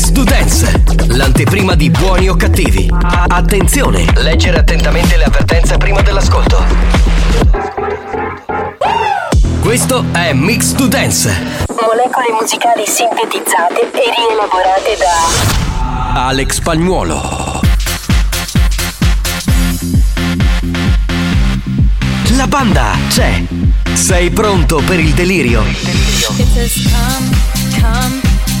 Mix to Dance, l'anteprima di buoni o cattivi. Attenzione! Leggere attentamente le avvertenze prima dell'ascolto. Questo è Mix to Dance. Molecole musicali sintetizzate e rielaborate da Alex Spagnuolo. La banda c'è. Sei pronto per il delirio? It says come, come,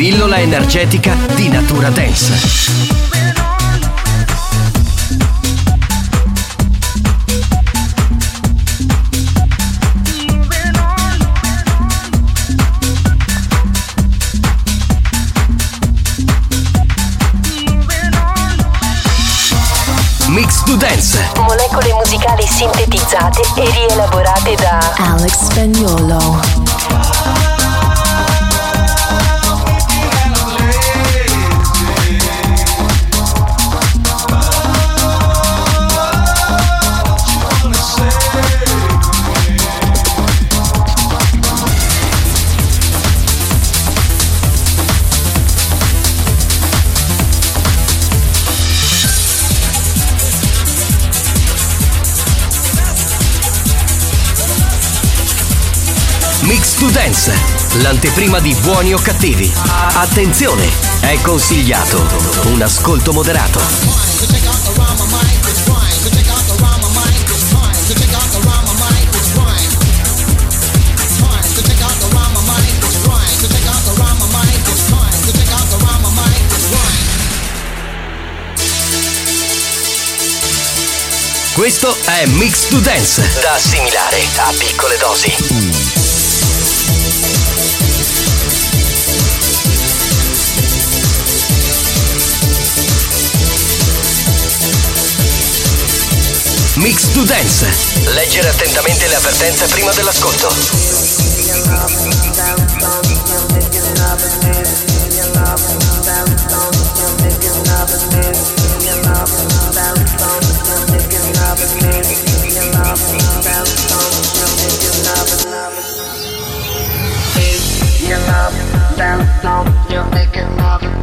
pillola energetica di natura dance. Mix to Dance, molecole musicali sintetizzate e rielaborate da Alex Spagnolo. Dance, l'anteprima di buoni o cattivi. Attenzione, è consigliato un ascolto moderato. Questo è Mix to Dance, da assimilare a piccole dosi. Mix to Dance. Leggere attentamente le avvertenze prima dell'ascolto.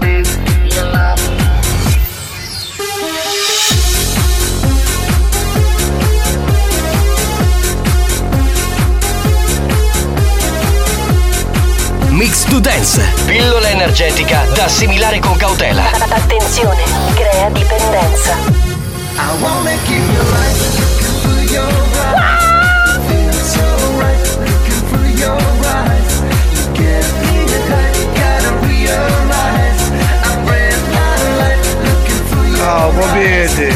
Mix to Dance. Pillola energetica da assimilare con cautela. Attenzione, crea dipendenza. Ciao, Popete.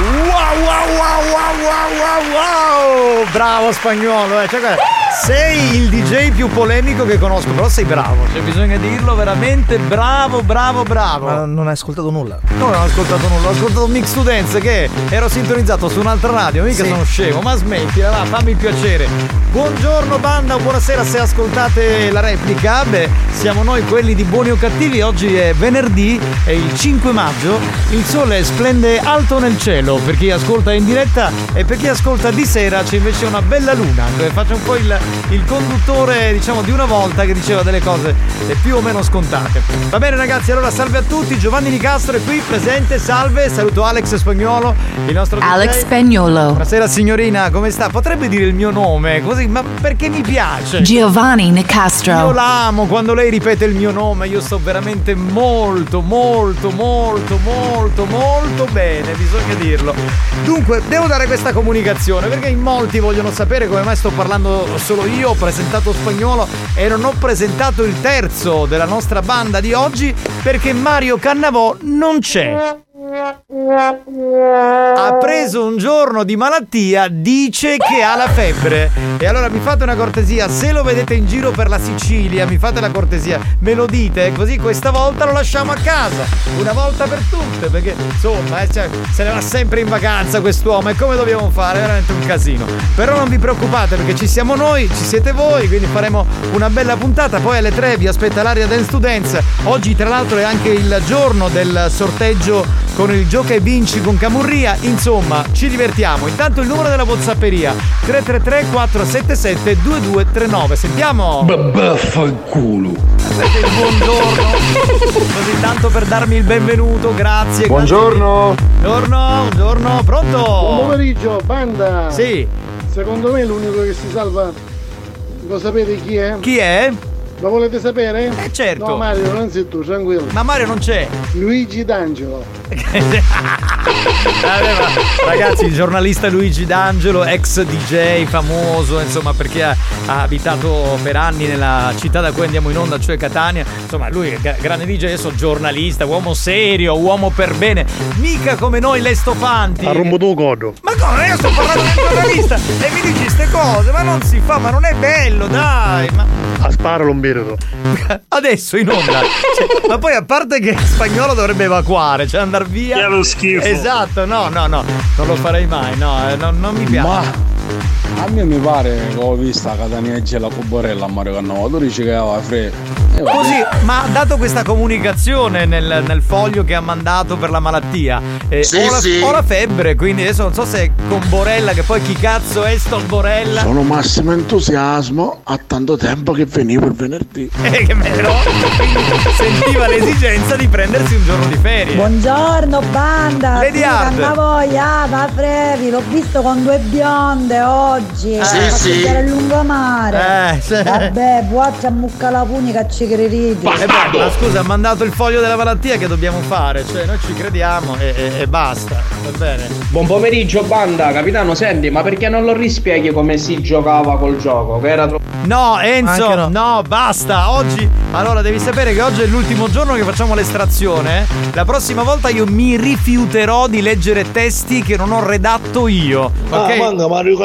Wow, wow, wow, wow, wow, wow, wow! Bravo spagnolo, eh. Cioè, guarda, sei il DJ più polemico che conosco, però sei bravo. Cioè, bisogna dirlo veramente bravo, bravo, bravo. Ma non hai ascoltato nulla. No, non ho ascoltato nulla, ho ascoltato Mix Dance che ero sintonizzato su un'altra radio, mica Sì. sono scemo, ma smettila, va, fammi il piacere. Buongiorno banda, buonasera se ascoltate la replica. Beh, siamo noi quelli di buoni o cattivi, oggi è venerdì, è il 5 maggio, il sole splende alto nel cielo per chi ascolta in diretta e per chi ascolta di sera c'è invece una bella luna, dove faccio un po' il, il conduttore, diciamo, di una volta che diceva delle cose eh, più o meno scontate. Va bene ragazzi, allora salve a tutti, Giovanni Nicastro è qui presente, salve, saluto Alex Spagnolo, il nostro DJ. Alex Spagnolo. Buonasera signorina, come sta? Potrebbe dire il mio nome, così, ma perché mi piace? Giovanni Io Nicastro. l'amo quando lei ripete il mio nome, io sto veramente molto, molto, molto, molto, molto bene, bisogna dirlo. Dunque, devo dare questa comunicazione perché in molti vogliono sapere come mai sto parlando solo io, ho presentato spagnolo e non ho presentato il terzo della nostra banda di oggi perché Mario Cannavò non c'è. Ha preso un giorno di malattia, dice che ha la febbre. E allora mi fate una cortesia, se lo vedete in giro per la Sicilia, mi fate la cortesia, me lo dite, così questa volta lo lasciamo a casa. Una volta per tutte, perché insomma, eh, cioè, se ne va sempre in vacanza quest'uomo e come dobbiamo fare? È veramente un casino. Però non vi preoccupate perché ci siamo noi, ci siete voi, quindi faremo una bella puntata. Poi alle 3 vi aspetta l'aria Dance to Dance. Oggi tra l'altro è anche il giorno del sorteggio con il gioca e vinci con Camurria. Insomma, ci divertiamo. Intanto il numero della Whatsapperia 333 477 2239. Sentiamo. Avete il buongiorno. Così tanto per darmi il benvenuto, grazie. Buongiorno. Buongiorno, buongiorno, pronto? Buon pomeriggio, banda! Sì, Secondo me l'unico che si salva, lo sapete chi è? chi è? Lo volete sapere? Eh, certo. No Mario, non sei tu, tranquillo. Ma Mario non c'è. Luigi D'Angelo. Vabbè, ma, ragazzi, il giornalista Luigi D'Angelo, ex DJ famoso, insomma, perché ha, ha abitato per anni nella città da cui andiamo in onda, cioè Catania. Insomma, lui è gra- grande DJ, adesso giornalista, uomo serio, uomo per bene, mica come noi le stofanti. Ha rompo tu codo. Ma come? Io sto parlando del giornalista e mi dici queste cose, ma non si fa, ma non è bello, dai, ma A sparo l'ombrito. adesso in onda. Cioè, ma poi a parte che spagnolo dovrebbe evacuare, cioè andare via. Che lo schifo. Esatto, no, no, no, non lo farei mai, no, eh, non, non mi piace. Ma a me mi pare che ho visto la Catania la Cuborella a Mario Cannava. Tu dici che aveva freddo. Eh. Così, ma ha dato questa comunicazione nel, nel foglio che ha mandato per la malattia. eh, ho, la, ho la febbre, quindi adesso non so se è con Borella, che poi chi cazzo è sto Borella. Sono massimo entusiasmo a tanto tempo che venivo il venerdì. Eh, che! Quindi sentiva l'esigenza di prendersi un giorno di ferie. Buongiorno banda, Lady sì, tanta voglia, da Frevi, l'ho visto con due bionde oggi, Sì, a sì. passeggiare il lungomare. Eh, sì. Vabbè, buaccia a mucca la punica ci credi. Eh beh, ma scusa, ha mandato il foglio della malattia che dobbiamo fare, cioè noi ci crediamo e, e- e basta, va bene. Buon pomeriggio banda, capitano senti, ma perché non lo rispieghi come si giocava col gioco? Che era troppo... No, Enzo, no. no. basta. Oggi, allora devi sapere che oggi è l'ultimo giorno che facciamo l'estrazione. La prossima volta io mi rifiuterò di leggere testi che non ho redatto io. Ok? Ah, manca Mario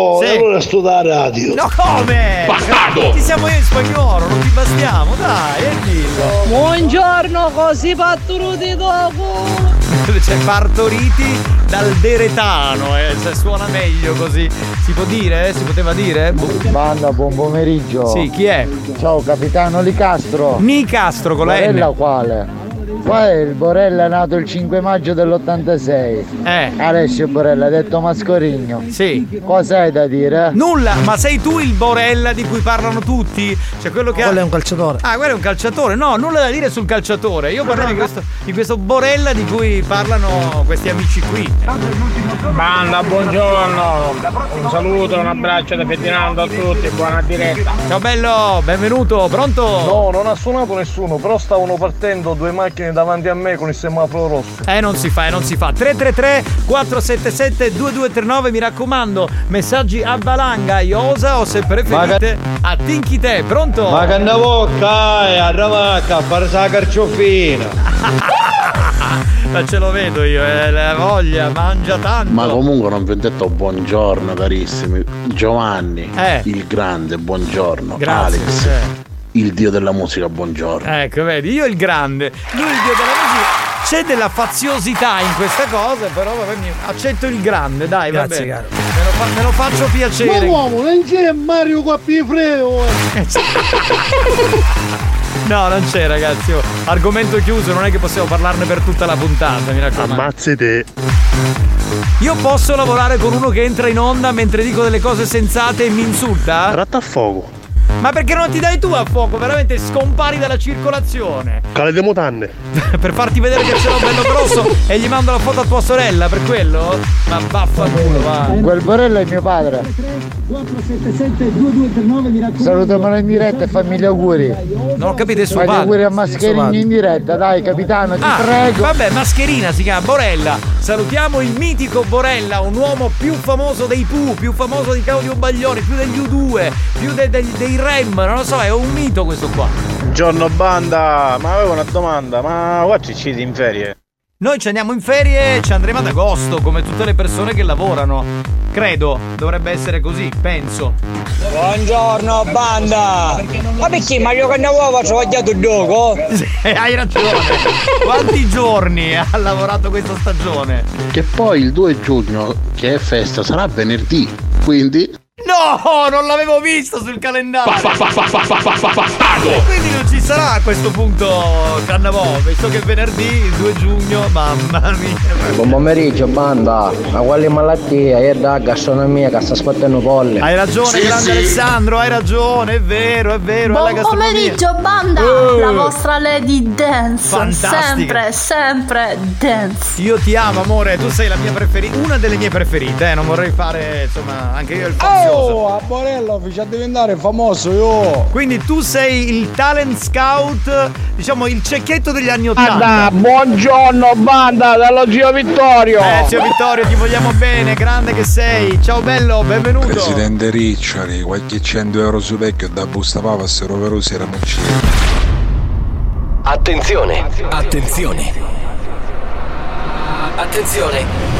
Cannavo, Sì. allora sto da radio. No, come? Bastardo! Ti siamo io in spagnolo, non ti bastiamo, dai, e dillo. Buongiorno, così patturuti dopo. Cioè, partoriti dal deretano, eh, cioè, suona meglio così. Si può dire? Si poteva dire? Banda, buon pomeriggio. Sì, chi è? Ciao capitano Licastro. Nicastro con la N. quale? Qua è il Borella nato il 5 maggio dell'86. Eh, Alessio Borella, detto Mascorigno. sì. Cosa hai da dire? Nulla, ma sei tu il Borella di cui parlano tutti? Cioè quello che ha... un calciatore. Ah, quello è un calciatore. No, nulla da dire sul calciatore. Io parlo di questo, di questo Borella di cui parlano questi amici qui. Banda, buongiorno! Un saluto, un abbraccio da Ferdinando a tutti, buona diretta! Ciao bello, benvenuto, pronto? No, non ha suonato nessuno, però stavano partendo due macchine davanti a me con il semaforo rosso. Eh, non si fa, eh, non si fa. 333 477 2239, mi raccomando, messaggi a valanga, iosa o se preferite a Tinky te, pronto? che andavo e a Ravacca a fare la carciofina. Ma ce lo vedo io, eh, la voglia, mangia tanto. Ma comunque non vi ho detto buongiorno carissimi. Giovanni, Eh. il grande, buongiorno. Grazie. Alex, eh. Il dio della musica, buongiorno. Ecco, vedi, io il grande, lui il dio della musica. C'è della faziosità in questa cosa, però vabbè, mi- accetto il grande, dai, va Grazie, bene. caro. Me lo, fa- me lo faccio Ma piacere. uomo, non c'è Mario qua più freo. eh. No, non c'è ragazzi. oh. Argomento chiuso, non è che possiamo parlarne per tutta la puntata, mi raccomando. Ammazzi te. Io posso lavorare con uno che entra in onda mentre dico delle cose sensate e mi insulta? Tratta a fuoco. Ma perché non ti dai tu a fuoco? Veramente scompari dalla circolazione. Cale de mutande. per farti vedere che ce l'ho bello grosso e gli mando la foto a tua sorella, per quello? Ma vaffanculo, va. Quel Borello è mio padre. Salutamelo in diretta e fammi gli auguri. Non ho capito, è suo Fai gli padre. auguri a padre. in diretta, dai capitano, ti Ah, prego. vabbè, mascherina si chiama Borella. Salutiamo il mitico Borella, un uomo più famoso dei Pooh, più famoso di Claudio Baglioni, più degli U2, più de- dei- dei Rem, non lo so, è un mito questo qua. Buongiorno banda, ma avevo una domanda, ma qua ci siete in ferie? Noi ci andiamo in ferie e ci andremo ad agosto, come tutte le persone che lavorano. Credo, dovrebbe essere così, penso. Buongiorno banda! Ma perché Mario Cannavò ci ho tagliato il gioco? Hai ragione. Quanti giorni ha lavorato questa stagione? Che poi il 2 giugno, che è festa, sarà venerdì. Quindi. No, non l'avevo visto sul calendario. E quindi non ci sarà a questo punto Cannavò, visto che è venerdì, il 2 giugno, mamma mia. Buon pomeriggio banda! Ma quale malattia è da gastronomia che sta sbattendo polle? Hai ragione, grande Alessandro, hai ragione, è vero, è vero, è la Buon gastronomia. pomeriggio banda! Oh. La vostra Lady Dance! Fantastica. Sempre, sempre dance! Io ti amo, amore, tu sei la mia preferita, una delle mie preferite, eh, non vorrei fare, insomma, anche io il fazioso. Oh, a Borello a diventare famoso io. Quindi tu sei il talent scout, diciamo il cecchetto degli anni Ottanta. Banda, buongiorno banda dallo zio Vittorio. Eh, zio Vittorio, ti vogliamo bene, grande che sei. Ciao bello, benvenuto. Presidente Riccioli, qualche 100 euro su vecchio da busta pava se roverosi era uccisi. Attenzione, attenzione. Attenzione.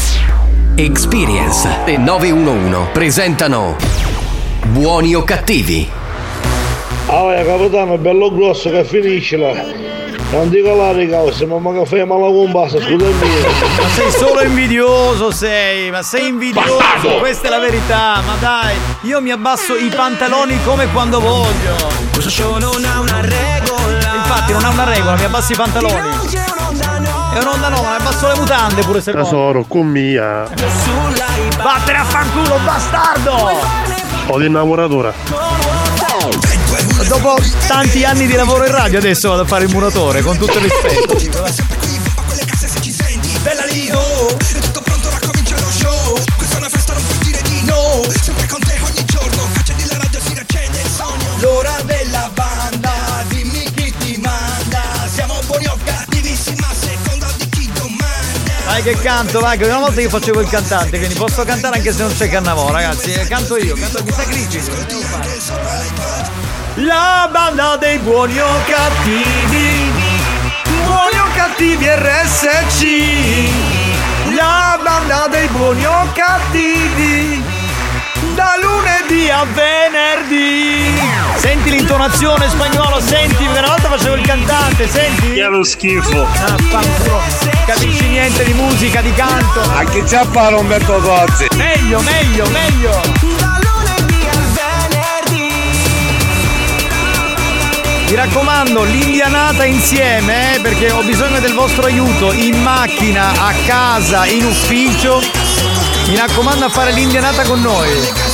Experience e 911 presentano Buoni o cattivi? Ah, vai, capitano, è bello grosso che finiscila. Non dico la riga, se mamma che fai mala bombassa, scusa mia. Ma sei solo invidioso, sei, ma sei invidioso, questa è la verità, ma dai, io mi abbasso i pantaloni come quando voglio. Questo show non ha una regola. Infatti non ha una regola, mi abbasso i pantaloni. È un'onda nuova, mi abbasso le mutande pure se. Tesoro, con mia. Vattene a fanculo, bastardo! Ho di innamoratura. Dopo tanti anni di lavoro in radio adesso vado a fare il muratore, con tutto il rispetto. Vai che canto, vai, che una volta io facevo il cantante, quindi posso cantare anche se non c'è Cannavò, ragazzi. eh, Canto io, canto, mi sacrifico. La banda dei buoni o cattivi, buoni o cattivi RSC. La banda dei buoni o cattivi, da lunedì a venerdì. Senti l'intonazione spagnolo, senti, una volta facevo il cantante, senti? Che lo schifo. Ah. Capisci niente di musica, di canto. A chi c'ha fare Umberto Tozzi? Meglio, meglio, meglio. Mi raccomando, l'indianata insieme, eh, perché ho bisogno del vostro aiuto in macchina, a casa, in ufficio. Mi raccomando a fare l'indianata con noi.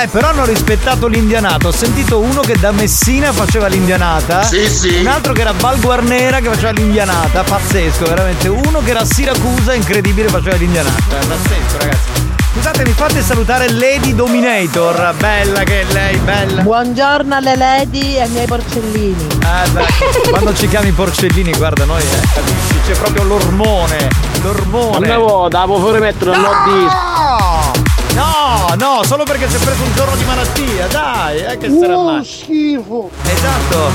Eh, però hanno rispettato l'indianata. Ho sentito uno che da Messina faceva l'indianata. Sì, sì. Un altro che era Val Guarnera che faceva l'indianata. Pazzesco, veramente. Uno che era Siracusa, incredibile, faceva l'indianata. Pazzesco, ragazzi. Scusate, mi fate salutare Lady Dominator. Bella che è lei, bella. Buongiorno alle lady e ai miei porcellini. Ah, beh, quando ci chiami porcellini, guarda, noi eh, capisci, c'è proprio l'ormone. L'ormone. Andiamo, devo pure mettere un no. No, no, solo perché si è preso un giorno di malattia, dai, eh, che sarà mai. schifo. Esatto.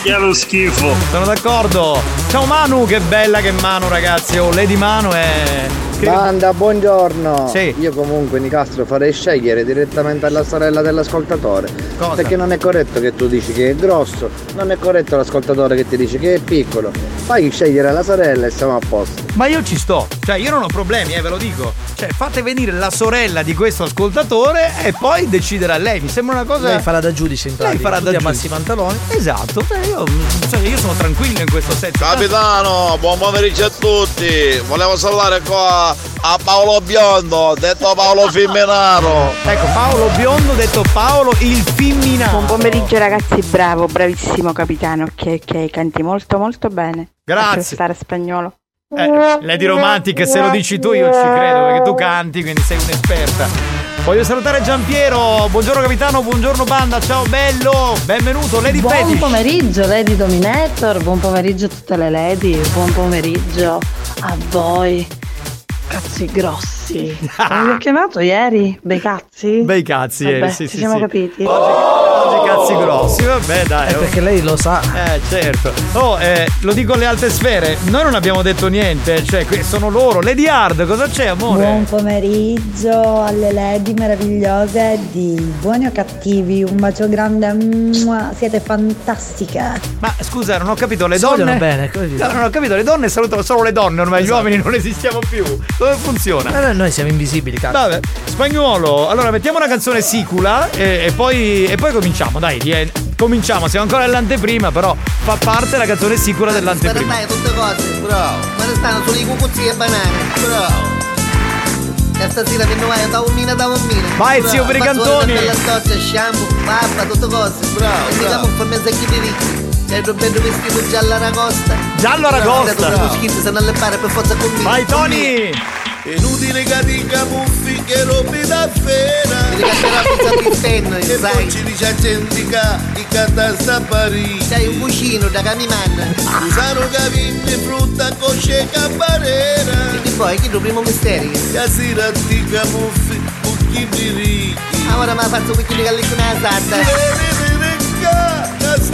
Che lo schifo. Sono d'accordo. Ciao Manu, che bella che è Manu, ragazzi. Oh, Lady Manu è. Banda, buongiorno. Sì. Io comunque Nicastro farei scegliere direttamente alla sorella dell'ascoltatore. Cosa? Perché non è corretto che tu dici che è grosso, non è corretto l'ascoltatore che ti dice che è piccolo. Fai scegliere la sorella e siamo a posto. Ma io ci sto, cioè io non ho problemi, eh, ve lo dico. Cioè, fate venire la sorella di questo ascoltatore e poi deciderà lei. Mi sembra una cosa. Lei farà da giudice in Lei pratica. farà Tu da giudice. ammazzi i pantaloni. Esatto, cioè io, cioè, io sono tranquillo in questo senso. Capitano, buon pomeriggio a tutti. Volevo salutare qua a Paolo Biondo, detto Paolo Fimenaro. Ecco, Paolo Biondo, detto Paolo il Femminaro. Buon pomeriggio ragazzi, bravo, bravissimo capitano. Ok, ok, canti molto molto bene. Grazie. Lascia stare spagnolo. Eh, Lady Romantic, se lo dici tu io ci credo perché tu canti, quindi sei un'esperta. Voglio salutare Giampiero, buongiorno capitano, buongiorno banda, ciao bello, benvenuto Lady Buon Fetish. pomeriggio Lady Dominator, buon pomeriggio a tutte le lady, buon pomeriggio a voi. Cazzi grossi. Come vi ho chiamato ieri? Bei cazzi? Bei cazzi, Vabbè, ieri, sì, ci sì, siamo sì. capiti? Oggi cazzi grossi, vabbè dai. Eh, perché lei lo sa. Eh certo. Oh, eh, lo dico alle alte sfere, noi non abbiamo detto niente, cioè sono loro. Lady Hard, cosa c'è amore? Buon pomeriggio alle lady meravigliose di Buoni o Cattivi, un bacio grande, mua, siete fantastiche. Ma scusa, non ho capito, le Si vogliono donne. bene, come dire. No, non ho capito, le donne salutano solo le donne, ormai Esatto. gli uomini non esistiamo più. Dove funziona? Eh, noi siamo invisibili, cazzo. Vabbè, spagnolo, allora mettiamo una canzone sicula e, e poi, e poi cominciamo, dai, die- cominciamo, siamo ancora all'anteprima, però fa parte la canzone sicula dell'anteprima. Stai tutte cose, bravo. Ma stanno solo i cucuzzi e banane, bravo. E stasera mi vai da un mina da un mina. Vai, zio Brigantoni. Bella doccia, shampoo, pappa, tutte cose, bravo. E un po' mezzo chi di ricchi. C'è il bello vestito giallo aragosta. Giallo aragosta. I non per con me. Vai Tony! Inutile che ti camuffi che rompi da fena. Mi ricatterà pizza di stenno, E poi ci dice a gente che canta sta Parigi C'hai un cuscino da camiman. Usano capimmi, frutta, cosce, cambarera E poi chi è il primo misterio? Che si ratti camuffi, bucchi di ricchi Ora mi ha fatto un cucchiaio di gallicco nella sarda. Che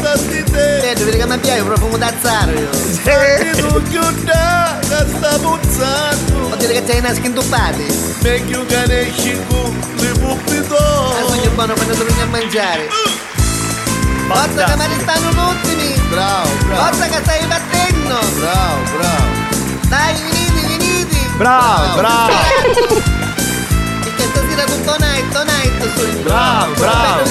sta di te Vedo, vedi che mi piace il profumo d'azzaro io. Che tu chiuda, che sta puzzando Vuol dire che c'hai i naschi intuppati. Meglio che ne con le Il d'oro sogno è buono quando torni a mangiare. Forza che ne stanno ultimi. Bravo, bravo Forza che stai battendo. Bravo, bravo Dai, venite, venite. Bravo, bravo. Perché stasera tutto night, night sul Bravo, bravo.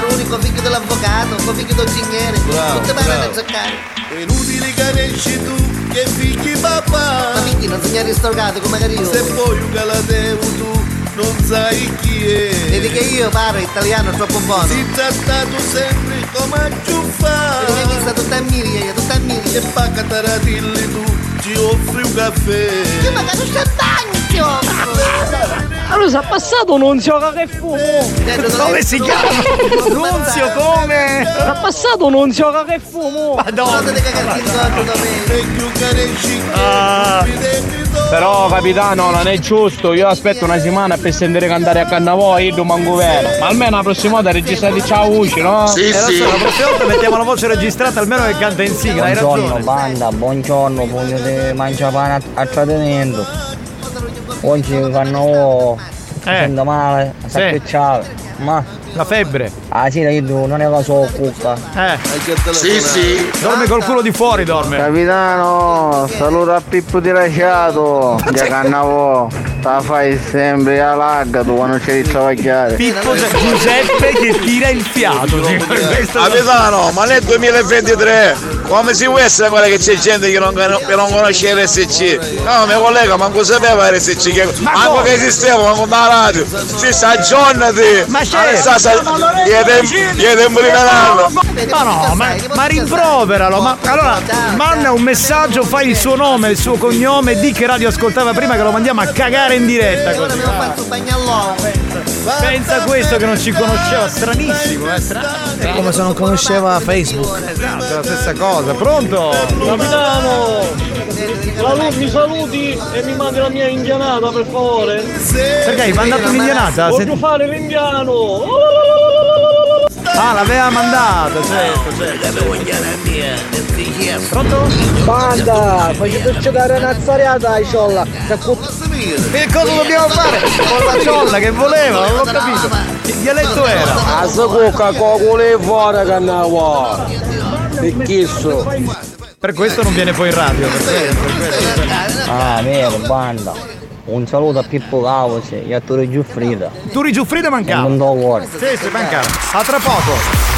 Baroni, con figlio dell'avvocato, con figlio del ingegnere. Tutte bravo. giocare. È inutile che ne esci tu, che figli papà Ma figli non segnare storgato come magari io. Se poi un galateo tu non sai chi è Vedi che io parlo italiano troppo buono. Si trattato sempre come a Vedi che ciuffare mi sta tutta a miri, tutta a miri. E pacca taratilli tu ci offri un caffè Io magari sto bagno. Allora, si è passato Nunzio che fumo. Come si chiama? Nunzio come? Si è passato Nunzio che fumo. Madonna. Esci Ah. Però capitano non è giusto, io aspetto una settimana per sentire cantare a Cannavò e manco vero. Ma almeno la prossima volta registrate ciao voce, no? Eh, lo so, la prossima volta mettiamo la voce registrata almeno che canta in sigla, hai Buongiorno ragione. banda, buongiorno, voglio mangiare pane a, a tradimento. Oggi fanno sento male, sì. Ma la febbre. Ah sì, io non è la so cucca. Eh. Sì, sì. Dorme col culo di fuori, dorme. Capitano, saluto a Pippo di Raciato, già cannavo, la fai sempre a larga tu quando c'è di travagliare. Pippo Giuseppe che tira il fiato. Capitano, ma nel 2023 come si può essere quella che c'è gente che non, che non conosce RSC? No, mio collega manco sapeva RSC, che, manco che esisteva, manco da radio. Si sta aggiornati. Ma certo. Gli è tempo di canale. Ma no, ma, ma rimproveralo. Ma allora manda un messaggio, fai il suo nome, il suo cognome, di che radio ascoltava prima che lo mandiamo a cagare in diretta. Così. Pensa a questo che non ci conosceva, stranissimo, eh? strano. È come se non conosceva Facebook. Esatto, è la stessa cosa. Pronto? Capitano! Saluti, mi saluti e mi mandi la mia indianata per favore. Perché hai mandato un'indianata? Voglio fare l'indiano! Ah, l'aveva mandato, certo, certo. Pronto? Banda, facete giocare una zariata ai ciolla. Che cosa dobbiamo fare? Con la ciolla che voleva, non l'ho capito. Che dialetto era? A cucca cocole fuori che ne vuoi. E chisso. Per questo non viene poi in radio, per questo, per questo. Ah, vero, banda. Un saluto a Pippo Cavoce e a Tore Giuffrida. Turi Giuffrida mancava. Non do cuore. Sì, sì, mancava. A tra poco.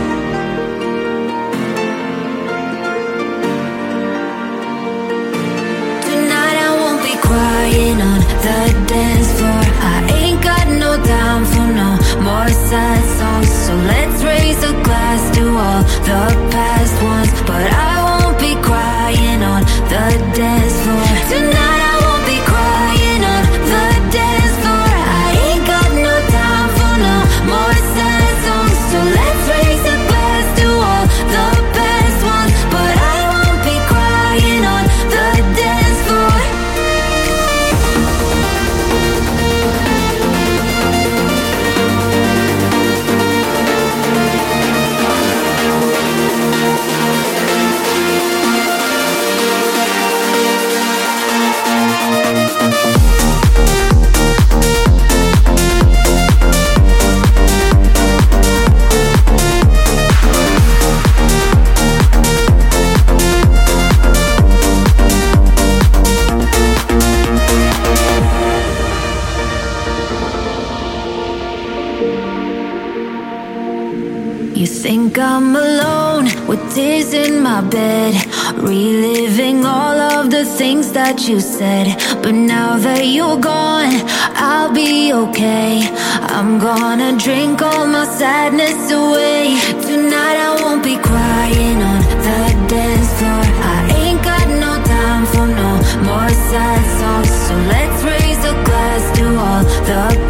Think I'm alone with tears in my bed, reliving all of the things that you said. But now that you're gone, I'll be okay. I'm gonna drink all my sadness away. Tonight I won't be crying on the dance floor. I ain't got no time for no more sad songs. So let's raise a glass to all the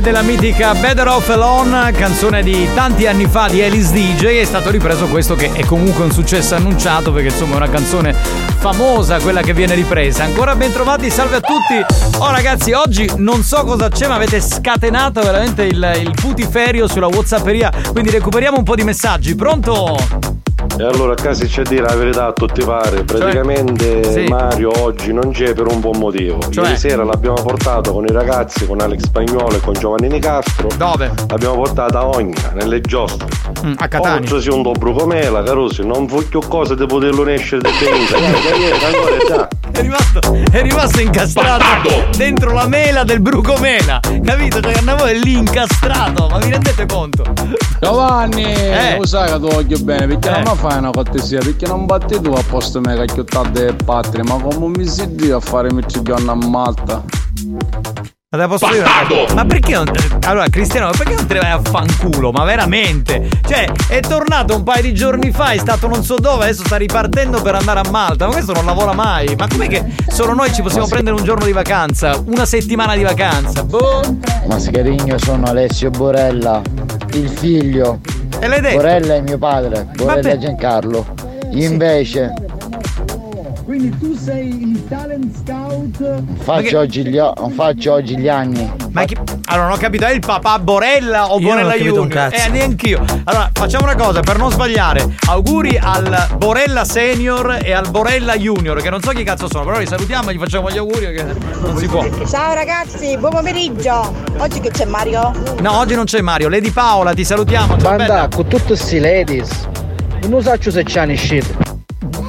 della mitica Better Off Alone, canzone di tanti anni fa di Alice DJ, è stato ripreso questo che è comunque un successo annunciato perché insomma è una canzone famosa quella che viene ripresa. Ancora ben trovati, salve a tutti. Oh ragazzi, oggi non so cosa c'è, ma avete scatenato veramente il, il putiferio sulla Whatsapperia, quindi recuperiamo un po' di messaggi. Pronto? E allora a casa c'è dire la verità a tutti pare. Praticamente Cioè? Sì. Mario oggi non c'è per un buon motivo. Cioè? Ieri sera l'abbiamo portato con i ragazzi, con Alex Spagnolo e con Giovanni Nicastro. Dove? L'abbiamo portata a Ogna, nelle giostre. Mm, a Catania. Oggi si un dobro come la Carusi, non più cosa di poterlo nescere di benissimo. ancora già. È rimasto, è rimasto incastrato dentro la mela del brucomela. Capito? Cioè Cannavò è lì incastrato, ma vi rendete conto? Giovanni, Eh. lo sai che ti voglio bene, perché Eh. non mi fai una cortesia, perché non batti tu a posto me che ho e patria, ma come mi si dice a fare il giorno a Malta? Ma te la posso dire una cosa? Ma perché non. Allora, Cristiano, ma perché non te ne vai a fanculo? Ma veramente? Cioè, è tornato un paio di giorni fa, è stato non so dove, adesso sta ripartendo per andare a Malta. Ma questo non lavora mai. Ma com'è che solo noi ci possiamo prendere un giorno di vacanza? Una settimana di vacanza? Boh. Mascherigno sono Alessio Borella, il figlio. E l'hai detto? Borella è mio padre, Borella è Giancarlo. Invece Quindi tu sei il talent scout. non faccio, oggi gli, o- non faccio oggi gli anni. Ma chi- Allora, non ho capito, è il papà Borella o Io Borella Junior? Eh, neanch'io. Allora, facciamo una cosa, per non sbagliare. Auguri al Borella Senior e al Borella Junior, che non so chi cazzo sono, però li salutiamo e gli facciamo gli auguri che non si può. Ciao ragazzi, buon pomeriggio. Oggi che c'è Mario? No, oggi non c'è Mario. Lady Paola, ti salutiamo. Ciao, bella. Banda, con tutti questi ladies, non so se c'è uscito. Eh,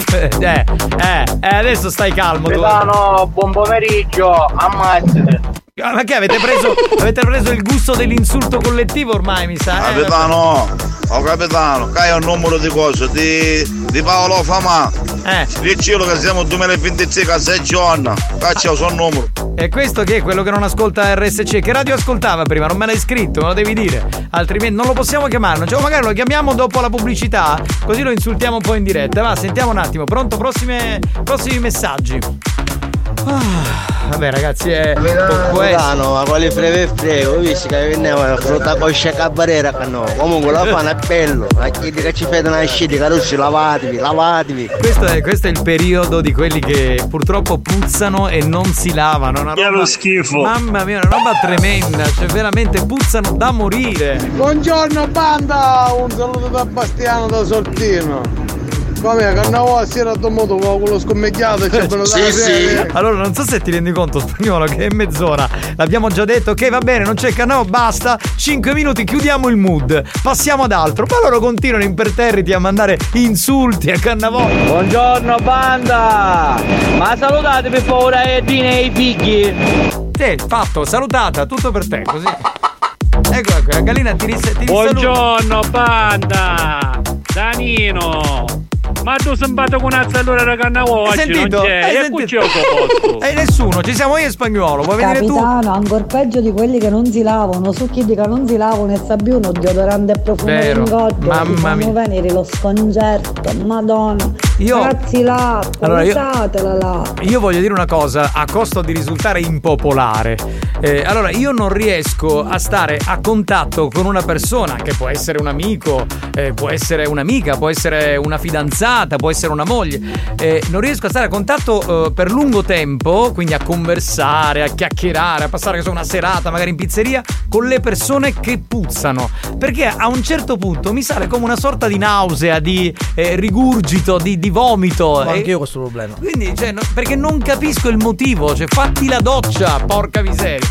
eh, eh, adesso stai calmo. tu. Capitano, buon pomeriggio, ammazzate. Ah, Ma che avete preso, avete preso il gusto dell'insulto collettivo ormai, mi sa? eh? Capitano, oh capitano, che è un numero di cose di, di Paolo Famà. Eh. Dicelo che siamo 2026 a 6 giorni. Caccia il suo numero. E questo che è quello che non ascolta RSC? Che radio ascoltava prima? Non me l'hai scritto, me lo devi dire. Altrimenti non lo possiamo chiamare. Cioè, magari lo chiamiamo dopo la pubblicità, così lo insultiamo un po' in diretta. Va, sentiamo un attimo. Pronto? Prossime, prossimi messaggi. Ah, vabbè, ragazzi, è. essere- Capitano, ma quale frega e frega, ho visto che veniva la frutta coscia cabarera che no. Comunque la fanno è bello, ma chi che ci fate una scita, carossi, lavatevi, lavatevi. Questo è, questo è il periodo di quelli che purtroppo puzzano e non si lavano. Una Che è roba, lo schifo. Mamma mia, una roba tremenda. Cioè, veramente puzzano da morire. Buongiorno banda, un saluto da Bastiano da Sortino. Come Cannavò si era dovuto con quello scommecchiato e ci abbiamo dato Allora, non so se ti rendi conto, spagnolo, che è mezz'ora. L'abbiamo già detto, ok, va bene, non c'è canale, basta. 5 minuti, chiudiamo il mood. Passiamo ad altro. Poi loro continuano imperterriti a mandare insulti a Cannavò. Buongiorno banda! Ma salutate per favore Edina e i figli! Te, fatto, salutata, tutto per te, così. Ecco, ecco, la gallina ti, ris- ti risaluta. Buongiorno banda! Danino! Ma tu sei andato con una zellura da Cannavò Hai oggi sentito? non c'è, Hai e qui c'è posto! E nessuno, ci siamo io e spagnolo. Vuoi venire tu? Capitano, ancora peggio di quelli che non si lavano, su chi che non si lavano e sa più uno deodorante e profumo Vero. in Mamma fanno mia. venire lo sconcerto, madonna. Io- Ragazzi l'acqua, Allora, io- là. Io voglio dire una cosa a costo di risultare impopolare. Eh, allora, io non riesco a stare a contatto con una persona che può essere un amico, eh, può essere un'amica, può essere una fidanzata, può essere una moglie. Eh, non riesco a stare a contatto eh, per lungo tempo, quindi a conversare, a chiacchierare, a passare so, una serata magari in pizzeria con le persone che puzzano. Perché a un certo punto mi sale come una sorta di nausea, di eh, rigurgito, di, di vomito. Ma E- anche io ho questo problema. quindi, cioè, no- perché non capisco il motivo, cioè, fatti la doccia, porca miseria.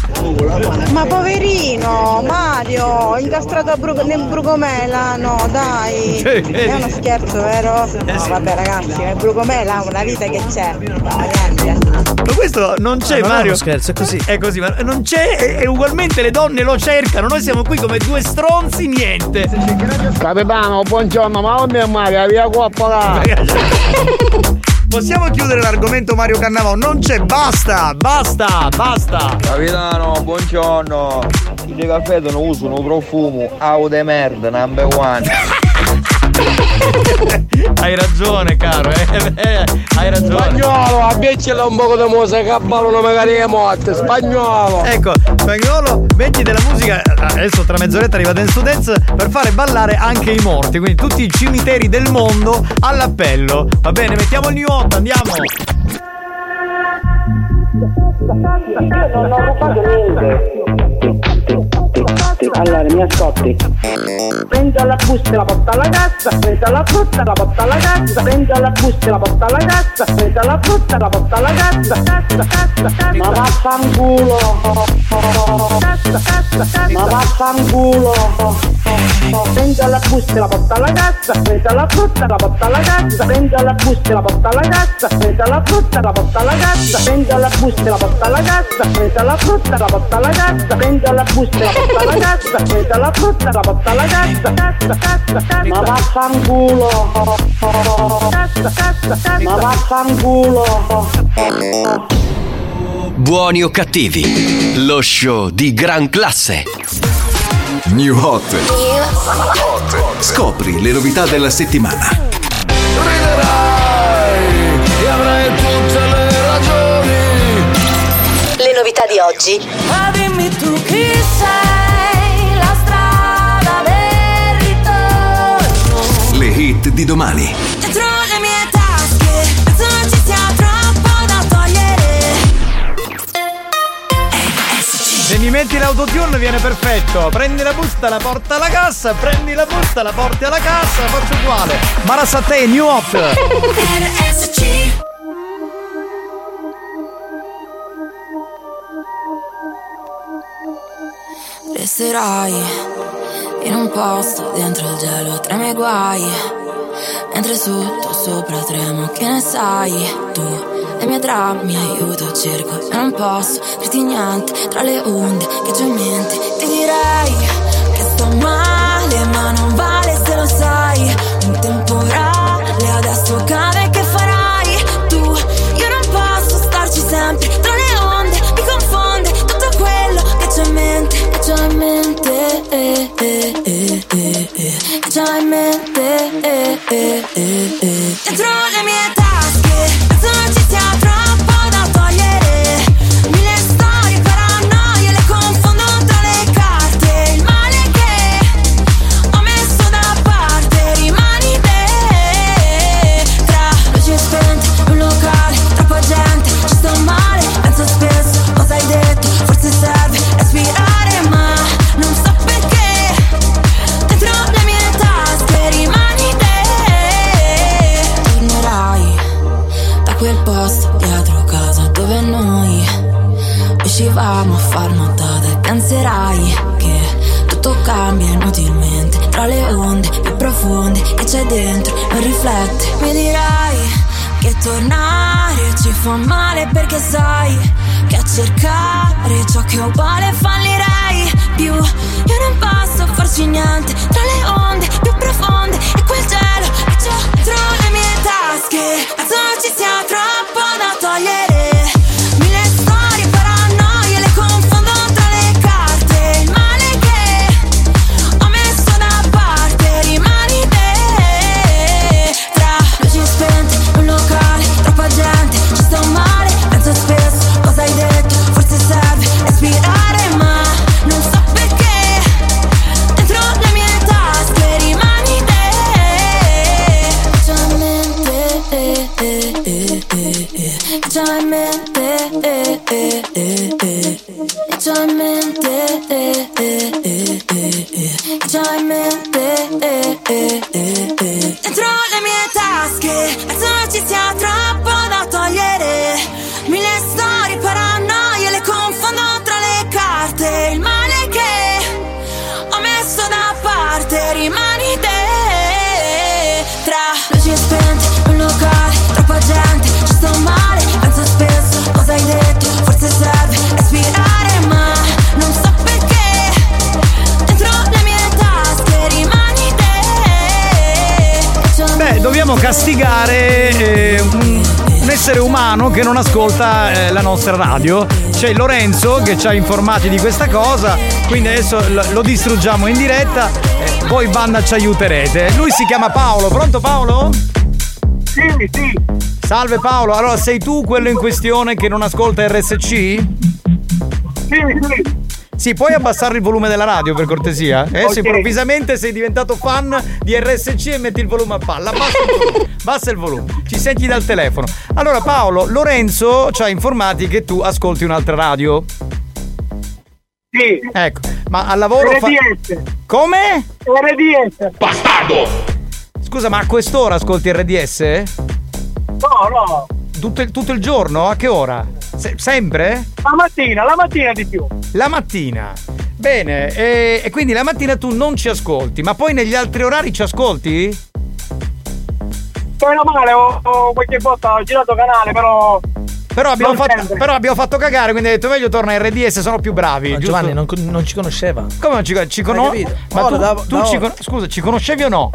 Ma poverino, Mario, incastrato Bru- nel Brucomela, no dai. Vedi? È uno scherzo, vero? No, vabbè ragazzi, il Brucomela ha una vita che c'è. Ma questo non c'è, Ah, non è Mario. uno scherzo, è così. È così, ma non c'è e, e ugualmente le donne lo cercano. Noi siamo qui come due stronzi, niente. Capitano, buongiorno, ma onde è Mario, via qua là. Possiamo chiudere l'argomento Mario Cannavò? Non c'è, basta, basta, basta. Capitano, buongiorno! Il caffè non uso un profumo auto de merda number one. Hai ragione, caro, eh, eh, hai ragione. Spagnolo, abbiaccela un po' di musica che ballano magari le morte, spagnolo. Ecco, spagnolo, metti della musica. Adesso tra mezz'oretta arriva Dance to Dance per fare ballare anche i morti. Quindi tutti i cimiteri del mondo all'appello. Va bene, mettiamo il new hot, andiamo. Non ho rubato niente. Allora, mi ascolti. Prendo la busta e la porta alla cassa, prendo la frutta e la porta alla cassa, prendo la busta e la porta alla cassa, prendo la frutta e la porta alla cassa, cassa, cassa, cassa. Ma vaffanculo. Cassa, cassa, cassa. Ma vaffanculo. Prendi alla busta e la porta alla cassa, prendi alla frutta e la porta alla cassa, prendi alla busta e la porta alla cassa, prendi alla frutta e la porta alla cassa, prendi alla busta e la porta alla cassa, prendi alla frutta e la porta alla cassa, prendi alla busta la porta alla cassa, prendi alla frutta la porta alla cassa, cassa, cassa, cassa. Ma vaffanculo. Cassa, cassa, cassa. Ma vaffanculo. Buoni o cattivi, lo show di gran classe. New Hot. Scopri le novità della settimana. E avrai tutte le ragioni. Le novità di oggi. Ma dimmi tu chi hit di domani. Dentro le mie tasche, penso non ci sia troppo da togliere. Se mi metti l'autotune viene perfetto. Prendi la busta, la porta alla cassa. Prendi la busta, la porti alla cassa. Faccio uguale. Marasate, New Hot. RSC. Resterai in un posto dentro il gelo tra i miei guai. Mentre sotto sopra tremo, che ne sai tu? Le mie drammi aiuto, cerco e non posso dirti niente tra le onde che mente. Ti direi che sto male, ma non vale se lo sai. Un temporale adesso cade, che farai tu? Io non posso starci sempre tra le onde, mi confonde tutto quello che c'ho in mente, che c'ho in mente, Eh eh eh eh eh. Casualmente, dentro de mi atasque, c'è dentro non riflette. Mi dirai che tornare ci fa male perché sai che a cercare ciò che è uguale fallirei più. Io non posso farci niente tra le onde più profonde e quel cielo che c'ho dentro le mie tasche. Non ci sia castigare eh, un, essere umano che non ascolta eh, la nostra radio. C'è Lorenzo che ci ha informati di questa cosa, quindi adesso lo, lo distruggiamo in diretta. eh, voi banda ci aiuterete. Lui si chiama Paolo, pronto Paolo? Sì, sì. Salve Paolo, allora sei tu quello in questione che non ascolta RSC? Sì, sì. Sì, puoi abbassare il volume della radio per cortesia? Eh, Ok. se improvvisamente sei diventato fan di RSC e metti il volume a palla. Abbassa il volume. Bassa il volume. Ci senti dal telefono. Allora Paolo, Lorenzo ci ha informati che tu ascolti un'altra radio. Sì. Ecco, ma al lavoro fa... RDS. Come? RDS. Bastardo! Scusa, ma a quest'ora ascolti RDS? No, no. Tutto il, tutto il giorno? A che ora? Se- sempre? La mattina, la mattina di più. La mattina. Bene, e, e quindi la mattina tu non ci ascolti, ma poi negli altri orari ci ascolti? Meno male, ho, ho qualche volta ho girato canale, però. Però abbiamo, fatto, però abbiamo fatto cagare, quindi ho detto meglio torna in RDS, sono più bravi. Ma giusto? Giovanni non, non ci conosceva. Come non ci, ci capito? Ma tu, da- tu da ci scusa, ci conoscevi o no?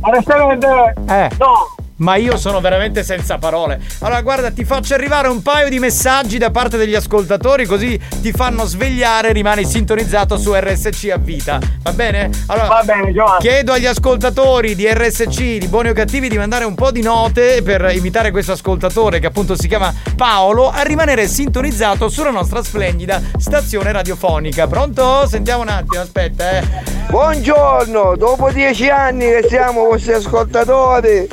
Onestamente, Eh. no. Ma io sono veramente senza parole. Allora, guarda, ti faccio arrivare un paio di messaggi da parte degli ascoltatori, così ti fanno svegliare e rimani sintonizzato su RSC a vita. Va bene? Allora, Va bene, Giovanni. chiedo agli ascoltatori di RSC, di buoni o cattivi, di mandare un po' di note per imitare questo ascoltatore che appunto si chiama Paolo, a rimanere sintonizzato sulla nostra splendida stazione radiofonica. Pronto? Sentiamo un attimo, aspetta, eh. Buongiorno, dopo dieci anni che siamo vostri ascoltatori,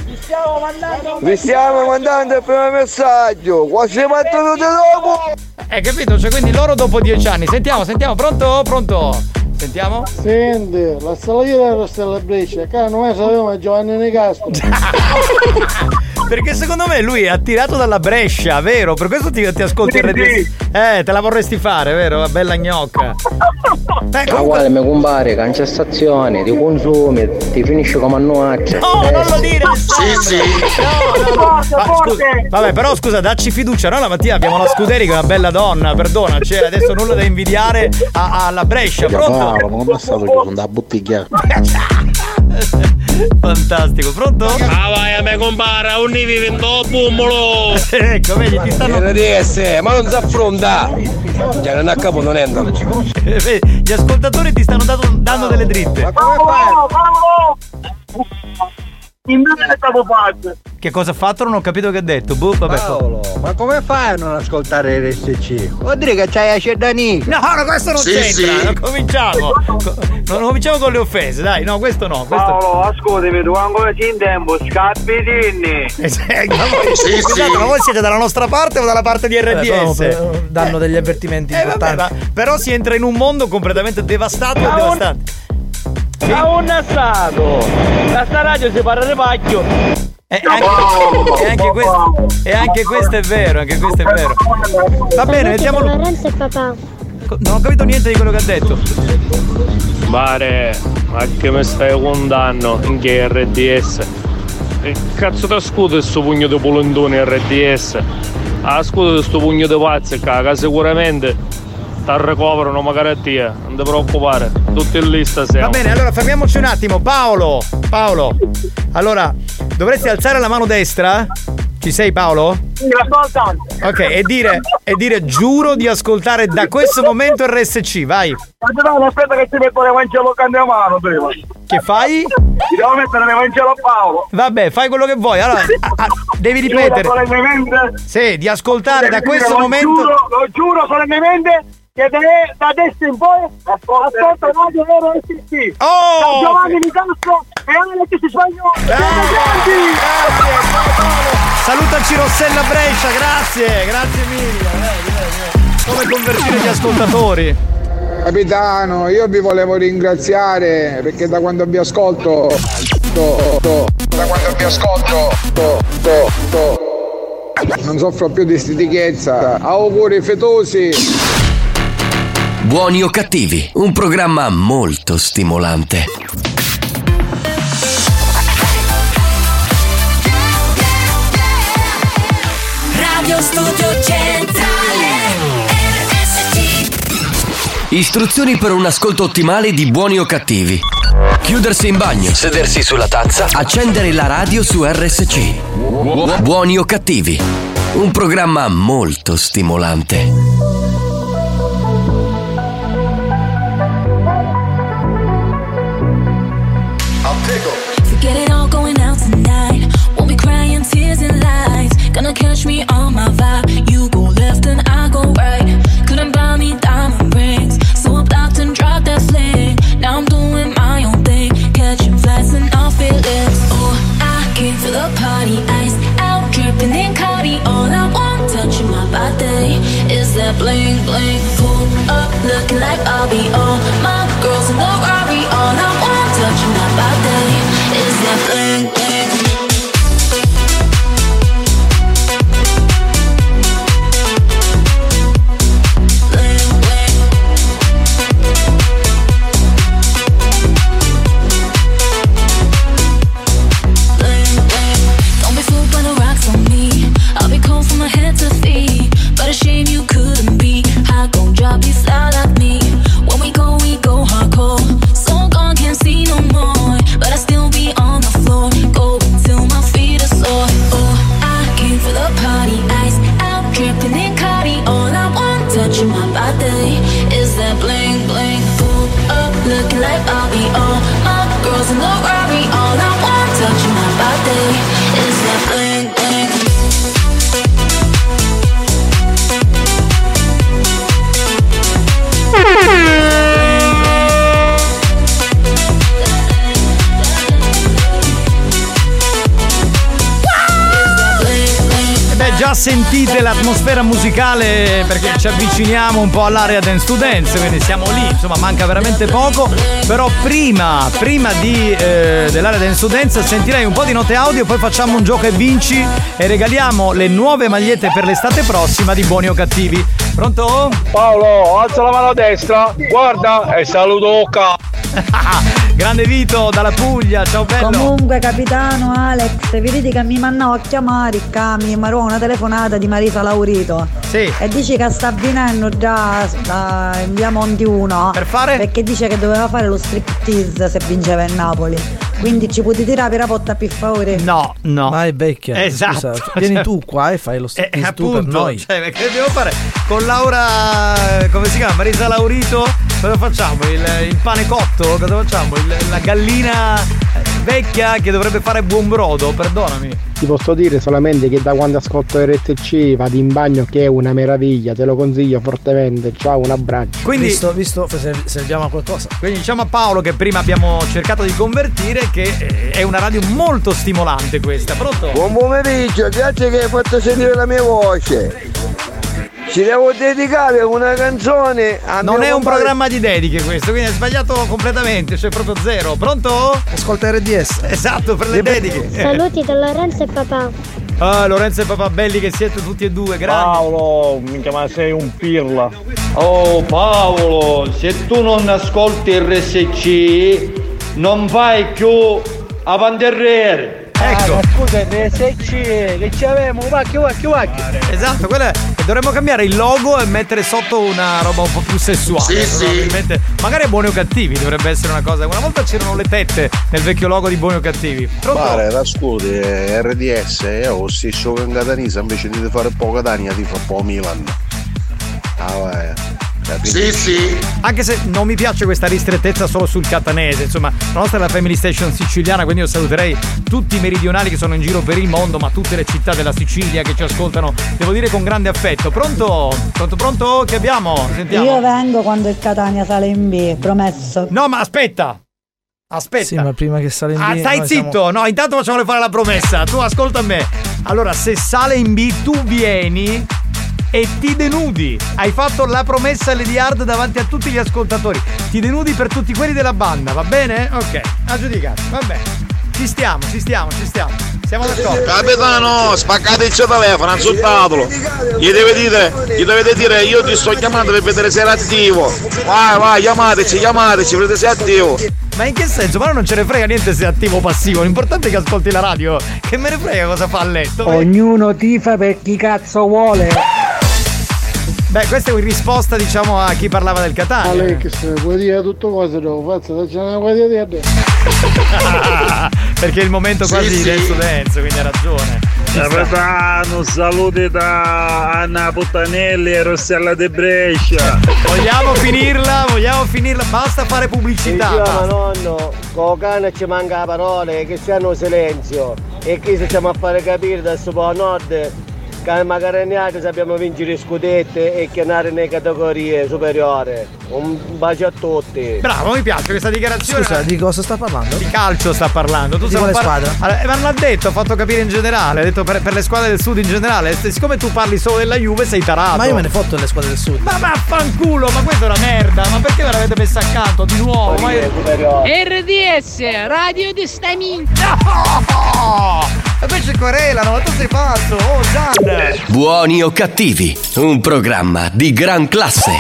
vi stiamo mandando il primo messaggio, quasi battuto dopo. Hai capito? Cioè, quindi loro dopo dieci anni. Sentiamo, sentiamo, pronto? Pronto? Sentiamo? Senti, la salita della Stella Brescia, che noi sapevamo Giovanni Nicastro. Perché secondo me lui è attirato dalla Brescia, vero? Per questo ti, ti ascolti Sì, RDS. Eh, te la vorresti fare, vero? Bella gnocca. Eh, Ma quale mi compare cancellazione, ti consumi, ti finisce come a nuaccia. No, non lo dire! Sì, sì. No, no, no. Ma scusa, vabbè, però scusa, dacci fiducia. Noi la mattina abbiamo la Scuderi che è una bella donna, perdona, c'è adesso nulla da invidiare alla Brescia, pronto? Paolo, non è stato che sono da bottiglia. Fantastico, pronto? Ah vai a me compara, un ne vive in bumbolo! ecco, vedi, ti stanno. RDS, ma non si affronta! Cioè non a capo non entra. Gli ascoltatori ti stanno dando delle dritte. Ma come fai? In me è stato fatto. Che cosa ha fatto? Non ho capito che ha detto. Boh, vabbè. Paolo, ma come fai a non ascoltare RSC? Vuol dire che c'hai la cedanica. No, no, questo non c'entra. Non cominciamo. Co- Non cominciamo con le offese, dai. No, questo no. Questo... Paolo, ascoltami, tu ancora sei in tempo, scappitini. Eh, sì, ma voi- Scusate, ma voi siete dalla nostra parte o dalla parte di RDS? Eh, eh, danno degli avvertimenti Eh, vabbè, importanti. ma- però si entra in un mondo completamente devastato e devastante. Ma un assato! Da sta radio si parla di pacchio! E anche, e anche questo, e anche questo è vero, anche questo è vero. Va bene, mettiamo. Lorenzo e papà. Non ho capito niente di quello che ha detto. Bare, ma che mi stai contando in che RDS? Che cazzo ti scudo questo pugno di polendone RDS? Ah, scudo questo pugno di pazzi che che sicuramente ti ricoverano magari a te, non ti preoccupare, tutti in lista siamo. Va bene, allora fermiamoci un attimo. Paolo, Paolo. Allora, dovresti alzare la mano destra? Ci sei Paolo? Ok, e dire, e dire giuro di ascoltare da questo momento RSC, vai. No, aspetta che ti metto l'Evangelo mano prima. Che fai? Ti devo mettere l'Evangelo a Paolo. Vabbè, fai quello che vuoi. Allora, a- a- devi ripetere. Giuro solennemente. Sì, di ascoltare da questo momento. Giuro, lo giuro solennemente che da, da adesso in poi ascolta Radio RSC. Oh! Da Giovanni Nicastro e Alex Spagnolo. Salutaci Rossella Brescia, grazie, grazie mille. Vedi. Come convertire gli ascoltatori? Capitano, io vi volevo ringraziare perché da quando vi ascolto. to- to- da quando vi ascolto. to- to- to- non soffro più di stitichezza. Auguri fetosi. Buoni o cattivi, un programma molto stimolante. Radio Studio Centrale RSC Istruzioni per un ascolto ottimale di buoni o cattivi. Chiudersi in bagno, sedersi sulla tazza, accendere la radio su RSC. Buoni o cattivi, un programma molto stimolante. Bling bling. Pull up, looking like Bobby. All già sentite l'atmosfera musicale perché ci avviciniamo un po' all'area dance to dance, quindi siamo lì, insomma manca veramente poco, però prima, prima di, eh, dell'area dance to dance sentirei un po' di note audio, poi facciamo un gioco e vinci e regaliamo le nuove magliette per l'estate prossima di Buoni o Cattivi. Pronto? Paolo, alza la mano destra, guarda e saluto ca. Grande Vito dalla Puglia, ciao bello. Comunque capitano Alex, vedi che mi mandò a chiamare mi marò una telefonata di Marisa Laurito. Sì. E dice che sta avvenendo già da in via Monti 1. Per fare? Perché dice che doveva fare lo striptease se vinceva il Napoli. Quindi ci potete tirare per la potta per favore? No, no. Ma è vecchia. Esatto. Scusa, vieni Cioè- tu qua e fai lo Eh, stesso tu per noi. cioè, che devo fare? Con Laura, come si chiama? Marisa Laurito? Cosa facciamo? Il, il pane cotto? Cosa facciamo? Il- la gallina eh, vecchia che dovrebbe fare buon brodo? Perdonami. Ti posso dire solamente che da quando ascolto RSC vado in bagno che è una meraviglia, te lo consiglio fortemente. Ciao, un abbraccio. Quindi- visto, visto se serviamo a qualcosa. Quindi diciamo a Paolo che prima abbiamo cercato di convertire che eh, è una radio molto stimolante questa. Pronto? Buon pomeriggio, grazie che hai fatto sentire la mia voce. Ci devo dedicare una canzone a Non mio è un compare- programma di dediche questo, quindi è sbagliato completamente, cioè proprio zero. Pronto? Ascolta RDS. Esatto, per le dediche. Saluti da Lorenzo e papà. Ah, Lorenzo e papà belli che siete tutti e due, grandi. Paolo, minchia ma sei un pirla. Oh Paolo, se tu non ascolti RSC non vai più avanti e Ecco. scusa, RSC, che ci avevamo, vacchio, vacchio, vacchio. Esatto, quello è. Dovremmo cambiare il logo e mettere sotto una roba un po' più sessuale. Sì, sì. probabilmente. Magari buoni o cattivi dovrebbe essere una cosa. Una volta c'erano le tette nel vecchio logo di buoni o cattivi. Pronto? Pare, ascolti, eh, RDS, io stesso che in Catanese invece di fare poco Catania ti fa un po' Milan. Ah, vai. Capito? Sì, sì. Anche se non mi piace questa ristrettezza solo sul catanese, insomma, la nostra è la Family Station siciliana, quindi io saluterei tutti i meridionali che sono in giro per il mondo, ma tutte le città della Sicilia che ci ascoltano, devo dire con grande affetto. Pronto? Pronto, pronto? Che abbiamo? Sentiamo. Io vengo quando il Catania sale in B, promesso. No, ma aspetta! Aspetta. Sì, ma prima che sale in B. Ah, stai zitto! siamo- No, intanto facciamole fare la promessa. Tu ascolta me. Allora, se sale in B, tu vieni e ti denudi. Hai fatto la promessa Lady Hard davanti a tutti gli ascoltatori. Ti denudi per tutti quelli della banda, va bene? Ok, a giudicare, va bene. Ci stiamo, ci stiamo, ci stiamo. Siamo d'accordo. Capitano, spaccate il suo telefono, insultatelo. Gli deve dire, gli dovete dire io ti sto chiamando per vedere se era attivo. Vai, vai, chiamateci, chiamateci, vedete se è attivo. Ma in che senso? Ma non ce ne frega niente se è attivo o passivo. L'importante è che ascolti la radio. Che me ne frega cosa fa a letto. Ognuno tifa per chi cazzo vuole. Beh, questa è in risposta, diciamo, a chi parlava del Catania. Alex, puoi dire tutto cosa devo fare? C'è una cosa di dire. Perché è il momento Sì, quasi di sì. dance to dance, quindi ha ragione. Capitano, saluti da Anna Puttanelli e Rossella De Brescia. Vogliamo finirla? Vogliamo finirla? Basta fare pubblicità. Sì, ma basta. nonno, con cane ci manca la parole, che si hanno silenzio. E qui se stiamo a fare capire da questo po' a nord che magari altri sappiamo vincere scudette e chiamare nelle categorie superiori. Un bacio a tutti. Bravo, mi piace questa dichiarazione. Scusa, di cosa sta parlando? Di calcio sta parlando. Tu Di quale par- squadra? Allora, ma non l'ha detto, ha fatto capire in generale. Ha detto per, per le squadre del sud in generale. Siccome tu parli solo della Juve, sei tarato. Ma io me ne fotto delle squadre del sud. Ma vaffanculo, ma questa è una merda. Ma perché me l'avete messa accanto di nuovo? Ma io- RDS, radio di stamina. No! E poi ci querelano, ma tu sei pazzo, oh Gian! Buoni o cattivi, un programma di gran classe.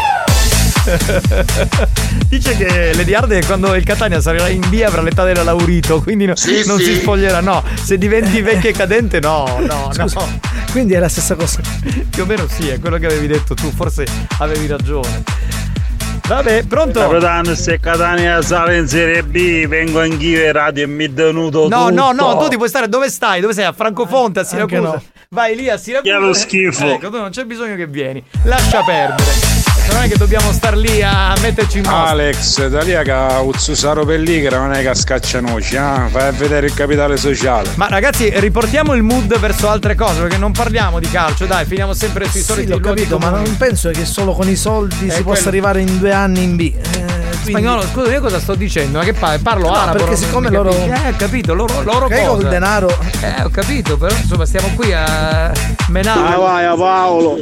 Dice che Lady Hard quando il Catania sarà in via avrà l'età della Laurito, quindi no- Sì, non sì. si spoglierà. No, se diventi vecchia e cadente, no, no, Scusa, no. Quindi è la stessa cosa. Più o meno sì, è quello che avevi detto tu, forse avevi ragione. Vabbè, pronto? Capitano, se Catania sale in Serie B, vengo anch'io in radio e mi denudo No, tutto. no, no, tu ti puoi stare dove stai? Dove sei? A Francofonte, a Siracusa? no. Vai lì a Siracusa. Che è lo schifo. Ecco, tu non c'è bisogno che vieni. Lascia perdere. Non è che dobbiamo star lì a metterci in mostra. Alex, da lì che Uzzusaro Pelligra non è che scaccia noci, eh? Vai a vedere il capitale sociale. Ma ragazzi, riportiamo il mood verso altre cose, perché non parliamo di calcio, dai, finiamo sempre sui Sì, soliti luoghi capito, ma non penso che solo con i soldi È si quello- possa arrivare in due anni in B. Eh, Spagnolo, scusa, io cosa sto dicendo? Ma che pa- parlo No, arabo? perché siccome loro- capisci? Eh, ho capito, loro, loro cosa? col denaro. Eh, ho capito, però insomma stiamo qui a menare. Ah, vai, a Paolo.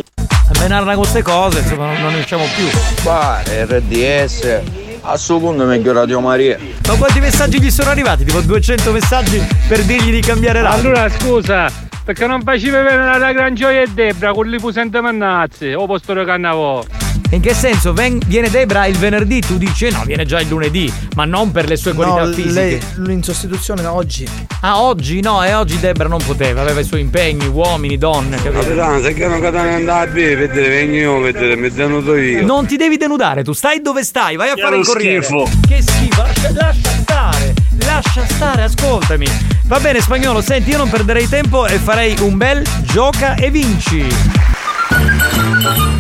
Menarla con queste cose, insomma, non, non ne usciamo più. Ma RDS. A suo punto è meglio Radio Maria. Ma quanti messaggi gli sono arrivati? Tipo 200 messaggi per dirgli di cambiare radio. Allora scusa, perché non facevi vedere la Gran Gioia e Debra con li pusente mannazzi, o posto di cannavò. In che senso? Ven- viene Debra il venerdì? Tu dici "Eh no, viene già il lunedì, ma non per le sue qualità No, fisiche. lei lui in sostituzione oggi. Ah, oggi no, e oggi Debra non poteva, aveva i suoi impegni, uomini, donne, capito? Capitano, se che non catena andare a bere, vedere, vengo io, vedere, mi tenuto io. Non ti devi denudare, tu stai dove stai, vai a Che fare il corriere. schifo. Che schifo, lascia, lascia stare, lascia stare, ascoltami. Va bene, spagnolo, senti, io non perderei tempo e farei un bel gioca e vinci.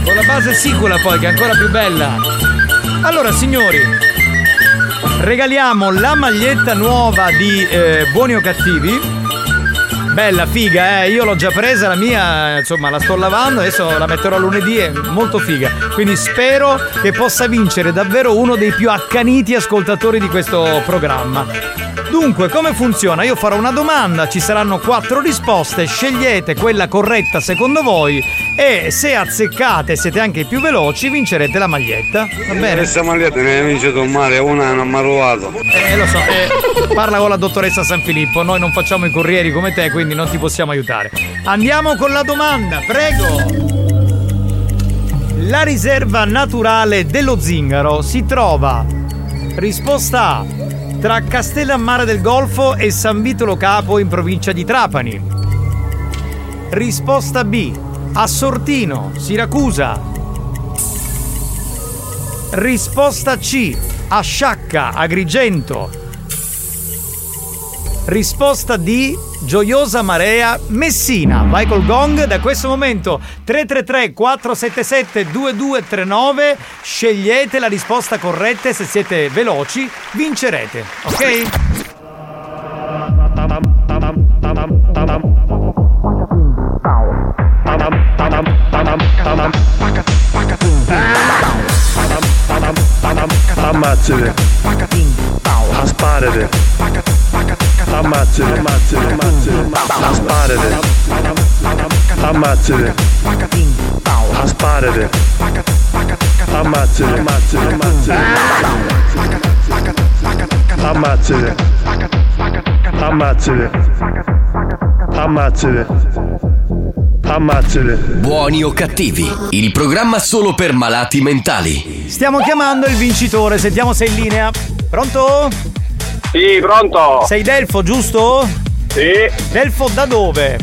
Con la base sicula poi, che è ancora più bella. Allora, signori, regaliamo la maglietta nuova di eh, Buoni o Cattivi. Bella, figa, eh. Io l'ho già presa, la mia, insomma, la sto lavando, adesso la metterò lunedì, è molto figa. Quindi spero che possa vincere davvero uno dei più accaniti ascoltatori di questo programma. Dunque, come funziona? Io farò una domanda, ci saranno quattro risposte, scegliete quella corretta secondo voi e se azzeccate siete anche i più veloci vincerete la maglietta. Va bene? Questa maglietta ne ha vincito un mare, una non mi ha rubato. Eh, lo so, eh, parla con la dottoressa San Filippo, noi non facciamo i corrieri come te, quindi non ti possiamo aiutare. Andiamo con la domanda, prego! La riserva naturale dello zingaro si trova, risposta A, tra Castellammare del Golfo e San Vitolo Capo in provincia di Trapani. Risposta B, a Sortino, Siracusa. Risposta C, a Sciacca, Agrigento. Risposta D, Gioiosa Marea, Messina. Vai col gong, da questo momento 333 477 2239. Scegliete la risposta corretta e se siete veloci vincerete, ok? Ammazzate. Asparate. Ammazzate, ammazzate, ammazzate. Asparate. Ammazzate. Asparate. Ammazzate, ammazzate, ammazzate. Ammazzate. Buoni o cattivi, il programma solo per malati mentali. Stiamo chiamando il vincitore, sentiamo se è in linea. Pronto? Sì, pronto. Sei Delfo, giusto? Sì. Delfo da dove?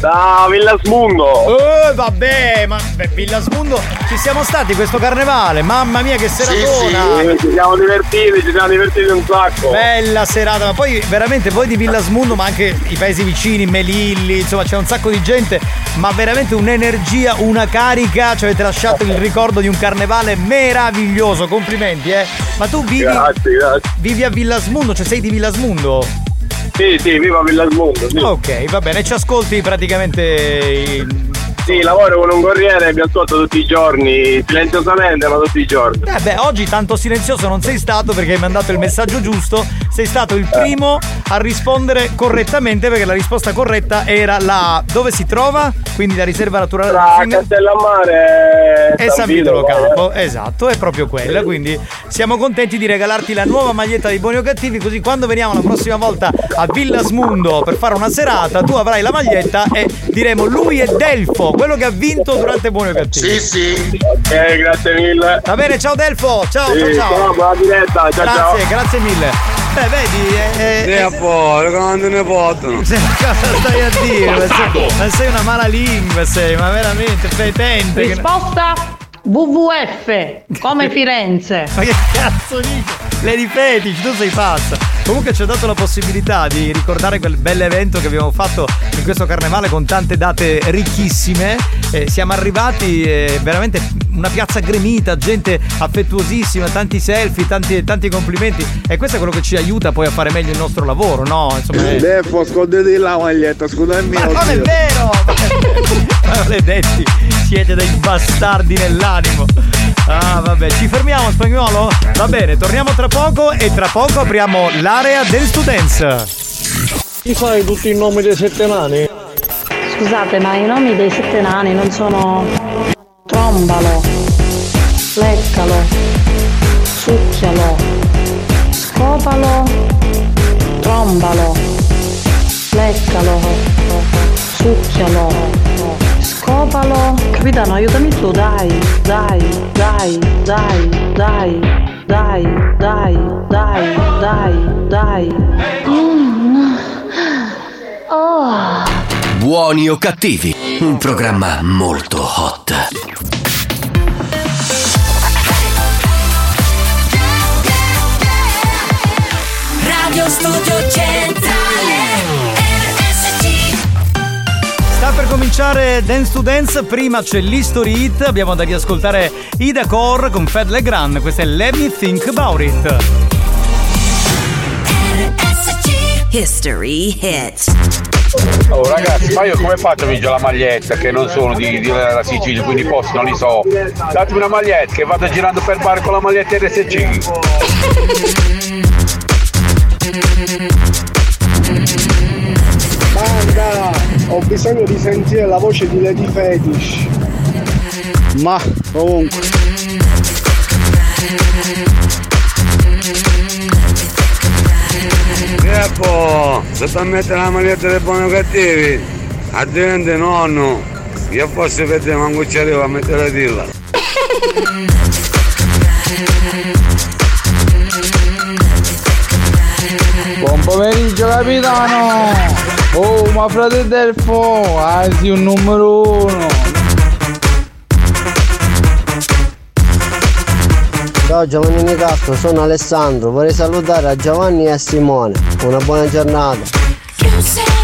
Da Villasmundo. Eh, vabbè, ma beh, Villasmundo ci siamo stati questo carnevale, mamma mia che seratona! Sì, ci siamo divertiti, ci siamo divertiti un sacco. Bella serata, ma poi veramente voi di Villasmundo, ma anche i paesi vicini, Melilli, insomma c'è un sacco di gente, ma veramente un'energia, una carica, ci avete lasciato il ricordo di un carnevale meraviglioso, complimenti eh! Ma tu vivi, Grazie, grazie. vivi a Villasmundo, cioè sei di Villasmundo? Sì, sì, viva Villasmundo, sì. Ok, va bene, ci ascolti praticamente Sì, lavoro con un corriere ascolto tutti i giorni, silenziosamente, ma tutti i giorni. Eh beh, oggi tanto silenzioso non sei stato perché hai mandato il messaggio giusto. Sei stato il primo a rispondere correttamente perché la risposta corretta era la. Dove si trova? Quindi la riserva naturale Tra del Castellammare e San Vitolo Capo. Esatto, è proprio quella. Quindi siamo contenti di regalarti la nuova maglietta di Buoni o Cattivi così quando veniamo la prossima volta a Villasmundo per fare una serata tu avrai la maglietta e diremo lui è Delfo, quello che ha vinto durante Buoni o Cattivi. Sì, sì. Ok, grazie mille. Va bene, ciao Delfo, ciao, Sì, ciao, ciao. ciao, buona diretta, ciao, grazie, ciao. grazie mille. Beh, vedi, eh, Sì, eh, a fuori, quando ne portano. cosa stai a dire? Ma sei, ma sei una mala lingua, sei, ma veramente fetente. Risposta WWF, come Firenze. Ma che cazzo dici? Le ripeti, tu sei pazza. Comunque ci ha dato la possibilità di ricordare quel bell'evento che abbiamo fatto in questo carnevale con tante date ricchissime. Eh, siamo arrivati eh, veramente una piazza gremita, gente affettuosissima, tanti selfie, tanti, tanti complimenti. E questo è quello che ci aiuta poi a fare meglio il nostro lavoro, no? Insomma, è- Defo, scordati la maglietta, scusami. Ma non è vero! Ma Maledetti, siete dei bastardi nell'animo. Ah, vabbè, ci fermiamo, spagnolo? Va bene, torniamo tra poco e tra poco apriamo l'area del students. Ti fai tutti i nomi dei sette nani? Scusate, ma i nomi dei sette nani non sono trombalo, leccalo, succhialo, scopalo, trombalo, leccalo, succhialo, scopalo. Capitano, aiutami tu, dai, dai, dai, dai, dai, dai, dai, dai, dai, dai. Mm. Oh. Buoni o cattivi? Un programma molto hot. Radio Studio Centrale per cominciare Dance to Dance, prima c'è l'History Hit, abbiamo da riascoltare Ida Core con Fed Legrand, questo è Let Me Think About It. History Hit Oh ragazzi, ma io come faccio a vincere la maglietta che non sono di, di della Sicilia, quindi i posti non li so. Datemi una maglietta che vado girando per bar con la maglietta RSC. Banda, ho bisogno di sentire la voce di Lady Fetish. Ma comunque. Peppo, se ti mettere la maglietta dei buoni o cattivi, a divente nonno. Io forse per te manco ci arrivo a mettere la dilla. Buon pomeriggio capitano! Oh, ma frate Delfo, ah sì, un numero uno! Ciao Giovanni Nicastro, sono Alessandro, vorrei salutare a Giovanni e a Simone. Una buona giornata.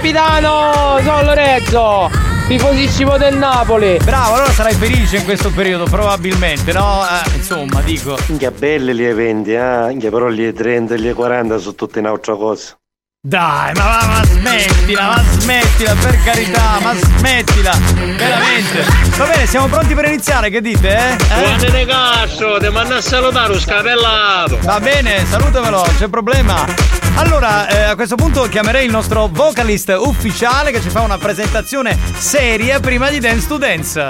Capitano, sono Lorenzo, tifosissimo del Napoli. Bravo, allora sarai felice in questo periodo, probabilmente, no? Eh, insomma, dico. Minchia belli gli eventi, eh? Minchia però gli 30 e gli 40 sono tutte un'altra cosa. Dai, ma, ma, ma smettila, ma smettila, per carità, ma smettila, veramente. Va bene, siamo pronti per iniziare, che dite, eh? eh? Guarda di cazzo, ti manda a salutare un scapellato. Va bene, salutamelo, c'è problema. Allora, eh, a questo punto chiamerei il nostro vocalist ufficiale che ci fa una presentazione seria prima di Dance to Dance.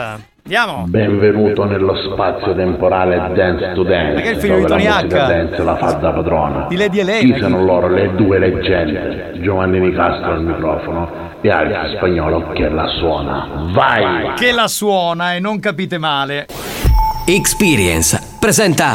Andiamo. Benvenuto nello spazio temporale Dance to Dance. Perché il figlio di Tony H? dance la fa da padrona. Di Lady Elena. Chi sono loro le due leggende? Giovanni Nicastro al microfono e Alex Spagnolo che la suona. Vai! Che la suona e non capite male. Experience presenta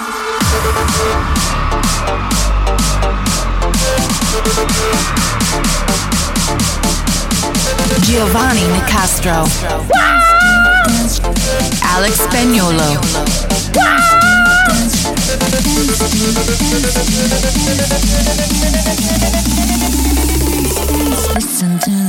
Giovanni Nicastro. Alex Spagnolo. Listen to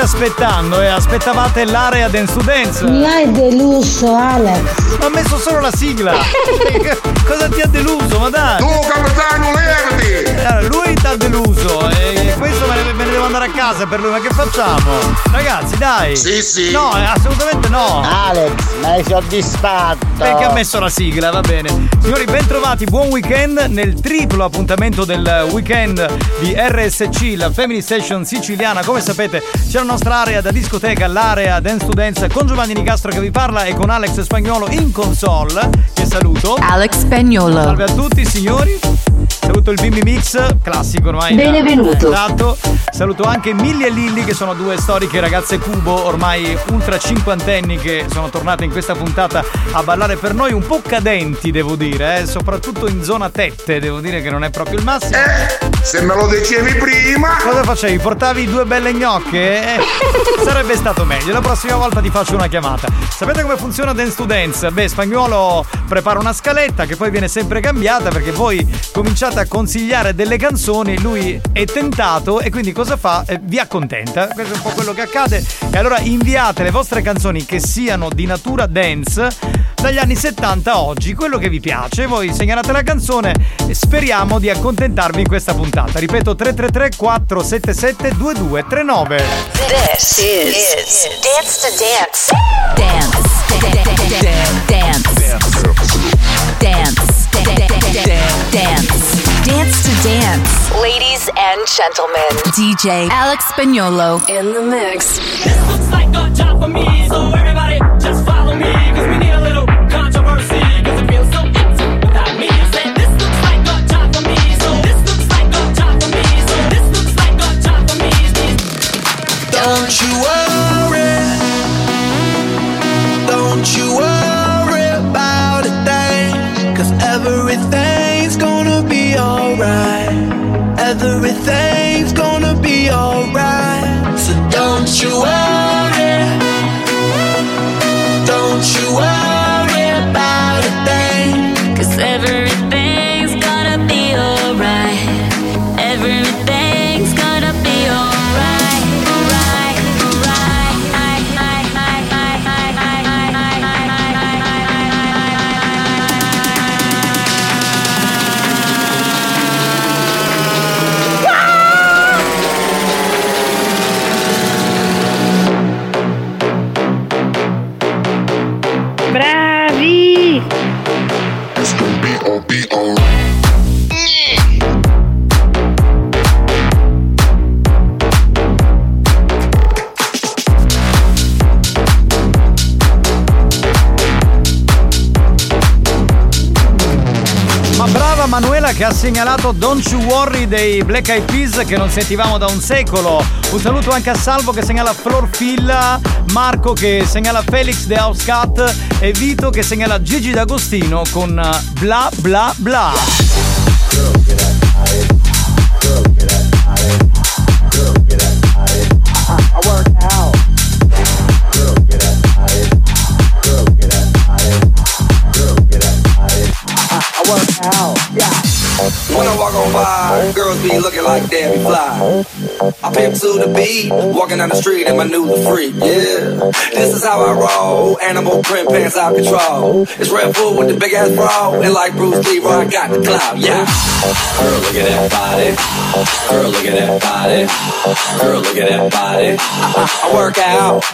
aspettando e aspettavate l'area dance to dance. Mi hai deluso, Alex. Ma ho messo solo la sigla. Cosa ti ha deluso? Ma dai. Tu, capitano! Allora, lui ti ha deluso e questo me ne, me ne devo andare a casa per lui, ma che facciamo? Ragazzi, dai. Sì, sì. No, eh, assolutamente no. Alex, mi hai soddisfatto. Perché ha messo la sigla, va bene. Signori, bentrovati, buon weekend nel triplo appuntamento del weekend di RSC, la Family Station siciliana. Come sapete, c'è la nostra area da discoteca, l'area Dance to Dance con Giovanni Nicastro che vi parla e con Alex Spagnolo in console. Che saluto. Alex Spagnolo. Salve a tutti, signori. Saluto il Bimbi Mix, classico ormai. Benvenuto. Esatto. Saluto anche Millie e Lilly che sono due storiche ragazze cubo, ormai ultra cinquantenni che sono tornate in questa puntata a ballare per noi un po' cadenti, devo dire, eh? soprattutto in zona tette, devo dire che non è proprio il massimo. Se me lo dicevi prima! Cosa facevi? Portavi due belle gnocche? Eh, sarebbe stato meglio. La prossima volta ti faccio una chiamata. Sapete come funziona Dance to Dance? Beh, Spagnuolo prepara una scaletta che poi viene sempre cambiata perché voi cominciate a consigliare delle canzoni, lui è tentato e quindi cosa fa? Eh, vi accontenta. Questo è un po' quello che accade. E allora inviate le vostre canzoni che siano di natura dance dagli anni 70 a oggi, quello che vi piace. Voi segnalate la canzone e speriamo di accontentarvi in questa puntata. Ripeto 333 477 2239. This is, Dance to Dance. Dance. Dance. Dance. Dance. Dance to Dance. Ladies and gentlemen. DJ Alex Spagnolo. In the mix. This looks like a job for me, so everybody just follow alright. Everything's gonna be alright. So don't you worry, segnalato Don't You Worry dei Black Eyed Peas che non sentivamo da un secolo. Un saluto anche a Salvo che segnala Flor Filla, Marco che segnala Felix The House Cat e Vito che segnala Gigi D'Agostino con eh, Bla Bla Bla. Girls be looking like Debbie Fly. I pimp to the beat, walking down the street in my new the freak. Yeah, this is how I roll. Animal print pants out control. It's Red Bull with the big ass bra, and like Bruce Lee, I got the clout. Yeah, girl, look at that body. Girl, look at that body. Girl, look at that body. I, I work out.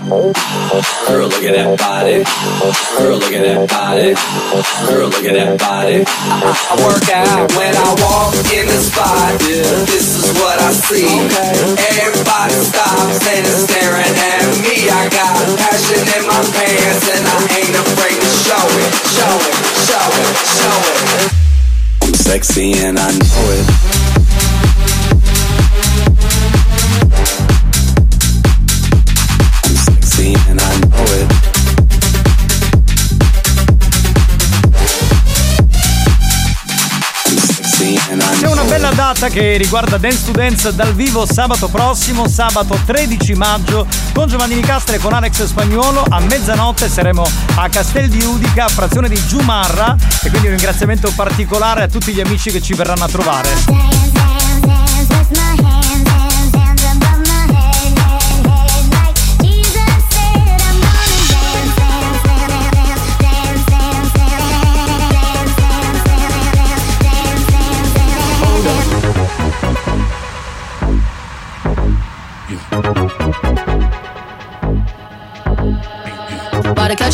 Girl, look at that body. Girl, look at that body. Girl, look at that body. I, I work out when I walk in the spot. Yeah, this is what I see. Everybody stops and is staring at me. I got passion in my pants and I ain't afraid to show it, show it, show it, show it. I'm sexy and I know it. And I C'è una bella data che riguarda Dance to Dance dal vivo sabato prossimo, sabato 13 maggio, con Giovanni Nicastre e con Alex Spagnuolo. A mezzanotte saremo a Castel di Udica, frazione di Giumarra. E quindi un ringraziamento particolare a tutti gli amici che ci verranno a trovare.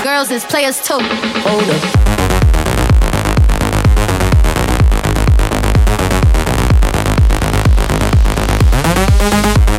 girls is players too. Hold up. Yeah,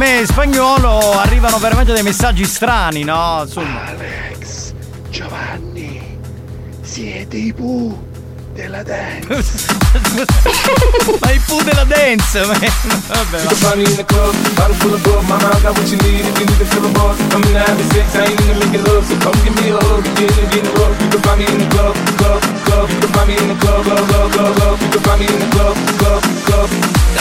me spagnolo arrivano veramente dei messaggi strani, no? Insomma. Alex, Giovanni, siete i Pooh della dance. ma i Pooh della dance, man. Vabbè, You can find me in the club, bottle full of bug. Mama, I got what you need if you need to fill a buzz. I'm in the having sex, I ain't in the making love. So come give me a hug, get in, get in the rub. You can find me in the club, club, club. You can find me in the club, club, club, club, club. You can find me in the club, club, club.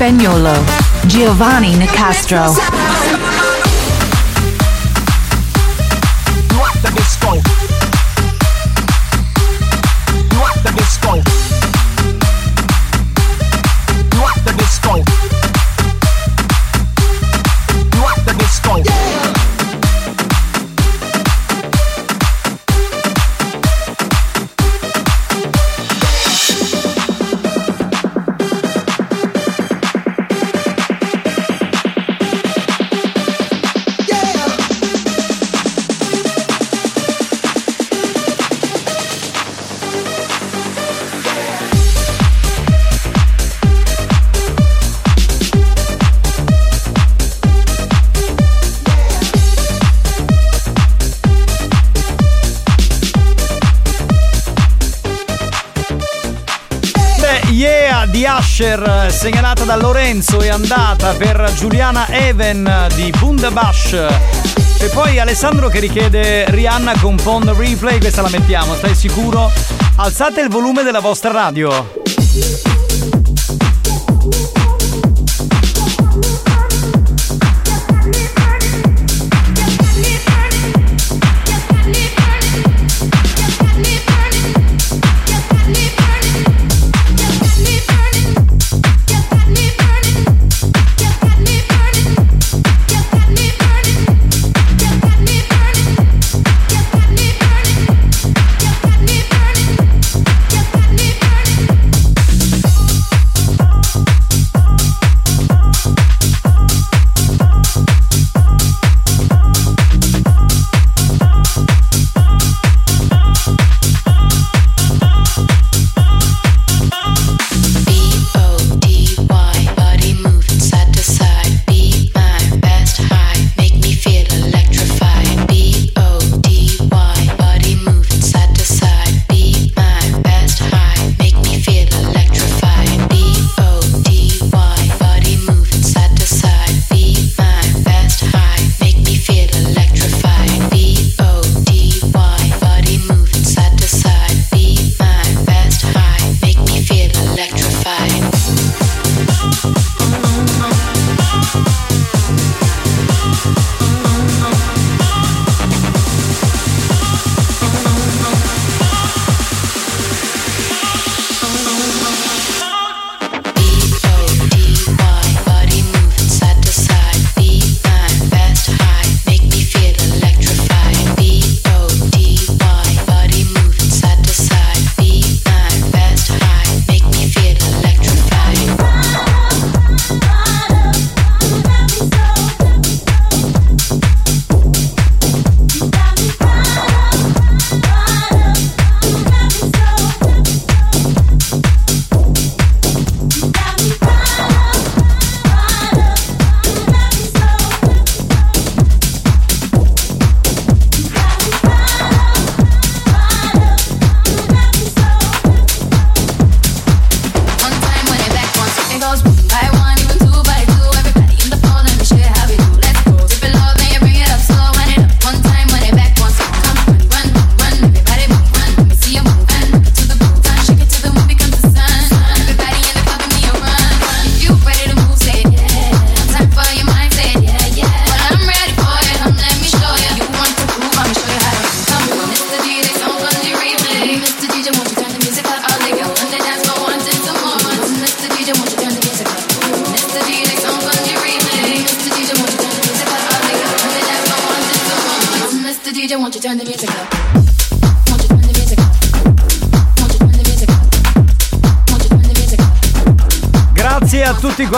Alex Spagnolo, Giovanni Nicastro. Asher, segnalata da Lorenzo, è andata per Giuliana Even di Bundabash. E poi Alessandro che richiede Rihanna con Pond Replay, questa la mettiamo, stai sicuro? Alzate il volume della vostra radio.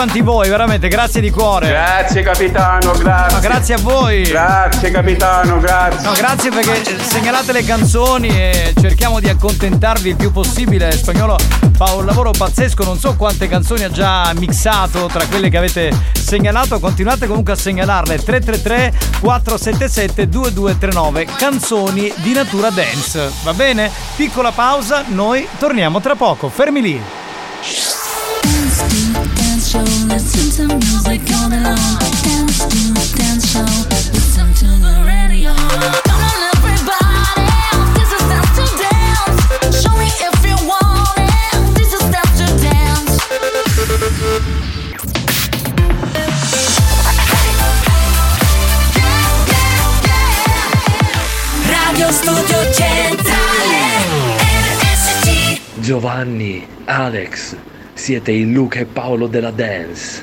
Quanti voi, veramente, grazie di cuore. Grazie capitano, grazie. Ma grazie a voi. Grazie capitano, grazie. No, grazie perché segnalate le canzoni e cerchiamo di accontentarvi il più possibile. Spagnolo fa un lavoro pazzesco, non so quante canzoni ha già mixato tra quelle che avete segnalato, continuate comunque a segnalarle 333 477 2239 canzoni di natura dance. Va bene? Piccola pausa, noi torniamo tra poco. Fermi lì. Giovanni, Alex, siete il Luca e Paolo della dance.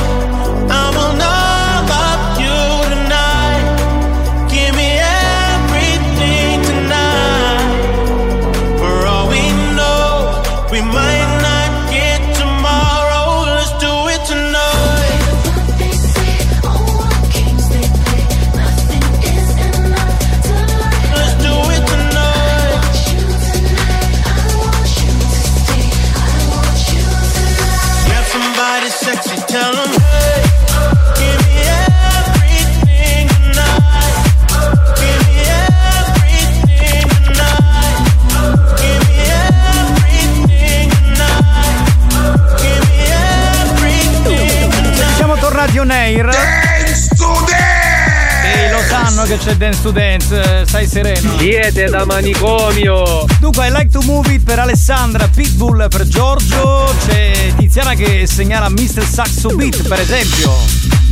Che c'è Dance to Dance, eh, stai sereno. Siete da manicomio. Dunque, I like to move it per Alessandra, Pitbull per Giorgio, c'è Tiziana che segnala Mr. Saxo Beat, per esempio.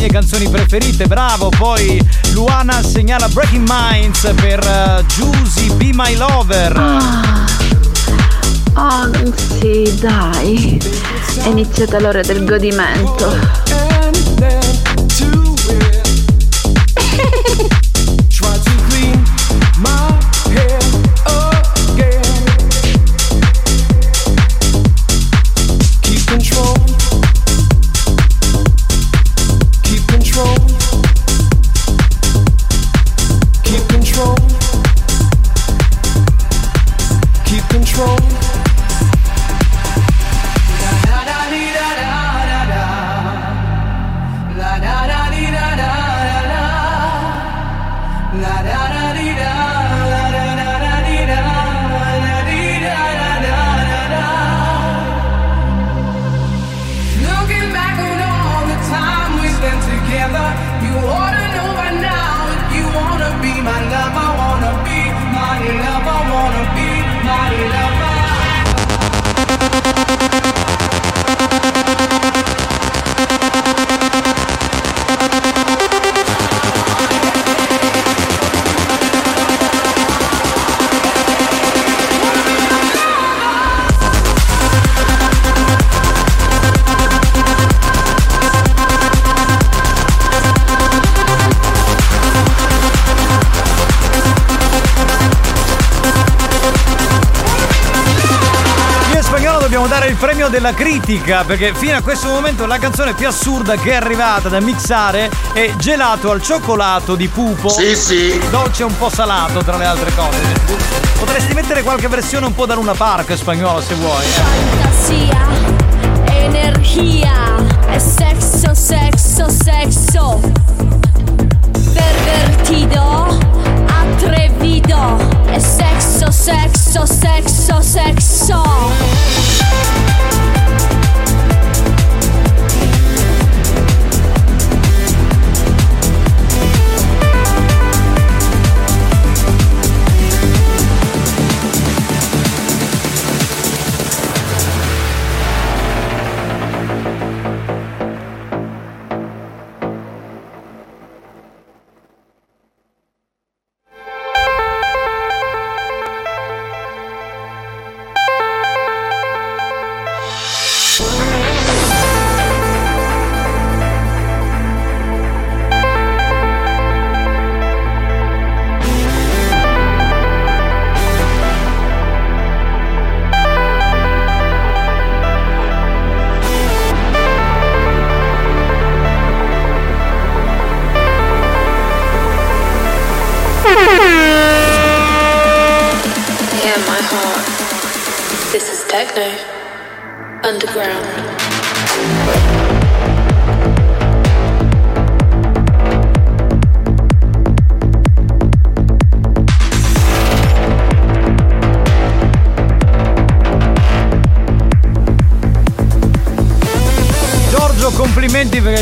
Mie canzoni preferite. Bravo. Poi Luana segnala Breaking Minds per eh, Juicy Be My Lover. Oh, sì, dai. È iniziata l'ora del godimento. Critica perché fino a questo momento la canzone più assurda che è arrivata da mixare è Gelato al cioccolato di Pupo. Sì, sì. Dolce un po' salato tra le altre cose. Potresti mettere qualche versione un po' da Luna Park in spagnolo se vuoi. fantasía, energía, es sexo, sexo, sexo. Pervertido, atrevido, es sexo, sexo, sexo, sexo.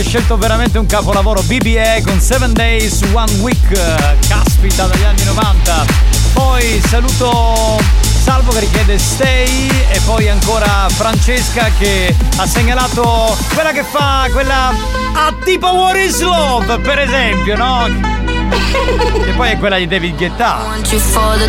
Scelto veramente un capolavoro BBA con 7 Days, One Week, eh, caspita dagli anni 90. Poi saluto Salvo che richiede Stay e poi ancora Francesca che ha segnalato quella che fa quella a tipo What is Love, per esempio, no? Che poi è quella di David Guetta. want you for the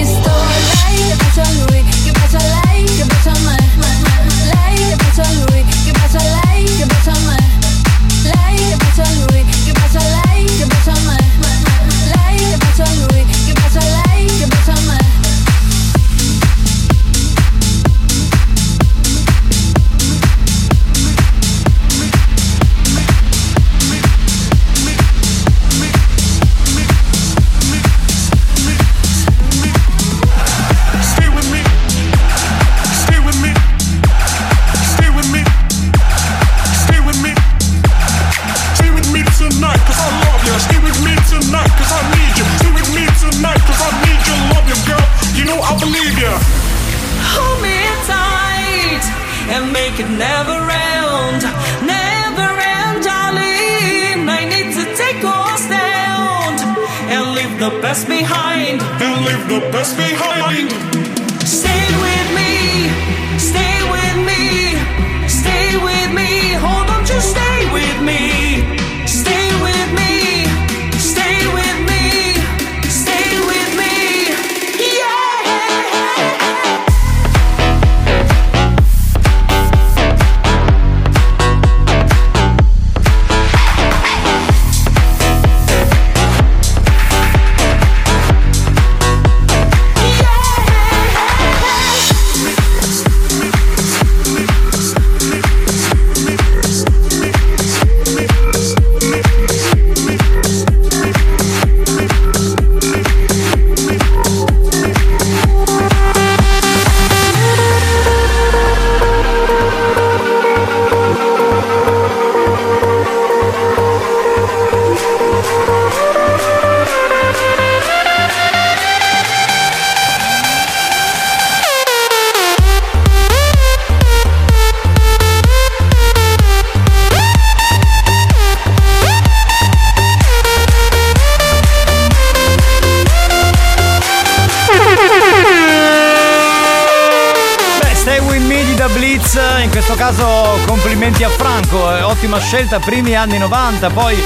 80. Poi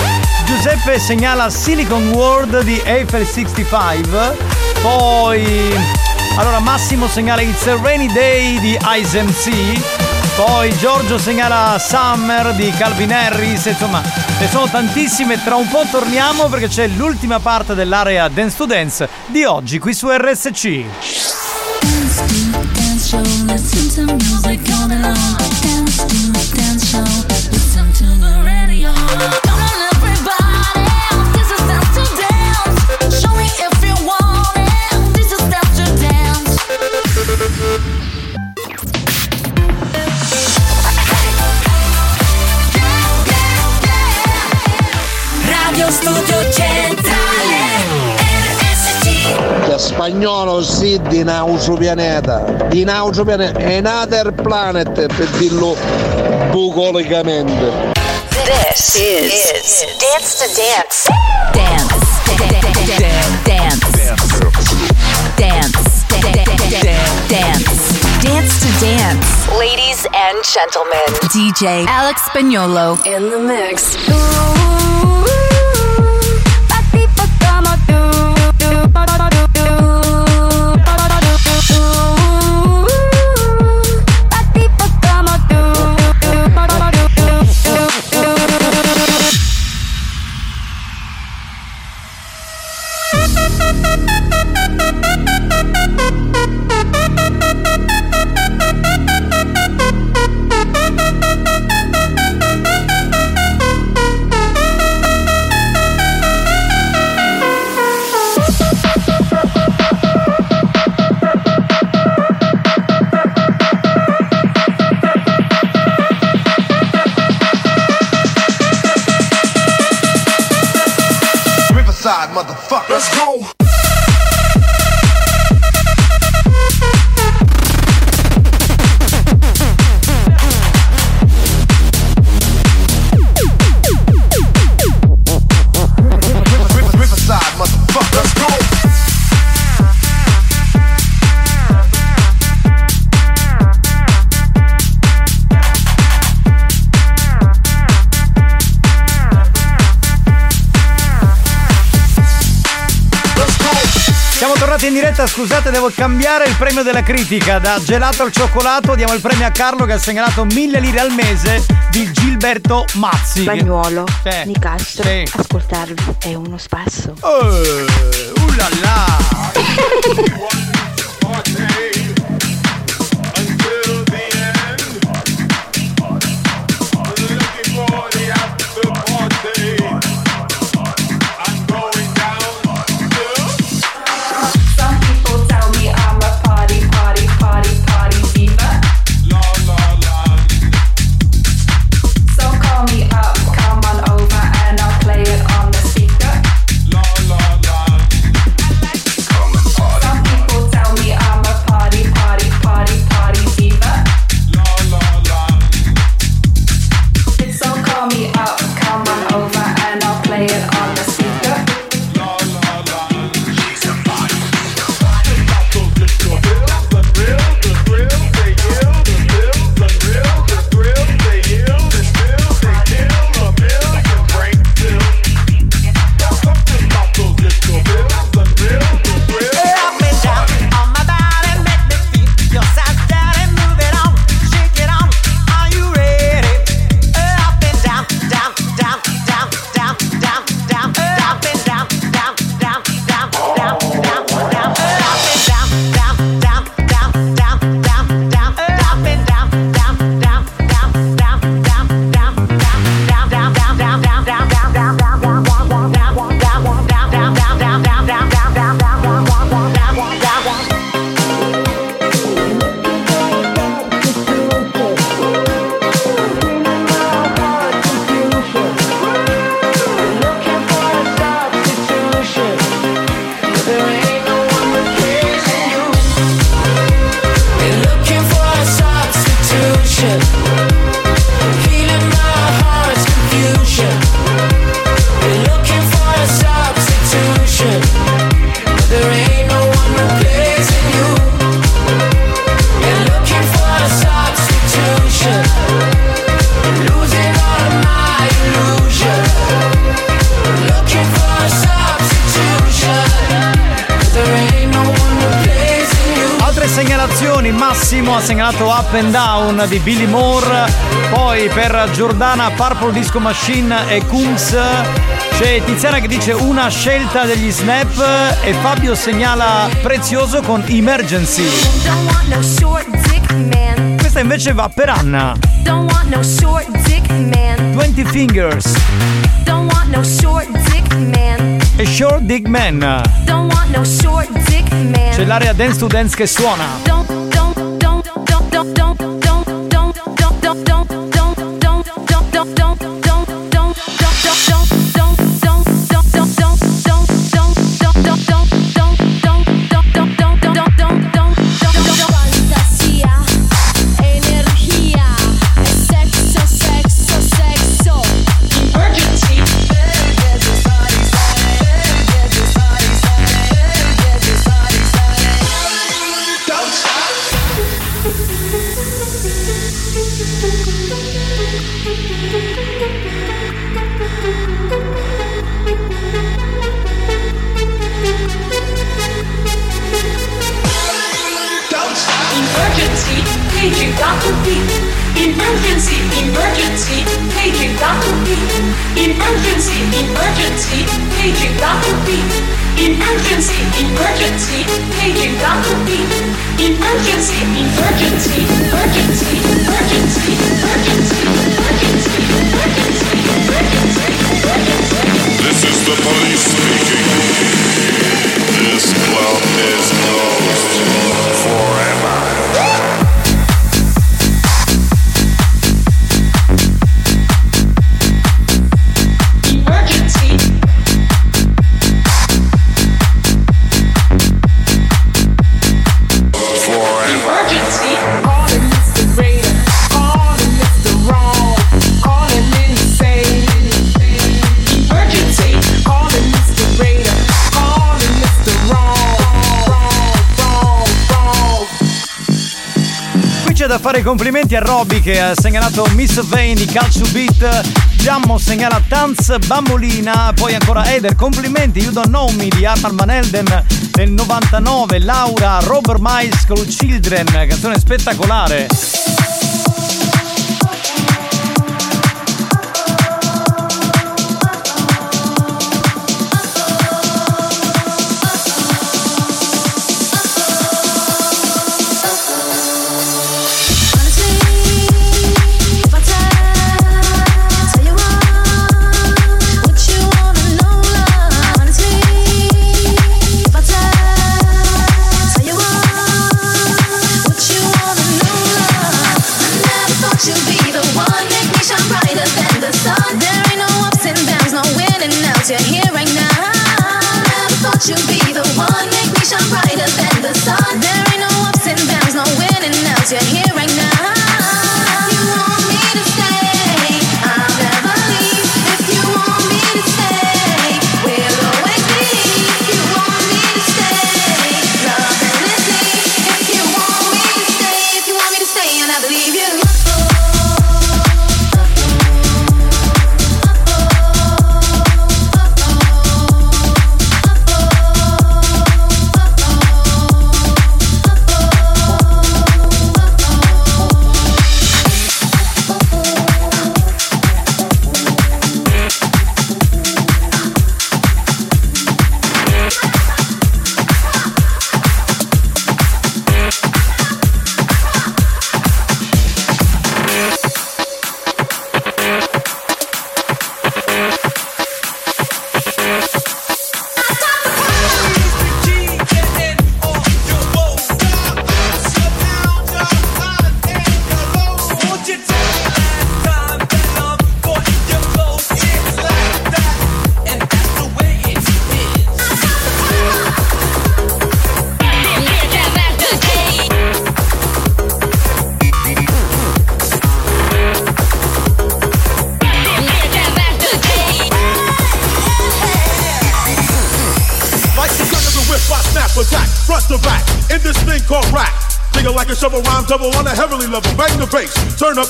Giuseppe segnala Silicon World di Eiffel 65. Poi allora Massimo segnala It's a Rainy Day di ISMC. Poi Giorgio segnala Summer di Calvin Harris, insomma, ne sono tantissime. Tra un po' torniamo perché c'è l'ultima parte dell'area Dance to Dance di oggi qui su RSC. Dance to, dance show, spagnolo sì di altro pianeta. Di altro pianeta. È un other planet per dirlo bucolicamente. This is, Dance to Dance. Dance. Dance. Dance. Dance. Dance to Dance. Ladies and gentlemen, DJ Alex Spagnolo in the mix. Scusate, devo cambiare il premio della critica. Da gelato al cioccolato diamo il premio a Carlo che ha segnalato 1000 lire al mese di Gilberto Mazzi. Spagnuolo, Sì. Nicastro, Sì. ascoltarvi è uno spasso. Eh, uh là là. di Billy Moore, poi per Giordana Purple Disco Machine e Kunz c'è Tiziana che dice una scelta degli snap e Fabio segnala prezioso con Emergency. Questa invece va per Anna. 20 Fingers. E Short Dick Man. C'è l'area dance to dance che suona. don't. complimenti a Robby che ha segnalato Miss Vane di Calcio Beat. Giammo segnala Tanz Bambolina, poi ancora Eder, complimenti, You Don't Know Me di Arman Van Elden del 99, Laura, Robert Miles con Children, canzone spettacolare.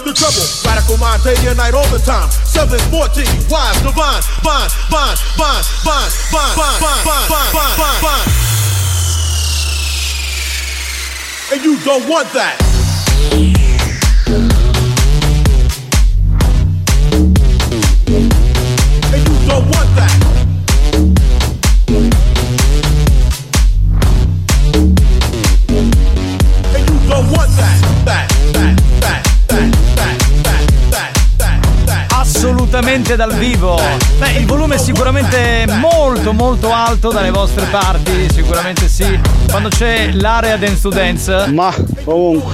the trouble. Radical mind, day and night, all the time. 714, wise, divine, bind, bind, bind, bind, bind, bind, bind, bind, bind, bind. And you don't want that. Assolutamente dal vivo. Beh, il volume è sicuramente molto molto alto dalle vostre parti, sicuramente sì. Quando c'è l'area dance to dance. Ma comunque.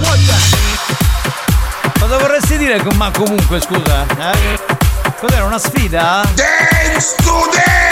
Cosa vorresti dire con ma comunque, scusa? Eh? Cos'era una sfida? Dance to dance!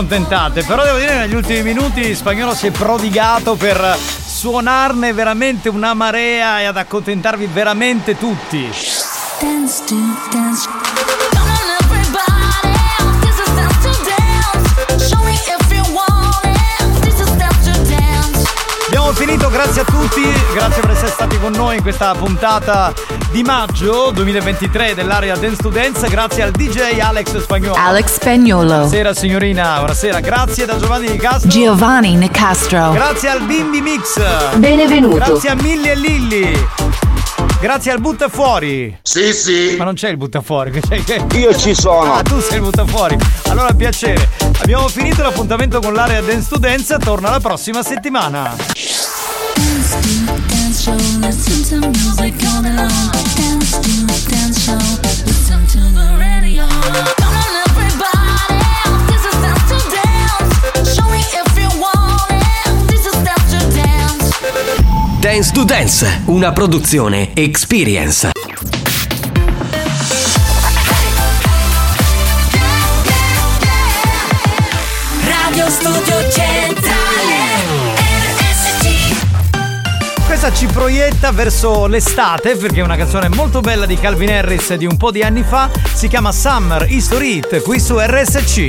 Accontentate, però devo dire che negli ultimi minuti Spagnolo si è prodigato per suonarne veramente una marea e ad accontentarvi veramente tutti. Dance to dance. Come on, everybody. This is dance to dance. Show me if you want it. This is dance to dance. Abbiamo finito, grazie a tutti, grazie per essere stati con noi in questa puntata di maggio 2023 dell'area Dance to Dance, grazie al DJ Alex Spagnolo. Alex Spagnolo. Buonasera signorina, buonasera, grazie da Giovanni Di Castro. Giovanni Nicastro. Grazie al Bimbi Mix. Benvenuto. Grazie a Milli e Lilli. Grazie al butta fuori. Sì, sì. Ma non c'è il butta fuori. C'è, che... Io ci sono. Ah, tu sei il butta fuori. Allora, piacere. Abbiamo finito l'appuntamento con l'area Dance to Dance. Torna la prossima settimana. Dance to dance show. Listen to music all day long. Dance to Dance, una produzione Experience. Radio Studio Centrale RSC Questa ci proietta verso l'estate perché è una canzone molto bella di Calvin Harris di un po' di anni fa. Si chiama Summer History Hit qui su RSC.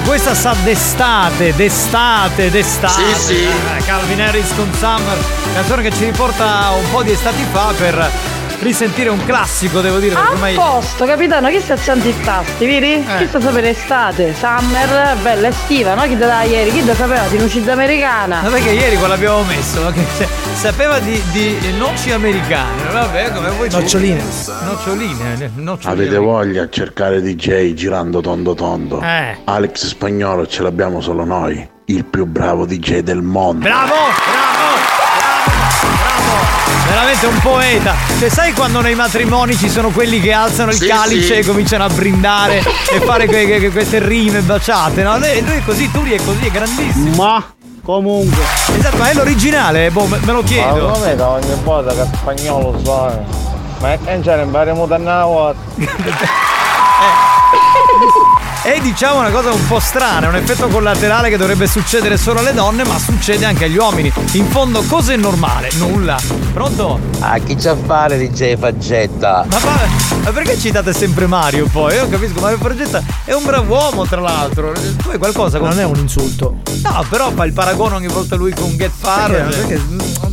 Questa sa d'estate, d'estate, d'estate. Sì, sì. Eh, Calvin Harris con Summer, canzone che ci riporta un po' di estati fa per risentire un classico, devo dire. A ormai- posto, capitano, chi sta accanto i tasti, vedi? Chi sta sapere estate, summer, bella estiva, no? Chi da ieri, chi da sapeva di nucida americana. Ma perché ieri quello abbiamo messo? ma che sapeva di, di noci americane. Vabbè, come vuoi. Noccioline. Noccioline, eh, noccioline. Avete voglia a cercare DJ girando tondo tondo? Eh. Alex Spagnolo ce l'abbiamo solo noi, il più bravo DJ del mondo. Bravo, bravo, bravo, bravo. Veramente un poeta. Cioè, sai quando nei matrimoni ci sono quelli che alzano il Sì, calice sì. e cominciano a brindare e fare que- que- queste rime baciate, no? Lui lui è così, Turi è così, è grandissimo. Ma comunque. Esatto, ma è l'originale, boh, me lo chiedo. Ma non vedo ogni volta che spagnolo suona. Ma è che ce ne impareremo da una volta. E diciamo una cosa un po' strana, è un effetto collaterale che dovrebbe succedere solo alle donne, ma succede anche agli uomini. In fondo, cosa è normale? Nulla. Pronto? A chi c'ha a fare DJ Faggetta? Ma, ma perché citate sempre Mario poi? Io capisco, Mario Fargetta è un bravo uomo tra l'altro. Tu hai qualcosa con... Non è un insulto. No, però fa il paragone ogni volta lui con Get Far. Perché, perché,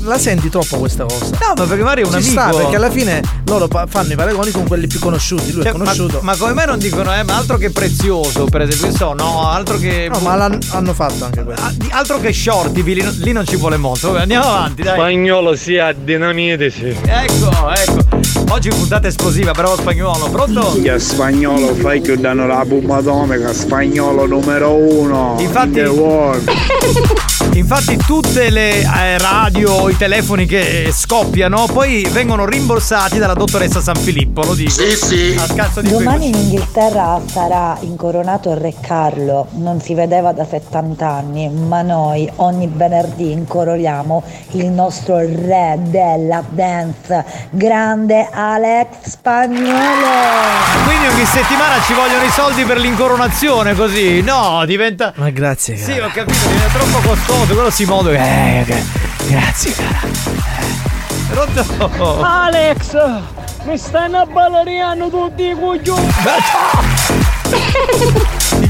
la senti troppo questa cosa? No, ma perché Mario è un Ci amico. sta, perché alla fine loro pa- fanno i paragoni con quelli più conosciuti. Lui Cioè, è ma, conosciuto. ma come me non dicono, eh, ma altro che prezioso, per esempio, che so, no, altro che. No, ma l'han- hanno fatto anche questo. Ah, di- Altro che shorty, lì, non- lì non ci vuole molto. Vabbè, andiamo avanti, dai. Spagnolo sia dinamitici. Ecco, ecco. Oggi puntata esplosiva, bravo spagnolo, pronto? Che spagnolo fai che danno la bomba atomica, spagnolo numero uno. Infatti- in the world. Infatti tutte le eh, radio o i telefoni che scoppiano poi vengono rimborsati dalla dottoressa San Filippo, lo dico. Sì, sì. A scazzo di Domani in Inghilterra sarà incoronato il Re Carlo, non si vedeva da 70 anni, ma noi ogni venerdì incoroniamo il nostro re della dance, grande Alex Spagnolo. Quindi ogni settimana ci vogliono i soldi per l'incoronazione così. No, diventa. Ma grazie, Sì, ho capito, diventa troppo costoso, quello si modo. Eh, gra- grazie, cara. Pronto? Alex! Mi stanno ballariando tutti i coglioni!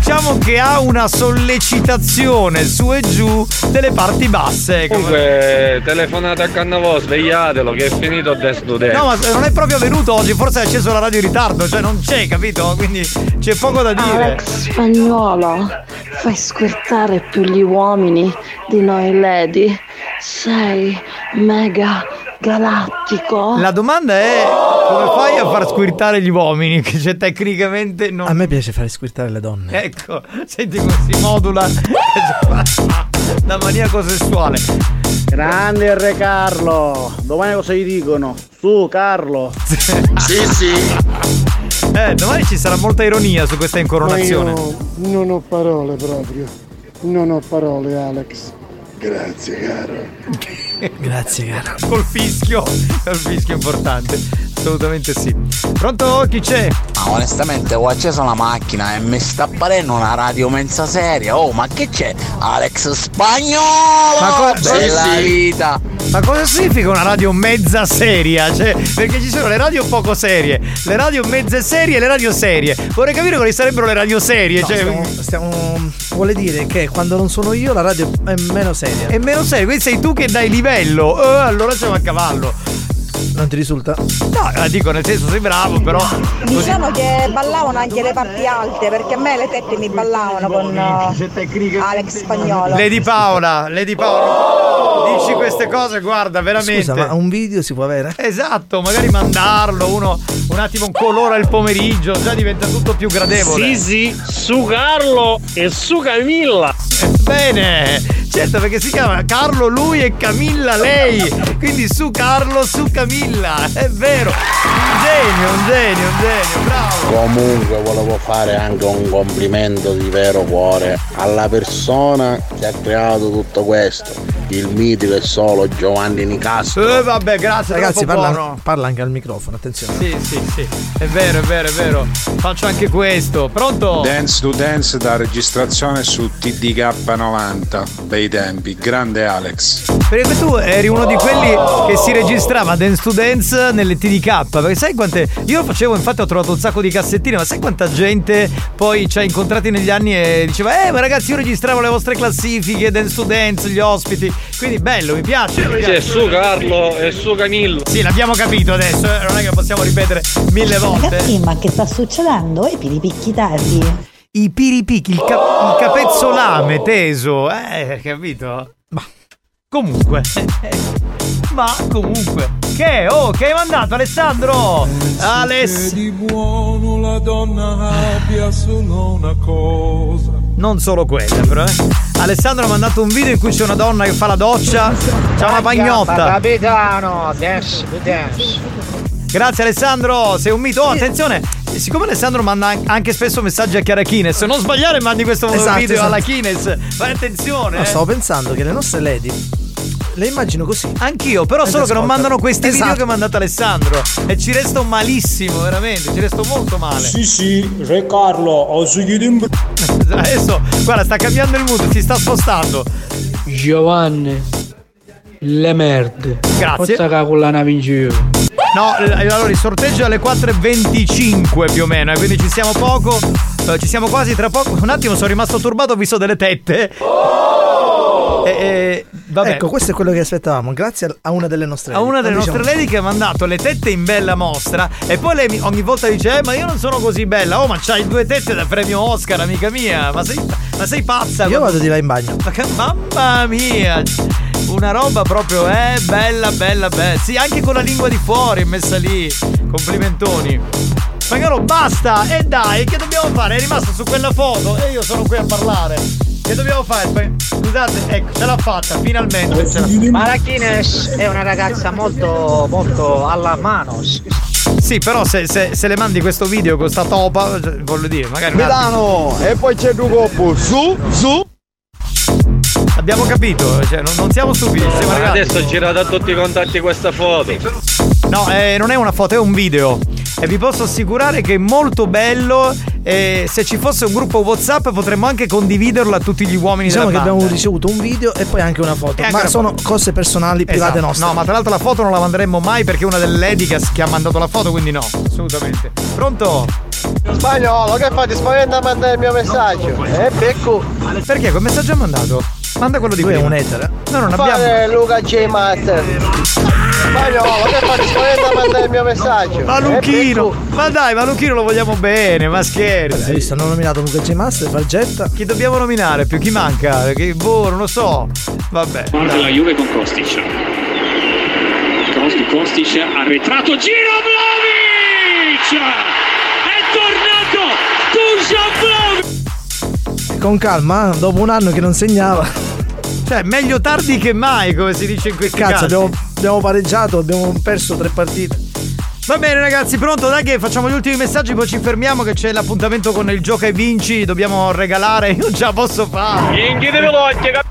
Diciamo che ha una sollecitazione su e giù delle parti basse. Comunque, telefonate a Cannavò, svegliatelo che è finito il Dance to Dance. No, ma non è proprio venuto oggi, forse ha acceso la radio in ritardo, cioè non c'è, capito? Quindi c'è poco da dire. Alex spagnolo, fai squirtare più gli uomini di noi lady. Sei mega galattico. La domanda è come fai a far squirtare gli uomini? Che c'è tecnicamente non. A me piace fare squirtare le donne. Ecco, senti come si modula da maniaco sessuale. Grande Re Carlo, domani cosa gli dicono? Su Carlo. sì, sì. Eh, domani ci sarà molta ironia su questa incoronazione. Ma io non ho parole proprio. Non ho parole, Alex. Grazie, caro. Grazie, caro. Col fischio, col fischio importante. Assolutamente sì. Pronto? Chi c'è? Ma onestamente ho acceso la macchina e mi sta apparendo una radio mezza seria. Oh, ma che c'è? Alex Spagnolo! Ma co- Bella sì, sì. vita! Ma cosa significa una radio mezza seria? Cioè, perché ci sono le radio poco serie, le radio mezze serie e le radio serie. Vorrei capire quali sarebbero le radio serie. No, cioè, stiamo, stiamo- vuole dire che quando non sono io la radio è meno seria. È meno seria, quindi sei tu che dai livello. Eh, allora siamo a cavallo. Non ti risulta? No, eh, dico nel senso sei bravo, però. così- Diciamo che ballavano anche le parti alte perché a me le tette mi ballavano con eh, Alex Spagnolo. Lady Paola, Lady Paola, dici queste cose, guarda, veramente. Scusa, ma un video si può avere? Esatto, magari mandarlo, uno un attimo colora il pomeriggio, già diventa tutto più gradevole. Sì, sì, su Carlo e su Camilla. Bene, certo perché si chiama Carlo lui e Camilla lei, quindi su Carlo, su Camilla, è vero. Un genio, un genio, un genio, bravo. Comunque volevo fare anche un complimento di vero cuore alla persona che ha creato tutto questo, il mitico e solo Giovanni Nicastro. Eh, vabbè, grazie, Ragazzi, parla, parla anche al microfono, attenzione. Sì, sì, sì, è vero, è vero, è vero. Faccio anche questo. Pronto? Dance to Dance da registrazione su TDK90, bei tempi, grande Alex. Perché tu eri uno di quelli che si registrava Dance to Dance nelle TDK. Perché sai quante. Io lo facevo, infatti ho trovato un sacco di cassettine, ma sai quanta gente poi ci ha incontrati negli anni e diceva: Eh, ma ragazzi, io registravo le vostre classifiche, Dance to Dance, gli ospiti. Quindi bello, mi piace. Mi C'è piace. su Carlo e su Camillo. Sì, l'abbiamo capito adesso, eh, non è che possiamo ripetere mille volte. Ragazzi, ma che sta succedendo? I piripicchi tardi. I piripicchi, il, ca- il capezzolame teso, eh, capito? Ma comunque. Ma comunque. Che? Oh, che hai mandato Alessandro? Aless. di buono la donna abbia solo una cosa. Non solo quella, però, eh. Alessandro ha mandato un video in cui c'è una donna che fa la doccia. C'ha una pagnotta. Capitano, dance dance. Grazie Alessandro, sei un mito. Oh, attenzione, siccome Alessandro manda an- anche spesso messaggi a Chiara Kines, non sbagliare mandi questo Esatto, video esatto. alla Kines. Fai attenzione. No, eh. stavo pensando che le nostre lady le immagino così. Anch'io, però solo che non mandano questi video Esatto. che ha mandato Alessandro. E ci resto malissimo, veramente, ci resto molto male. Sì, sì, Re Carlo, ho seguito in Adesso, guarda, sta cambiando il mood, si sta spostando. Giovanni, le merde. Grazie. Forza con la nave in giro. No, allora il sorteggio è alle 4.25 più o meno, eh, quindi ci siamo poco. eh, ci siamo quasi tra poco. Un attimo sono rimasto turbato, ho visto delle tette. E, e- vabbè. Ecco, questo è quello che aspettavamo, grazie a una delle nostre a una delle lady. nostre Diciamo- lady che ha mandato le tette in bella mostra e poi lei ogni volta dice eh ma io non sono così bella. Oh ma c'hai due tette da premio Oscar amica mia. Ma sei, ma sei pazza Io vado di là in bagno. Ma che- mamma mia. Una roba proprio eh bella bella bella sì anche con la lingua di fuori messa lì. Complimentoni. Spagnolo basta. E dai che dobbiamo fare? È rimasto su quella foto e io sono qui a parlare che dobbiamo fare scusate ecco ce l'ha fatta finalmente Marachines è una ragazza molto, molto alla mano. Sì, però se, se- se le mandi questo video con sta topa, cioè, voglio dire, magari. Milano, e poi c'è due coppo, su, su. Abbiamo capito, cioè, non, non siamo stupidi, siamo arrivati. Adesso gira da tutti i contatti questa foto. No, eh, non è una foto, è un video. E vi posso assicurare che è molto bello e se ci fosse un gruppo Whatsapp potremmo anche condividerlo a tutti gli uomini Diciamo che della banda. abbiamo ricevuto un video e poi anche una foto. Anche Ma una sono foto. cose personali, private Esatto. nostre. No, ma tra l'altro la foto non la manderemmo mai perché è una delle lady che che ha mandato la foto, quindi no, assolutamente. Pronto? Spagnolo, che fai? Ti spaventa a mandare il mio messaggio? Eh, becco. Perché? Quel messaggio ha mandato? Manda quello di Lui è un etero. No, non abbiamo. Fare Luca J Master. Spagnolo, che fai? Ti spaventa a mandare il mio messaggio? Ma Eh, Lucchino! becco. Ma dai, ma Lucchino lo vogliamo bene, ma Hai scherzi. visto? Hanno nominato Luca J Master, Fargetta. Chi dobbiamo nominare più? Chi manca? Che boh, non lo so. Vabbè. Guarda la Juve con Kostic. Kostic, Kostic arretrato, giro Vlaovic! È tornato Dusan Vlaovic! Con calma, eh, dopo un anno che non segnava. Cioè, meglio tardi che mai, come si dice in questi Cazzo, casi. abbiamo, abbiamo pareggiato, abbiamo perso tre partite. Va bene ragazzi, pronto? Dai che facciamo gli ultimi messaggi, poi ci fermiamo che c'è l'appuntamento con il gioca e vinci, dobbiamo regalare, io già posso fare. Inghi veloce,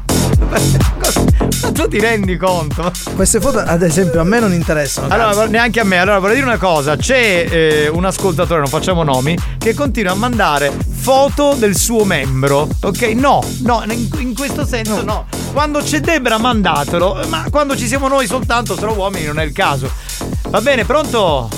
Ma tu ti rendi conto? Queste foto, ad esempio, a me non interessano. Allora, cazzo. neanche a me. Allora, vorrei dire una cosa: c'è eh, un ascoltatore, non facciamo nomi, che continua a mandare foto del suo membro. Ok? No, no, in, in questo senso no. Quando c'è Debra, mandatelo. Ma quando ci siamo noi soltanto, solo uomini, non è il caso. Va bene, pronto?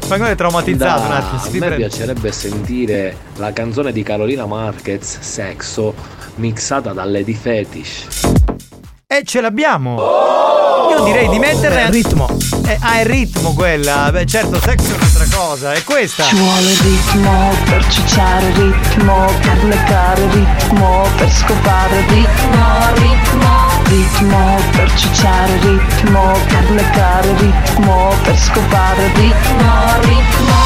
Spagnolo è traumatizzato un attimo. si a me piacerebbe sentire la canzone di Carolina Marquez, Sexo, mixata da Lady Fetish. E ce l'abbiamo! Io direi di mettere. Il ritmo. Eh, ah, è il ritmo quella. Beh, certo, sex è un'altra cosa. È questa. Ci vuole ritmo per cicciare ritmo, per leccare ritmo, per scopare ritmo, ritmo, ritmo per cicciare ritmo, per leccare ritmo, per scopare ritmo, ritmo.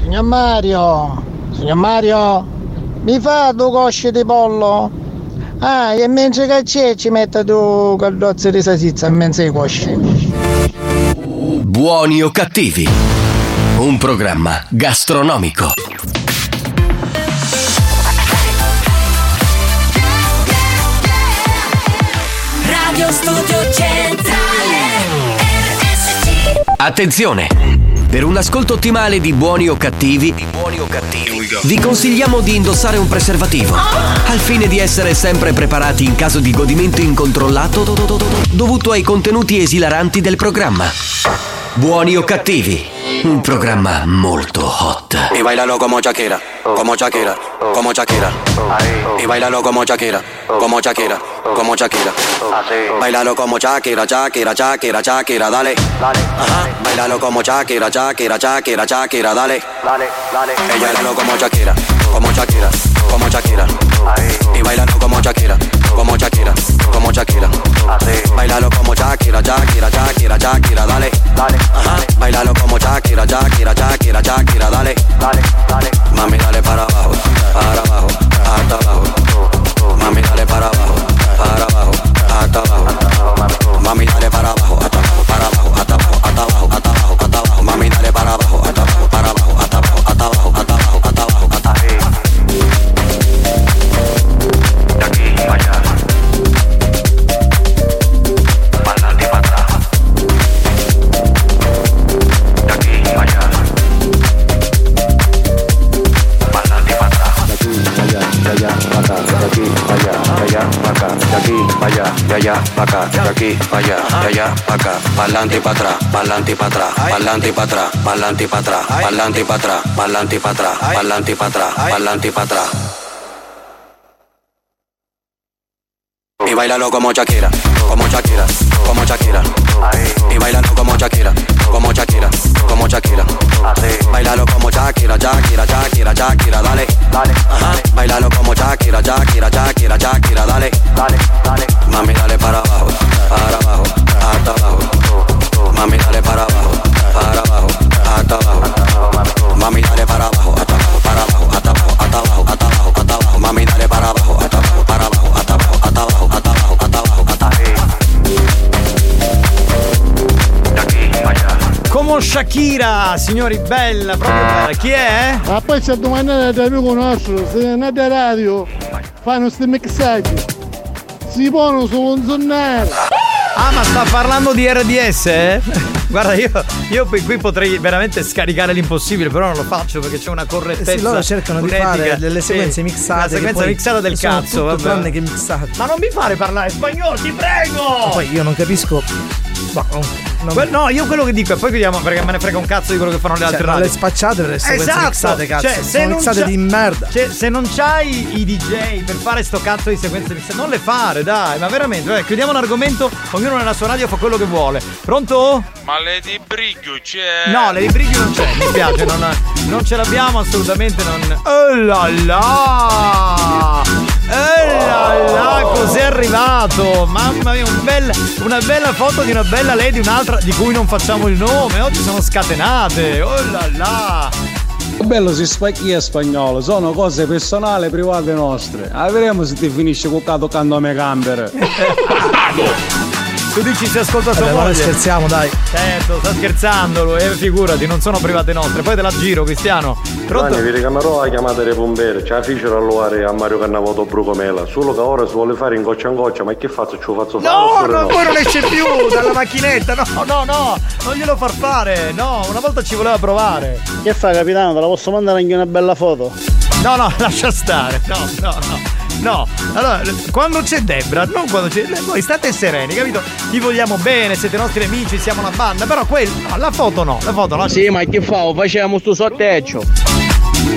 Signor Mario, signor Mario, mi fa due cosce di pollo? Ah, e mentre che c'è ci mette due caldozze di salsiccia in mezzo ai cosci. Buoni o cattivi? Un programma gastronomico. Radio Studio Centrale RSC Attenzione! Per un ascolto ottimale di buoni o cattivi, vi consigliamo di indossare un preservativo, al fine di essere sempre preparati in caso di godimento incontrollato dovuto ai contenuti esilaranti del programma. Buoni o cattivi, un programma molto hot. Y bailalo como Shakira, como Shakira, como Shakira. Y bailalo como Shakira, como Shakira, como Shakira. Bailalo como Shakira, Shakira, Shakira, Shakira, dale. Ajá. Bailalo como Shakira, Shakira, Shakira, Shakira, dale. Ella bailalo como Shakira, como Shakira, como Shakira. Y bailalo como Shakira, como Shakira, como Shakira. Bailalo como Shakira, Shakira, Shakira, Shakira, dale. Ajá. Bailalo como Shakira, Shakira, Shakira, Shakira, dale. Mami, dale para abajo, para abajo, hasta abajo. Mami, dale para abajo, para abajo, hasta abajo. Mami, dale para abajo, hasta abajo, para abajo, hasta abajo, hasta abajo, hasta abajo, hasta abajo. Mami, dale para abajo, De aquí para allá, de allá para acá. De aquí para allá, de allá para acá. Para adelante y para atrás, para adelante y para atrás. Para adelante y para atrás, para adelante y para atrás. Para adelante y para atrás, para adelante y para atrás. Para adelante y para atrás, para adelante y para atrás. Y bailalo como Shakira, como Shakira, como Shakira. Y bailalo como Shakira, como Shakira, como Shakira. Bailalo como Shakira, Shakira, Shakira, Shakira, dale. Ajá. Bailalo como Shakira, Shakira, Shakira, Shakira, dale. Mami, dale para abajo, para abajo, hasta abajo. Mami, dale para abajo, para abajo, hasta abajo. Mami, dale para abajo, hasta abajo, Come Shakira, signori, bella, proprio bella. Chi è? Ma poi c'è domandare da amico nostro, se non è da radio, fanno questi mixaggi. Si pongono su un zonnare. Ah, ma sta parlando di RDS? eh? Guarda, io, io qui qui potrei veramente scaricare l'impossibile, però non lo faccio perché c'è una correttezza. Eh sì, loro cercano di fare delle Sì, sequenze mixate. La sequenza mixata del sono cazzo, tutto vabbè. tranne che mixate. Ma non mi fare parlare spagnolo, ti prego! Poi io non capisco. Oh, non- Que- no, io quello che dico, e poi chiudiamo perché me ne frega un cazzo di quello che fanno le Cioè, altre radio. le spacciate le sequenze Esatto, mixate, cazzo. Cioè, se sono non mixate di merda. Cioè, se non c'hai i DJ per fare sto cazzo di sequenze mixate, non le fare, dai, ma veramente, vabbè, chiudiamo l'argomento, ognuno nella sua radio fa quello che vuole. Pronto? Ma Lady Briglio c'è? No, le Brighi non c'è, mi spiace, non, non ce l'abbiamo assolutamente, non. Oh là là! Eh là là, cos'è arrivato? Mamma mia, un bel- una bella foto di una bella lady, un'altra di cui non facciamo il nome. Oggi sono scatenate. Oh là là! Bello si spacchia spagnolo, sono cose personali private nostre. Ah, vedremo se ti finisce cuccato canto a me camper. Tu dici se ascolta sua Vabbè, ma moglie. noi scherziamo, dai. Certo, sta scherzando lui, eh, figurati, non sono private nostre. Poi te la giro, Cristiano. Pronto? Giovanni, vi ricamerò la chiamata dei pomperi, ce la fecero all'uare a Mario Cannavoto Brucomela, solo che ora si vuole fare in goccia in goccia, ma che faccio? Ce lo faccio fare? No, oppure no, poi non esce più dalla macchinetta. No, no, no, non glielo far fare. No, una volta ci voleva provare. Che fa capitano? Te la posso mandare anche una bella foto? No, no, lascia stare. No, no, no. No, allora, quando c'è Debra, non quando c'è. Voi state sereni, capito? Ti vogliamo bene, siete nostri amici, siamo una banda. Però quel. No, la foto no, la foto no. Sì, ma che fa? Facciamo sto sorteggio.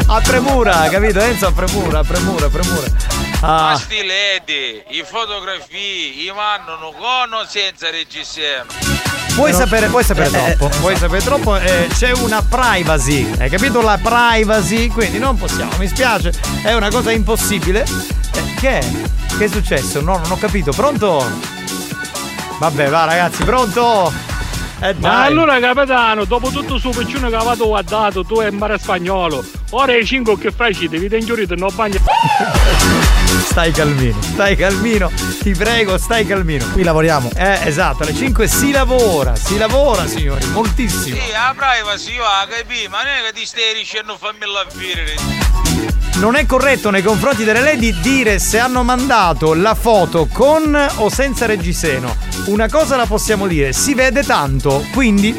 A premura, capito? Enzo a premura, a premura, a premura. Ma Ah, sti ledi, i fotografie, i mandano con o senza reggiseno. Puoi No. sapere, puoi sapere Eh, troppo, puoi sapere troppo, eh, c'è una privacy, hai capito la privacy? Quindi non possiamo, mi spiace, è una cosa impossibile. Che è? Che è successo? No, non ho capito, pronto? Vabbè, va ragazzi, pronto? Eh, Ma allora capitano, dopo tutto suo piccione che avete guardato, tu impari spagnolo. Ora è 5 che fai ci devi tengiurito non bagno. Stai calmino, stai calmino, ti prego, stai calmino. Qui lavoriamo. Eh, esatto, alle 5 si lavora, si lavora signori, moltissimo. Sì, la privacy va, capì? Ma non è che ti stai dicendo fammi la vivere. Non è corretto nei confronti delle lady dire se hanno mandato la foto con o senza reggiseno. Una cosa la possiamo dire, si vede tanto, quindi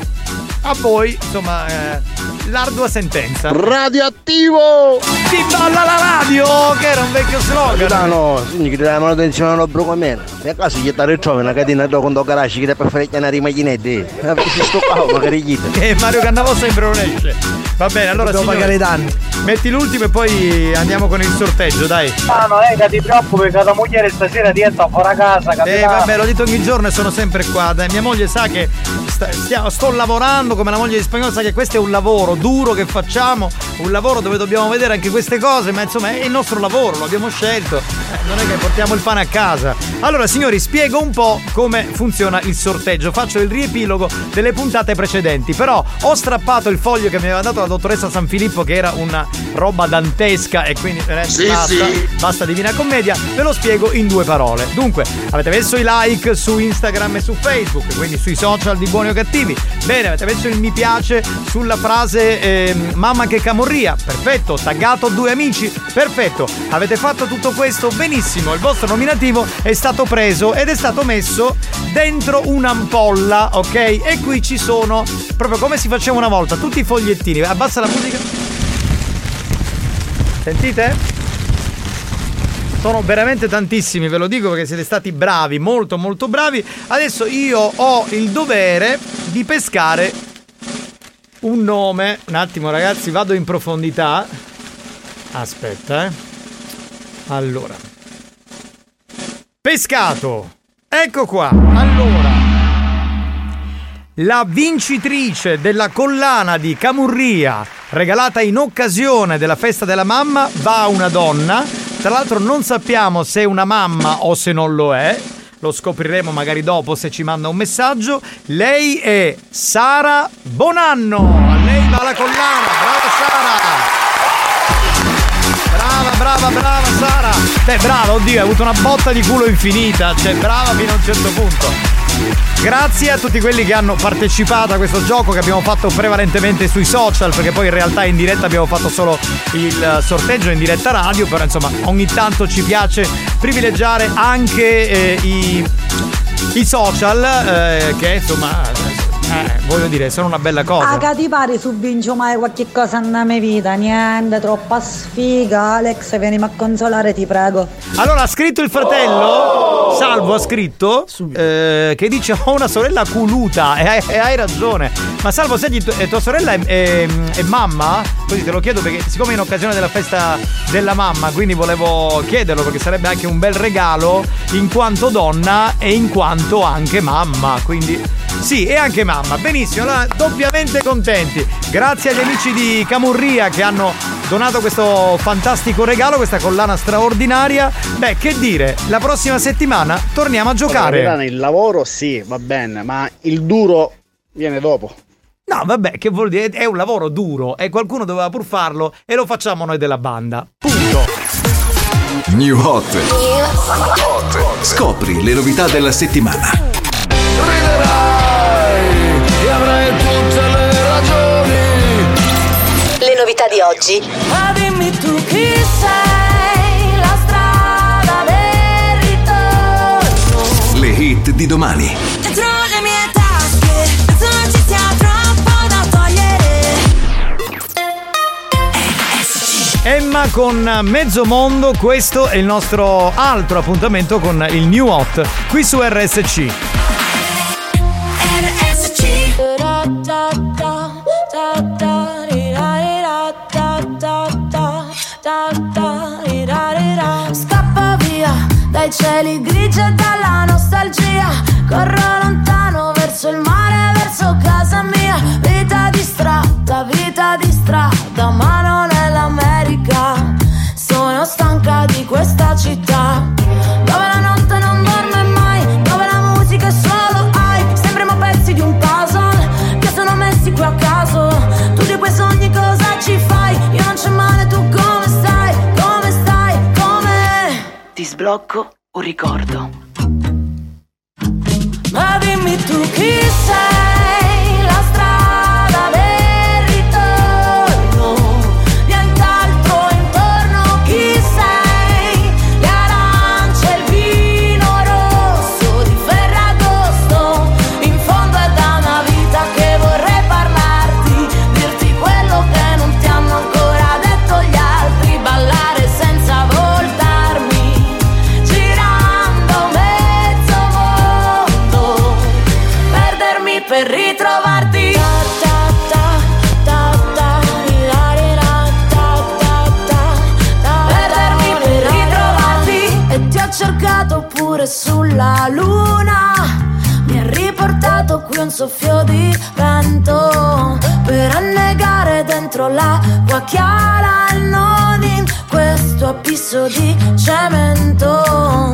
a voi, insomma, eh, l'ardua sentenza. Radioattivo! Si balla la radio, che era un vecchio slogan. Capitano, signi che ti dà manutenzione allo Brucomela. Per caso gli ti ritrovi una catena da quando garage che ti per fare chiamare i macchinette. Eh, Si stoccavo magari gli E Mario Cannavo sempre non esce. Va bene, allora signori, pagare i danni. Metti l'ultimo e poi andiamo con il sorteggio, dai. Ah no, eh, ti preoccupi che la moglie stasera diventa fuori casa, Eh capitano. vabbè, l'ho detto ogni giorno e sono sempre qua. Dai, mia moglie sa che sta- sto lavorando come la moglie di spagnolo, sa che questo è un lavoro duro che facciamo, un lavoro dove dobbiamo vedere anche queste cose, ma insomma è il nostro lavoro, lo abbiamo scelto. Eh, non è che portiamo il pane a casa. Allora, signori, spiego un po' come funziona il sorteggio. Faccio il riepilogo delle puntate precedenti. Però ho strappato il foglio che mi aveva dato la dottoressa San Filippo, che era una roba dantesca, e quindi eh, Sì, basta, sì. basta Divina Commedia. Ve lo spiego in due parole. Dunque, avete messo i like su Instagram e su Facebook, quindi sui social di buoni o cattivi. Bene, avete messo il mi piace sulla frase ehm, mamma che camorria. Perfetto, taggato due amici. Perfetto. Avete fatto tutto questo benissimo. Il vostro nominativo è stato preso ed è stato messo dentro un'ampolla, ok? E qui ci sono proprio come si faceva una volta, tutti i fogliettini. Abbassa la musica. Sentite? Sono veramente tantissimi, ve lo dico perché siete stati bravi, molto molto bravi. Adesso io ho il dovere di pescare un nome. Un attimo ragazzi, vado in profondità. Aspetta, eh. Allora. Pescato. Ecco qua. Allora. La vincitrice della collana di Camurria regalata in occasione della festa della mamma va a una donna. Tra l'altro non sappiamo se è una mamma o se non lo è. Lo scopriremo magari dopo se ci manda un messaggio. Lei è Sara Bonanno. A lei va la collana. Brava Sara. Brava, brava, brava Sara. Beh, brava, oddio, hai avuto una botta di culo infinita. Cioè, brava fino a un certo punto. Grazie a tutti quelli che hanno partecipato a questo gioco che abbiamo fatto prevalentemente sui social, perché poi in realtà in diretta abbiamo fatto solo il sorteggio in diretta radio, però insomma ogni tanto ci piace privilegiare anche eh, i i social, eh, che insomma, eh, voglio dire, sono una bella cosa. Ah, che ti pare su vincio mai qualche cosa nella mia vita? Niente, troppa sfiga. Alex, vieni a consolare, ti prego. Allora ha scritto il fratello, Salvo ha scritto, eh, che dice ho una sorella culuta e hai, e hai ragione. Ma Salvo, senti, tu- eh, tua sorella è, è- è mamma? Così te lo chiedo perché siccome è in occasione della festa della mamma, quindi volevo chiederlo perché sarebbe anche un bel regalo in quanto donna e in quanto anche mamma. Quindi sì, e anche mamma. Benissimo, allora doppiamente contenti. Grazie agli amici di Camurria che hanno donato questo fantastico regalo, questa collana straordinaria. Beh, che dire, la prossima settimana torniamo a giocare. Il lavoro sì, va bene, ma il duro viene dopo. No, vabbè, che vuol dire? È un lavoro duro e qualcuno doveva pur farlo e lo facciamo noi della banda. Punto. New Hot. Scopri le novità della settimana. E tutte le ragioni. Le novità di oggi. Ma dimmi tu chi sei, la strada del ritorno. Le hit di domani. Dentro le mie tasche, penso non ci sia troppo da togliere. Emma con Mezzo Mondo, questo è il nostro altro appuntamento con il New Hot qui su RSC. Scappa via dai cieli grigi e dalla nostalgia. Corro lontano verso il mare, verso casa mia. Vita distratta, vita di strada, ma non è l'America. Sono stanca di questa città. Sblocco un ricordo. Ma dimmi tu chi sulla luna. Mi ha riportato qui un soffio di vento per annegare dentro l'acqua chiara e non in questo abisso di cemento.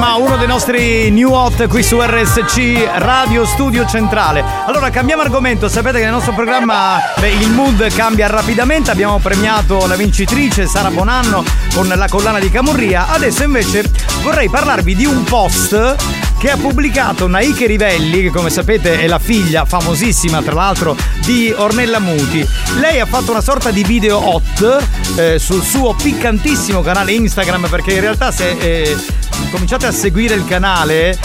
Emma, uno dei nostri new hot qui su RSC Radio Studio Centrale. Allora cambiamo argomento, sapete che nel nostro programma beh, il mood cambia rapidamente, abbiamo premiato la vincitrice Sara Bonanno con la collana di Camurria, adesso invece vorrei parlarvi di un post che ha pubblicato Naike Rivelli, che come sapete è la figlia famosissima tra l'altro di Ornella Muti. Lei ha fatto una sorta di video hot eh, sul suo piccantissimo canale Instagram perché in realtà se eh, cominciate a seguire il canale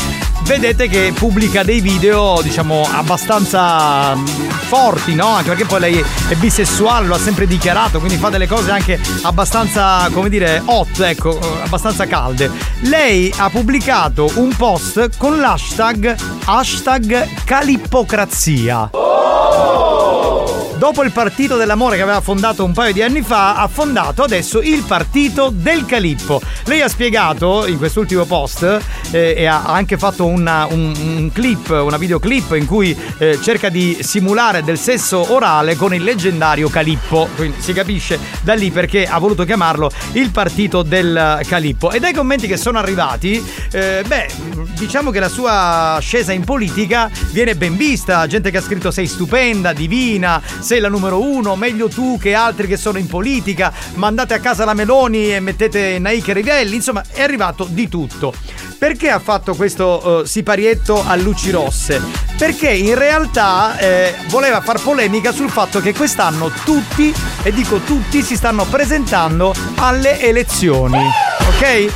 vedete che pubblica dei video diciamo abbastanza mm, forti no? anche perché poi lei è bisessuale lo ha sempre dichiarato quindi fa delle cose anche abbastanza come dire hot ecco abbastanza calde. Lei ha pubblicato un post con l'hashtag hashtag calippocrazia dopo il partito dell'amore che aveva fondato un paio di anni fa, ha fondato adesso il partito del Calippo. Lei ha spiegato in quest'ultimo post eh, e ha anche fatto una- un, un clip, una videoclip in cui eh, cerca di simulare del sesso orale con il leggendario Calippo. Quindi si capisce da lì perché ha voluto chiamarlo il partito del Calippo. E dai commenti che sono arrivati, eh, beh, diciamo che la sua scesa in politica viene ben vista. Gente che ha scritto sei stupenda, divina, sei la numero uno, meglio tu che altri che sono in politica, mandate a casa la Meloni e mettete Naike Rivelli, insomma è arrivato di tutto. Perché ha fatto questo eh, siparietto a luci rosse? Perché in realtà eh, voleva far polemica sul fatto che quest'anno tutti, e dico tutti, si stanno presentando alle elezioni. Ok?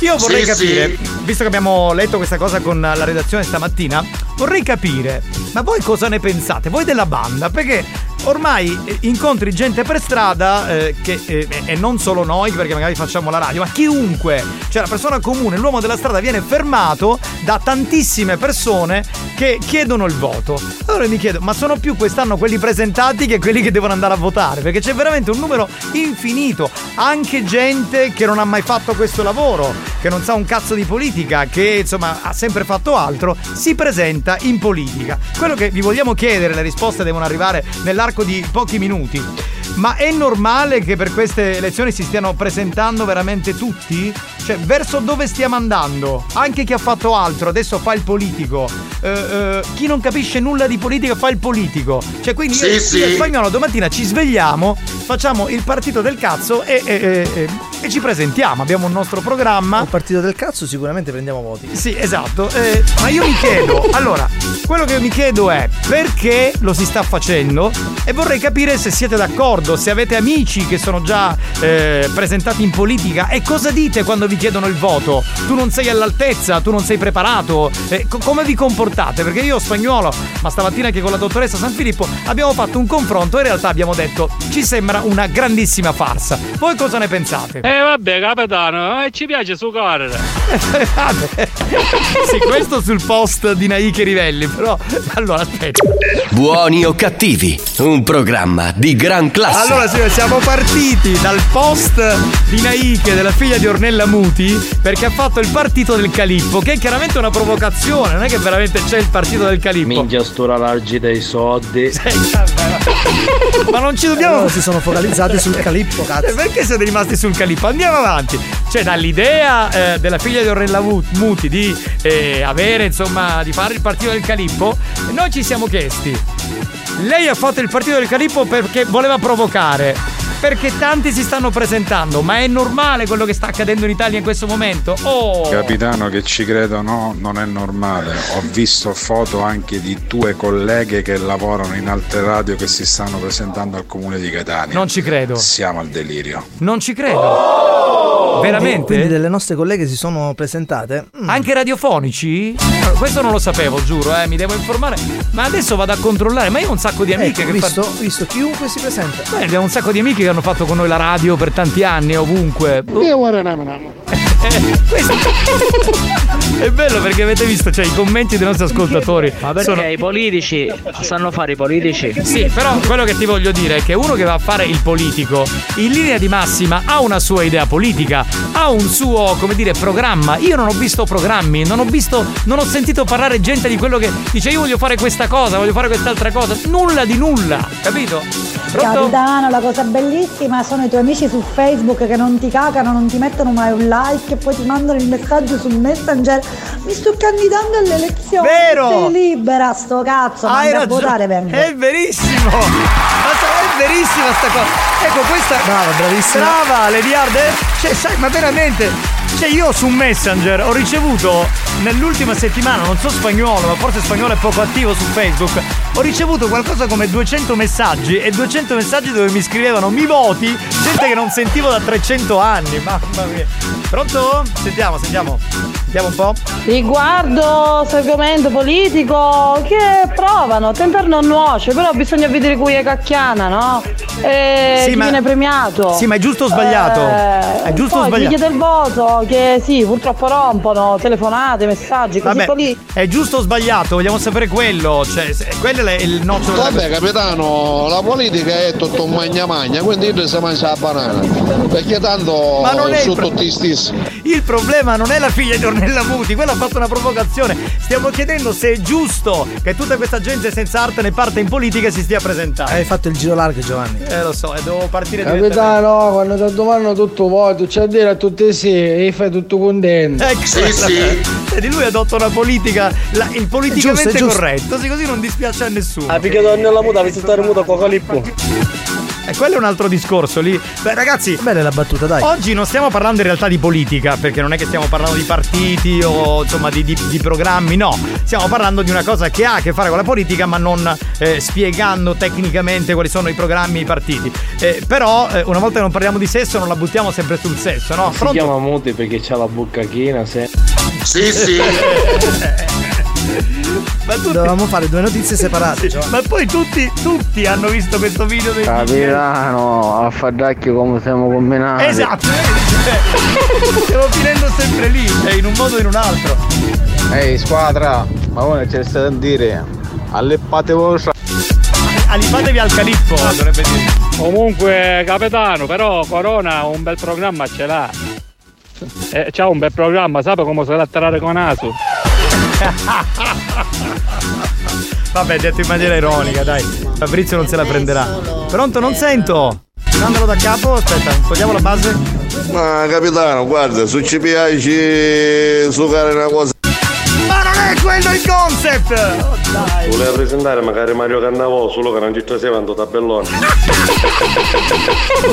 Io vorrei Sì, capire, sì. visto che abbiamo letto questa cosa con la redazione stamattina, vorrei capire, ma voi cosa ne pensate? Voi della banda? Perché ormai incontri gente per strada eh, che, eh, e non solo noi, perché magari facciamo la radio, ma chiunque, cioè la persona comune, l'uomo della strada viene fermato da tantissime persone che chiedono il voto. Allora mi chiedo, ma sono più quest'anno quelli presentati che quelli che devono andare a votare? Perché c'è veramente un numero infinito, anche gente che non ha mai fatto questo lavoro, che non sa un cazzo di politica, che insomma ha sempre fatto altro, si presenta in politica. Quello che vi vogliamo chiedere, le risposte devono arrivare nell'arco di pochi minuti. Ma è normale che per queste elezioni si stiano presentando veramente tutti? Cioè, verso dove stiamo andando? Anche chi ha fatto altro adesso fa il politico. Eh, eh, chi non capisce nulla di politica fa il politico. Cioè, quindi io, Sì, io sì. Spagnolo domattina ci svegliamo, facciamo il partito del cazzo e, e- e- e- e ci presentiamo. Abbiamo un nostro programma. Il partito del cazzo sicuramente prendiamo voti. Sì, esatto. Eh, ma io mi chiedo, allora, quello che mi chiedo è perché lo si sta facendo e vorrei capire se siete d'accordo, se avete amici che sono già eh, presentati in politica e cosa dite quando vi chiedono il voto. Tu non sei all'altezza, tu non sei preparato. Eh, co- come vi comportate? Perché io spagnolo, ma stamattina anche con la dottoressa San Filippo abbiamo fatto un confronto e in realtà abbiamo detto ci sembra una grandissima farsa. Voi cosa ne pensate? Eh vabbè capitano, eh, ci piace sucare. Vabbè. sì, questo sul post di Naike Rivelli, però allora aspetta. Buoni o cattivi, un programma di gran classe. Allora signore, siamo partiti dal post di Naike della figlia di Ornella Muti perché ha fatto il partito del Calippo, che è chiaramente una provocazione, non è che veramente c'è il partito del Calippo. Minchia stura largi dei soldi. Ma non ci dobbiamo. Loro si sono focalizzati sul calippo, cazzo. Eh, Perché siete rimasti sul calippo? Andiamo avanti. Cioè, dall'idea eh, della figlia di Ornella Mu- Muti di eh, avere, insomma, di fare il partito del calippo, noi ci siamo chiesti. Lei ha fatto il partito del calippo perché voleva provocare. Perché tanti si stanno presentando, ma è normale quello che sta accadendo in Italia in questo momento? Oh! Capitano che ci credo no, non è normale. Ho visto foto anche di tue colleghe che lavorano in altre radio che si stanno presentando al comune di Catania. Non ci credo. Siamo al delirio. Non ci credo. Veramente? Quindi delle nostre colleghe si sono presentate? Mm. Anche radiofonici? Questo non lo sapevo, giuro, eh, mi devo informare. Ma adesso vado a controllare. Ma io ho un sacco di amiche Ecco, che visto, fanno. visto chiunque si presenta. Beh, abbiamo un sacco di amiche che hanno fatto con noi la radio per tanti anni, ovunque. Io guarda Questo è bello perché avete visto, cioè, i commenti dei nostri ascoltatori. Ma perché sono- i politici sanno fare i politici? Sì, però quello che ti voglio dire è che uno che va a fare il politico, in linea di massima, ha una sua idea politica, ha un suo, come dire, programma. Io non ho visto programmi, non ho visto, non ho sentito parlare gente di quello che dice io voglio fare questa cosa, voglio fare quest'altra cosa. Nulla di nulla, capito? Pronto? Capitano, la cosa bellissima sono i tuoi amici su Facebook che non ti cagano, non ti mettono mai un like e poi ti mandano il messaggio sul messenger. Mi sto candidando alle elezioni. Vero! Sei libera, sto cazzo, Hai ragione, votare vengo. È verissimo! Ma è verissima sta cosa! Ecco questa. Brava, bravissima. Brava, Lady Hard! eh? Cioè, sai, ma veramente. Cioè, io su Messenger ho ricevuto nell'ultima settimana, non so spagnolo, ma forse spagnolo è poco attivo su Facebook. Ho ricevuto qualcosa come 200 messaggi e 200 messaggi dove mi scrivevano mi voti, gente che non sentivo da 300 anni. Mamma mia. Pronto? Sentiamo, sentiamo. Sentiamo un po'. Riguardo argomento politico che provano, temper non nuoce, però bisogna vedere cui è cacchiana, no? E Sì, chi ma- viene premiato. Sì, ma è giusto o sbagliato? Eh, È giusto o sbagliato? chi chiede il voto, che sì, purtroppo rompono, telefonate, messaggi, così Vabbè, lì. è giusto o sbagliato? Vogliamo sapere quello. Cioè, se- quello è il nocciolo della Vabbè capitano, la politica è tutto un magna magna, quindi io si mangia la banana. Perché tanto Ma non è il sono pro- tutti stessi. Il problema non è la figlia di Ornella Muti, quella ha fatto una provocazione. Stiamo chiedendo se è giusto che tutta questa gente senza arte né parte in politica si stia presentando. Hai fatto il giro largo, Giovanni. Eh, lo so, e devo partire direttamente. Capitano, quando ti domandano tutto vuoto, c'è a dire a tutti sì e fai tutto contento. Ecco, E di lui adotta una politica, la- il politicamente giusto, corretto, sì, così non dispiace a nessuno. Ah, perché Ornella Muta, vi stare muto con Lippo. E quello è un altro discorso lì. Beh, ragazzi. Bella la battuta, dai. Oggi non stiamo parlando in realtà di politica, perché non è che stiamo parlando di partiti o insomma di, di- di programmi, no. Stiamo parlando di una cosa che ha a che fare con la politica, ma non eh, spiegando tecnicamente quali sono i programmi e i partiti. Eh, però, eh, una volta che non parliamo di sesso, non la buttiamo sempre sul sesso, no? Si chiama Muti perché c'ha la bocca china, se. Sì, sì. Ma tutti- Dovevamo fare due notizie separate. Giovanni. Ma poi tutti, tutti hanno visto questo video del Capitano, a Fadacchio come siamo combinati. Esatto, vedi? stiamo finendo sempre lì, cioè in un modo o in un altro. Ehi squadra, ma voi c'è da dire? Alleppate vostra. Alipatevi al calippo, dovrebbe dire. Comunque, capitano, però Corona un bel programma ce l'ha. Eh, c'ha un bel programma, sa come se l'atterrare con Asu. Vabbè, detto in maniera ironica, dai. Fabrizio non se la prenderà. Pronto, non sento. Mandalo da capo, aspetta, togliamo la base. Ma capitano, guarda, se ci piace succare una cosa. Ma non è quello il concept! Oh, dai. Voleva presentare magari Mario Cannavò, solo che non ci traseva un tabellone.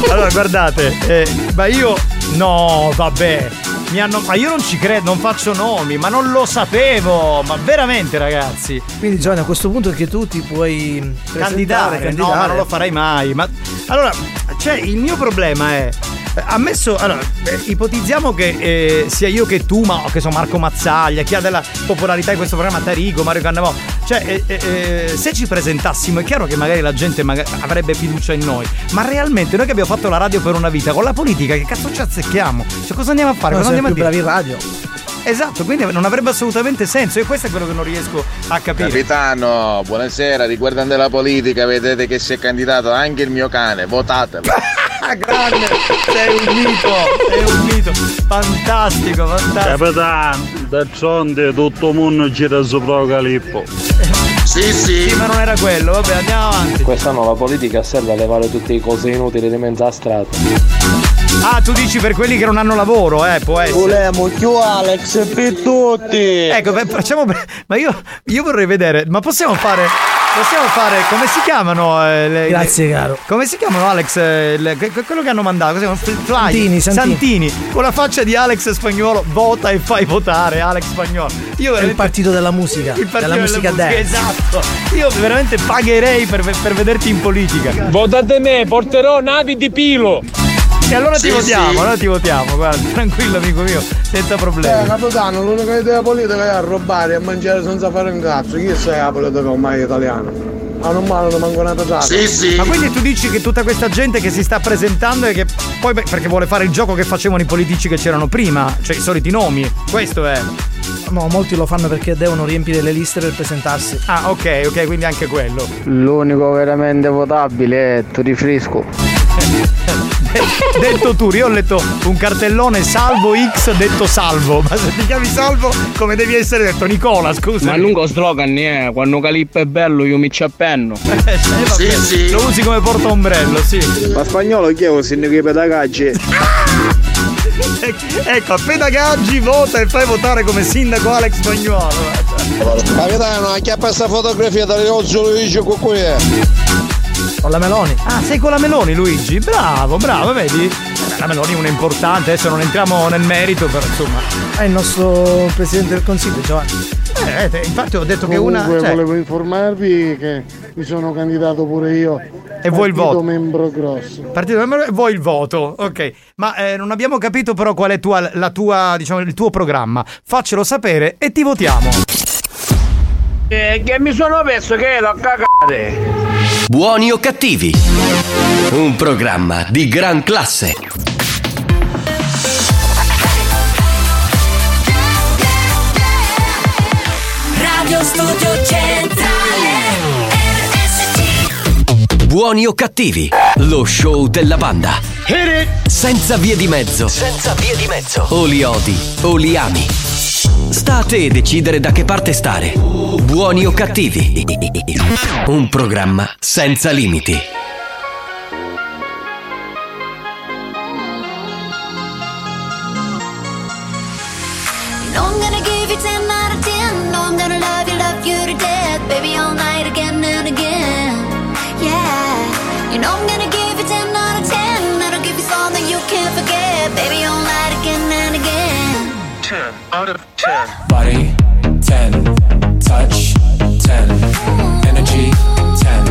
Allora, guardate, eh, ma io. No, vabbè. Mi hanno. Ma io non ci credo, non faccio nomi, ma non lo sapevo. Ma veramente, ragazzi. Quindi, Giovanni, a questo punto che tu ti puoi Candidare, presentare, no, ma non lo farei mai. Ma allora, cioè, il mio problema è. Ammesso, allora, eh, ipotizziamo che eh, sia io che tu, ma che so, Marco Mazzaglia, chi ha della popolarità in questo programma, Tarico, Mario Cannavò. Cioè, eh, eh, eh, se ci presentassimo, è chiaro che magari la gente maga- avrebbe fiducia in noi. Ma realmente, noi che abbiamo fatto la radio per una vita, con la politica, che cazzo ci azzecchiamo? Cioè, cosa andiamo a fare? No, cosa andiamo a dire? bravi radio. Esatto, quindi non avrebbe assolutamente senso. E questo è quello che non riesco a capire. Capitano, buonasera, riguardando la politica, vedete che si è candidato anche il mio cane, votatelo. Grande! Sei un mito! Sei un mito! Fantastico, fantastico! Capitano, d'altronde tutto il mondo gira sopra Calippo. Sì, sì! Sì, ma non era quello, vabbè, andiamo avanti. Quest'anno la politica serve a levare tutte le cose inutili di mezzo a strada. Ah, tu dici per quelli che non hanno lavoro, eh, può essere. Volemo più Alex per tutti. Ecco, beh, facciamo. Ma io, io vorrei vedere, ma possiamo fare. Possiamo fare. Come si chiamano? eh, le- Grazie, le- caro. Come si chiamano Alex? eh, le- que- quello che hanno mandato? Così, fly- Santini, Santini. Con la faccia di Alex Spagnolo, vota e fai votare Alex Spagnolo. Io È il partito della musica. Il partito della musica dance. Esatto. Io veramente pagherei per, per vederti in politica. Votate me, porterò navi di pilo. E allora ti Sì, votiamo, sì. allora ti votiamo, guarda, tranquillo amico mio, senza Eh, problemi. capitano, l'unica idea politica è a rubare e a mangiare senza fare un cazzo. Chi sei la politica ormai italiana? Ma non male, non manco una pesata. Ma quindi tu dici che tutta questa gente che si sta presentando e che poi beh, perché vuole fare il gioco che facevano i politici che c'erano prima, cioè i soliti nomi, questo è. No, molti lo fanno perché devono riempire le liste per presentarsi. Ah, ok, ok, quindi anche quello. L'unico veramente votabile è Turifrisco. detto tu, io ho letto un cartellone salvo X detto salvo, ma se ti chiami salvo come devi essere detto Nicola, scusa. Ma lungo slogan è quando Calippo è bello io mi ci appenno. sì, sì. Lo usi come porta ombrello, sì. Ma spagnolo chi è un sindaco di pedagaggi? ecco, a pedagaggi vota e fai votare come sindaco Alex Spagnuolo. Capitano, acchiappa questa fotografia dalle oggi Luigi con qui è. Con la Meloni. Ah, sei con la Meloni, Luigi? Bravo, bravo, vedi? La Meloni è una importante, adesso non entriamo nel merito, però insomma. È il nostro presidente del consiglio, Giovanni. Eh, te- infatti ho detto che una. Comunque cioè- volevo informarvi che mi sono candidato pure io E vuoi il voto? membro grosso. Partito membro e vuoi il voto. Ok. Ma eh, non abbiamo capito però qual è tua- la tua, diciamo, il tuo programma. Faccelo sapere e ti votiamo. Eh, che mi sono perso che ero a cagare. Buoni o cattivi? Un programma di gran classe. Radio Studio Centrale RSC Buoni o cattivi? Lo show della banda. Senza vie di mezzo. Senza vie di mezzo. O li odi o li ami. Sta a te decidere da che parte stare. Buoni o cattivi? Un programma senza limiti. Out of 10. Body 10. Touch 10. Energy 10.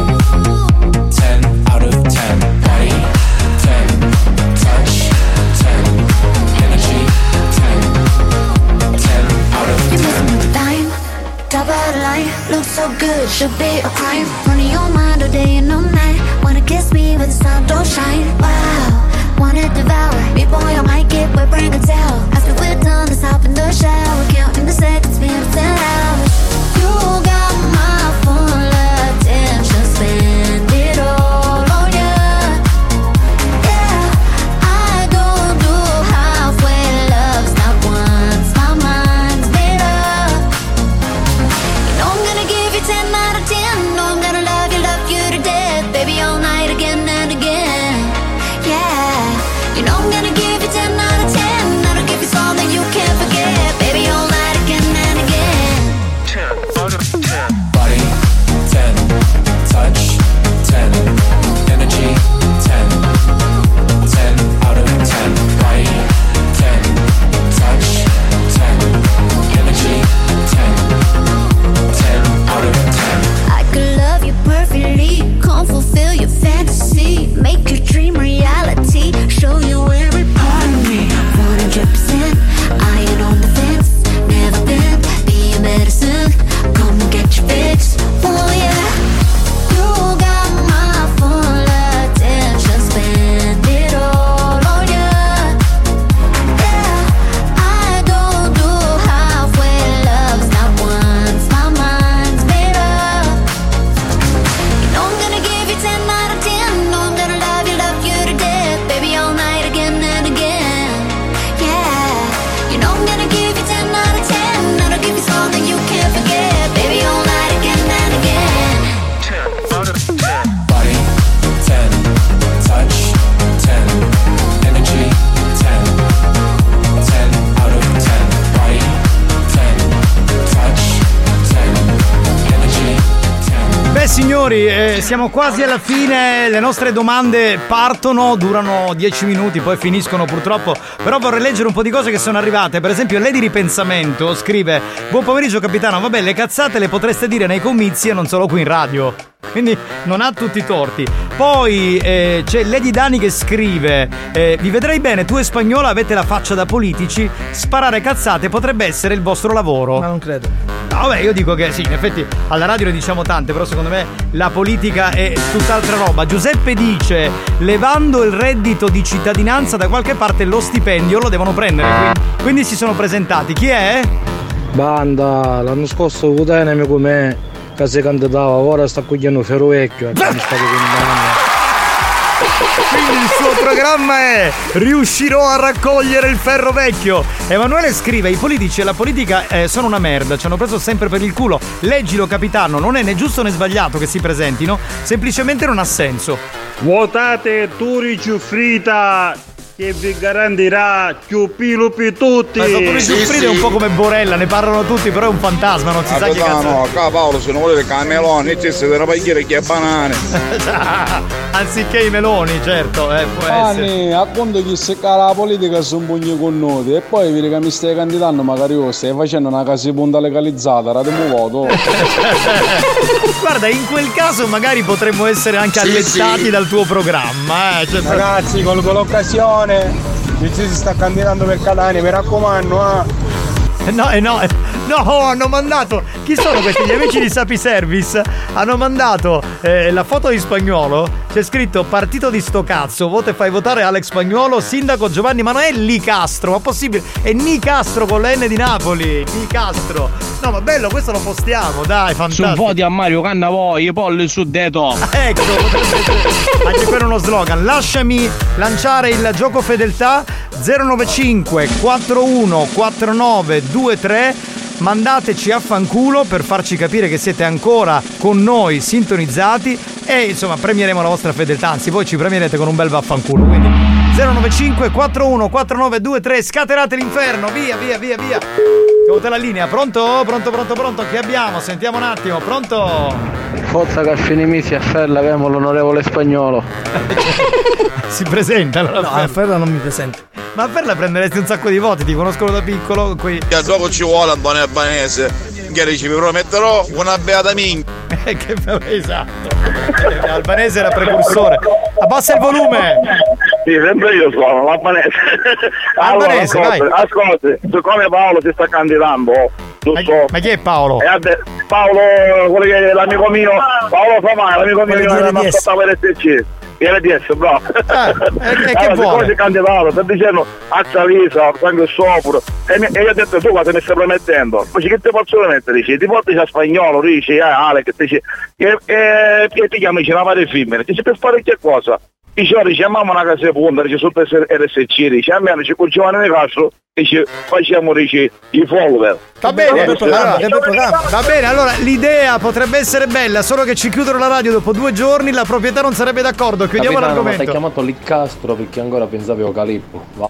10 out of 10. Body 10. Touch 10. Energy 10. 10 out of 10. Dime, top out of the line, looks so good, should be a crime. Running your mind all day and all night. Wanna kiss me, but the sun don't shine. Wow, wanna devour me, boy, I might get wet, bring a towel. After we're done, let's hop in the shower. Counting the seconds, been 10 hours. Siamo quasi alla fine, le nostre domande partono, durano 10 minuti, poi finiscono purtroppo, però vorrei leggere un po' di cose che sono arrivate, per esempio Lady Ripensamento scrive Buon pomeriggio capitano, vabbè le cazzate le potreste dire nei comizi e non solo qui in radio. Quindi non ha tutti i torti. Poi eh, c'è Lady Dani che scrive: eh, Vi vedrei bene, tu e Spagnola avete la faccia da politici. Sparare cazzate potrebbe essere il vostro lavoro. Ma non credo. Vabbè, io dico che sì, in effetti alla radio ne diciamo tante, però secondo me la politica è tutt'altra roba. Giuseppe dice: levando il reddito di cittadinanza da qualche parte lo stipendio lo devono prendere. Quindi, quindi si sono presentati. Chi è? Banda, l'anno scorso votai come me che si candidava, ora sta cogliendo ferro vecchio. e mi sta cogliendo. Quindi il suo programma è Riuscirò a raccogliere il ferro vecchio Emanuele scrive I politici e la politica eh, sono una merda Ci hanno preso sempre per il culo. Leggilo capitano Non è né giusto né sbagliato che si presentino Semplicemente non ha senso Vuotate Turi Giuffrida che vi garantirà più tutti. Ma sotto di soffrire è un po' come Borella, ne parlano tutti, però è un fantasma, non si sa chi no, cazzo. no, qua Paolo se non volete che meloni, c'è se deve pagare che è banane. Anziché i meloni, certo, eh, può essere. Anni, a conto che se cala la politica sono pugni con noi e poi vedi che mi stai candidando magari io stai facendo una casa di punta legalizzata, radiamo voto. Guarda, in quel caso magari potremmo essere anche Sì, allettati sì. dal tuo programma. Eh. Cioè, Ragazzi, colgo l'occasione, ci si sta candidando per Catania, mi raccomando, ah. No, eh, no, eh, no, hanno mandato. Chi sono questi? Gli amici di Sapi Service hanno mandato eh, la foto di spagnolo. C'è scritto partito di sto cazzo. Vota e fai votare Alex Spagnolo, sindaco Giovanni. Ma non è Licastro, ma possibile? È Nicastro con l'N di Napoli. Nicastro. No, ma bello, questo lo postiamo, dai, Su fantastico. voti a Mario Cannavoi, polli su deto. Ecco, anche quello uno slogan. Lasciami lanciare il gioco fedeltà 095 41 49 23. Mandateci a fanculo per farci capire che siete ancora con noi sintonizzati e insomma premieremo la vostra fedeltà, anzi voi ci premierete con un bel vaffanculo. Quindi 095 41 49 23 scatenate l'inferno, via via via via. Chiamate la linea, pronto? Pronto, pronto, pronto? Chi abbiamo? Sentiamo un attimo, pronto? Forza che a fine mesi a Ferla abbiamo l'onorevole spagnolo. si presenta allora. No, a Ferla non mi presento. Ma per la prenderesti un sacco di voti, ti conoscono da piccolo. Qui. Che dopo ci vuole Antonio Albanese. Che dici, vi prometterò una beata minchia. Eh, che esatto. Albanese era precursore. Abbassa il volume. Sì, sempre io sono, l'albanese. Albanese, allora, vai. ascolti, ascolti, siccome Paolo si sta candidando, giusto? Ma chi è Paolo? E ha de- Paolo, quello che è l'amico mio, Paolo Famai, l'amico mio che non RDS. ascoltava l'SC. RDS, bravo. e che allora, vuole? siccome si candidato, sta dicendo a Lisa, sangue sopra. E, mi- e io ho detto tu cosa mi stai promettendo? Dici che ti posso promettere? Dici, ti porti a spagnolo, dici, eh, Alex, dici, e, e, e ti chiami, dici, una varia femmina, dici per fare che cosa? Dice, dice, mamma una casa di punta, dice, sotto RSC, dice, a me dice, con Giovanni De Castro, dice, facciamo, dice, i follower. Va bene, Che bel allora, programma. va bene, allora l'idea potrebbe essere bella, solo che ci chiudono la radio dopo due giorni, la proprietà non sarebbe d'accordo, chiudiamo Capitano, ma ti hai l'argomento. chiamato Liccastro perché ancora pensavi Calippo. Va.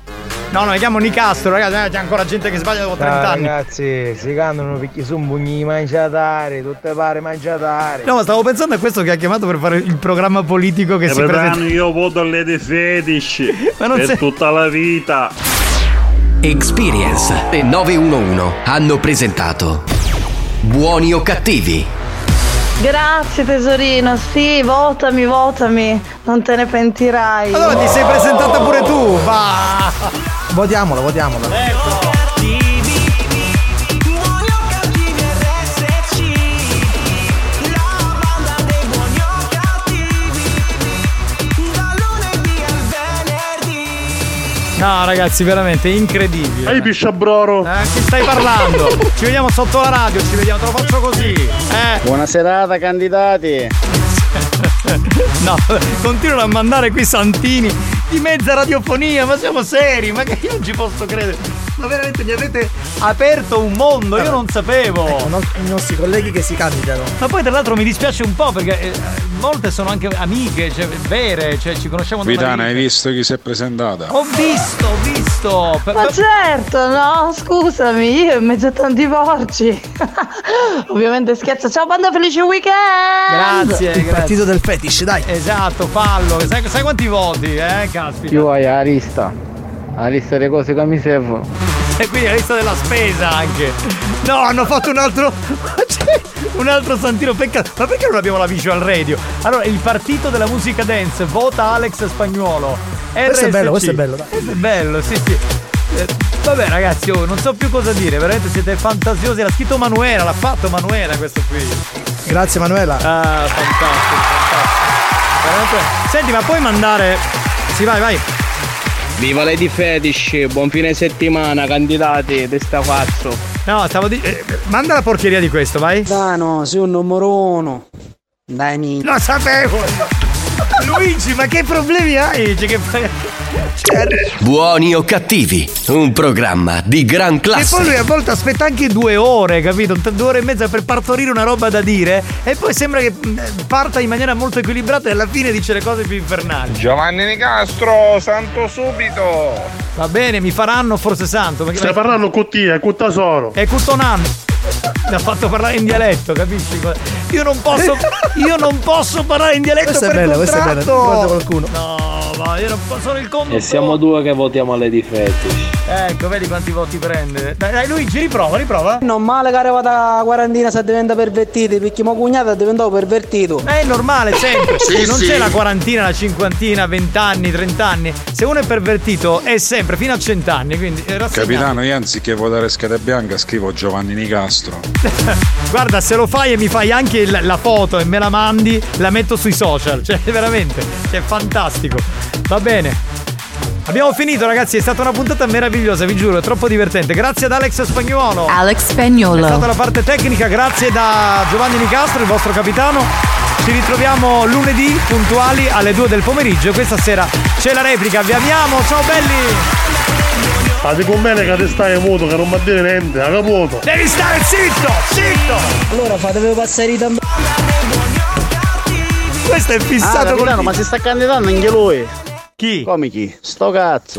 No, no, mi chiamo Nicastro, ragazzi, eh, c'è ancora gente che sbaglia dopo 30 Ciao, anni. ragazzi, si cantano perché sono bugni mangiatari, tutte pare mangiatari. No, ma stavo pensando a questo che ha chiamato per fare il programma politico che si Capitano, presenta. io voto Lady Fetish Ma non per sei- tutta la vita. Experience e 911 hanno presentato Buoni o cattivi? Grazie tesorino, sì, votami, votami, non te ne pentirai. Allora ti sei presentata pure tu, va! Votiamola, votiamola. No, ragazzi, veramente incredibile. Ehi, pisciabroro. Eh, chi stai parlando? Ci vediamo sotto la radio, ci vediamo, te lo faccio così. Eh. Buona serata candidati. No, continuano a mandare qui santini di mezza radiofonia, ma siamo seri, ma che io non ci posso credere. Ma veramente mi avete aperto un mondo, io non sapevo. Ecco, no- i nostri colleghi che si candidano. Ma poi tra l'altro mi dispiace un po' perché eh, molte sono anche amiche, cioè vere, cioè ci conosciamo da una Guidana, hai visto chi si è presentata? Ho visto, ho visto. Per- Ma per- certo, no, scusami, io in mezzo a tanti porci. Ovviamente scherzo. Ciao banda, felice weekend! Grazie, Il grazie. partito del fetish, dai. Esatto, fallo. Sai, sai quanti voti, eh? Caspita. Io hai la lista. La lista delle cose che mi servono. E quindi la lista della spesa anche. No, hanno fatto un altro. un altro santino. Peccato. Ma perché non abbiamo la visual radio? Allora, il partito della musica dance vota Alex Spagnuolo. Questo è RSC. bello, questo è bello, dai. Questo è bello, sì, sì. Eh, Vabbè ragazzi, oh, non so più cosa dire, veramente siete fantasiosi. L'ha scritto Manuela, l'ha fatto Manuela questo qui. Grazie Manuela. Ah, fantastico, fantastico. Veramente. Senti, ma puoi mandare. Sì, vai, vai. Viva Lady Fetish, buon fine settimana candidati, testa cazzo. No, stavo di. eh, manda la porcheria di questo, vai. Dano, sei un numero uno. Dai, mi. Lo sapevo! Luigi, ma che problemi hai? Cioè, che fai- Buoni o cattivi, un programma di gran E classe. poi lui a volte aspetta anche due ore, capito? Due ore e mezza per partorire una roba da dire e poi sembra che mh, parta in maniera molto equilibrata e alla fine dice le cose più infernali. Giovanni Nicastro, santo subito! Va bene, mi faranno forse santo. Perché Stai parlando con te, è con tesoro. È Cuttonan. Mi ha fatto parlare in dialetto, capisci? Io non posso. Io non posso parlare in dialetto Questa è bella, questa è bella. contratto. Guarda qualcuno. No, ma io non posso, sono il conduttore. E siamo due che votiamo alle difetti. Ecco, vedi quanti voti prende. Dai, dai Luigi, riprova, riprova. Non male che è arrivata la quarantina se diventa pervertito, perché mio cugnato è diventato pervertito. È normale, sempre. Sì, non sì. c'è la quarantina, la cinquantina, vent'anni, trent'anni. Se uno è pervertito è sempre fino a cent'anni, quindi eh. Capitano, io anziché votare scheda bianca scrivo Giovanni Nicastro. Guarda, se lo fai e mi fai anche il- la foto e me la mandi, la metto sui social. Cioè, veramente, cioè, fantastico. Va bene. Abbiamo finito, ragazzi. È stata una puntata meravigliosa, vi giuro, è troppo divertente. Grazie ad Alex Spagnuolo. Alex È Spagnolo. stata la parte tecnica, grazie da Giovanni Nicastro, il vostro capitano. Ci ritroviamo lunedì puntuali alle 2 del pomeriggio. Questa sera c'è la replica. Vi amiamo, ciao belli! Fate con bene che te stai muto, che non mi dire niente, ha caputo. Devi stare zitto, zitto! Allora fatevi passare i tamburi. Questo è fissato ah, capitano, ma si sta candidando anche lui. Chi? Come chi? Sto cazzo.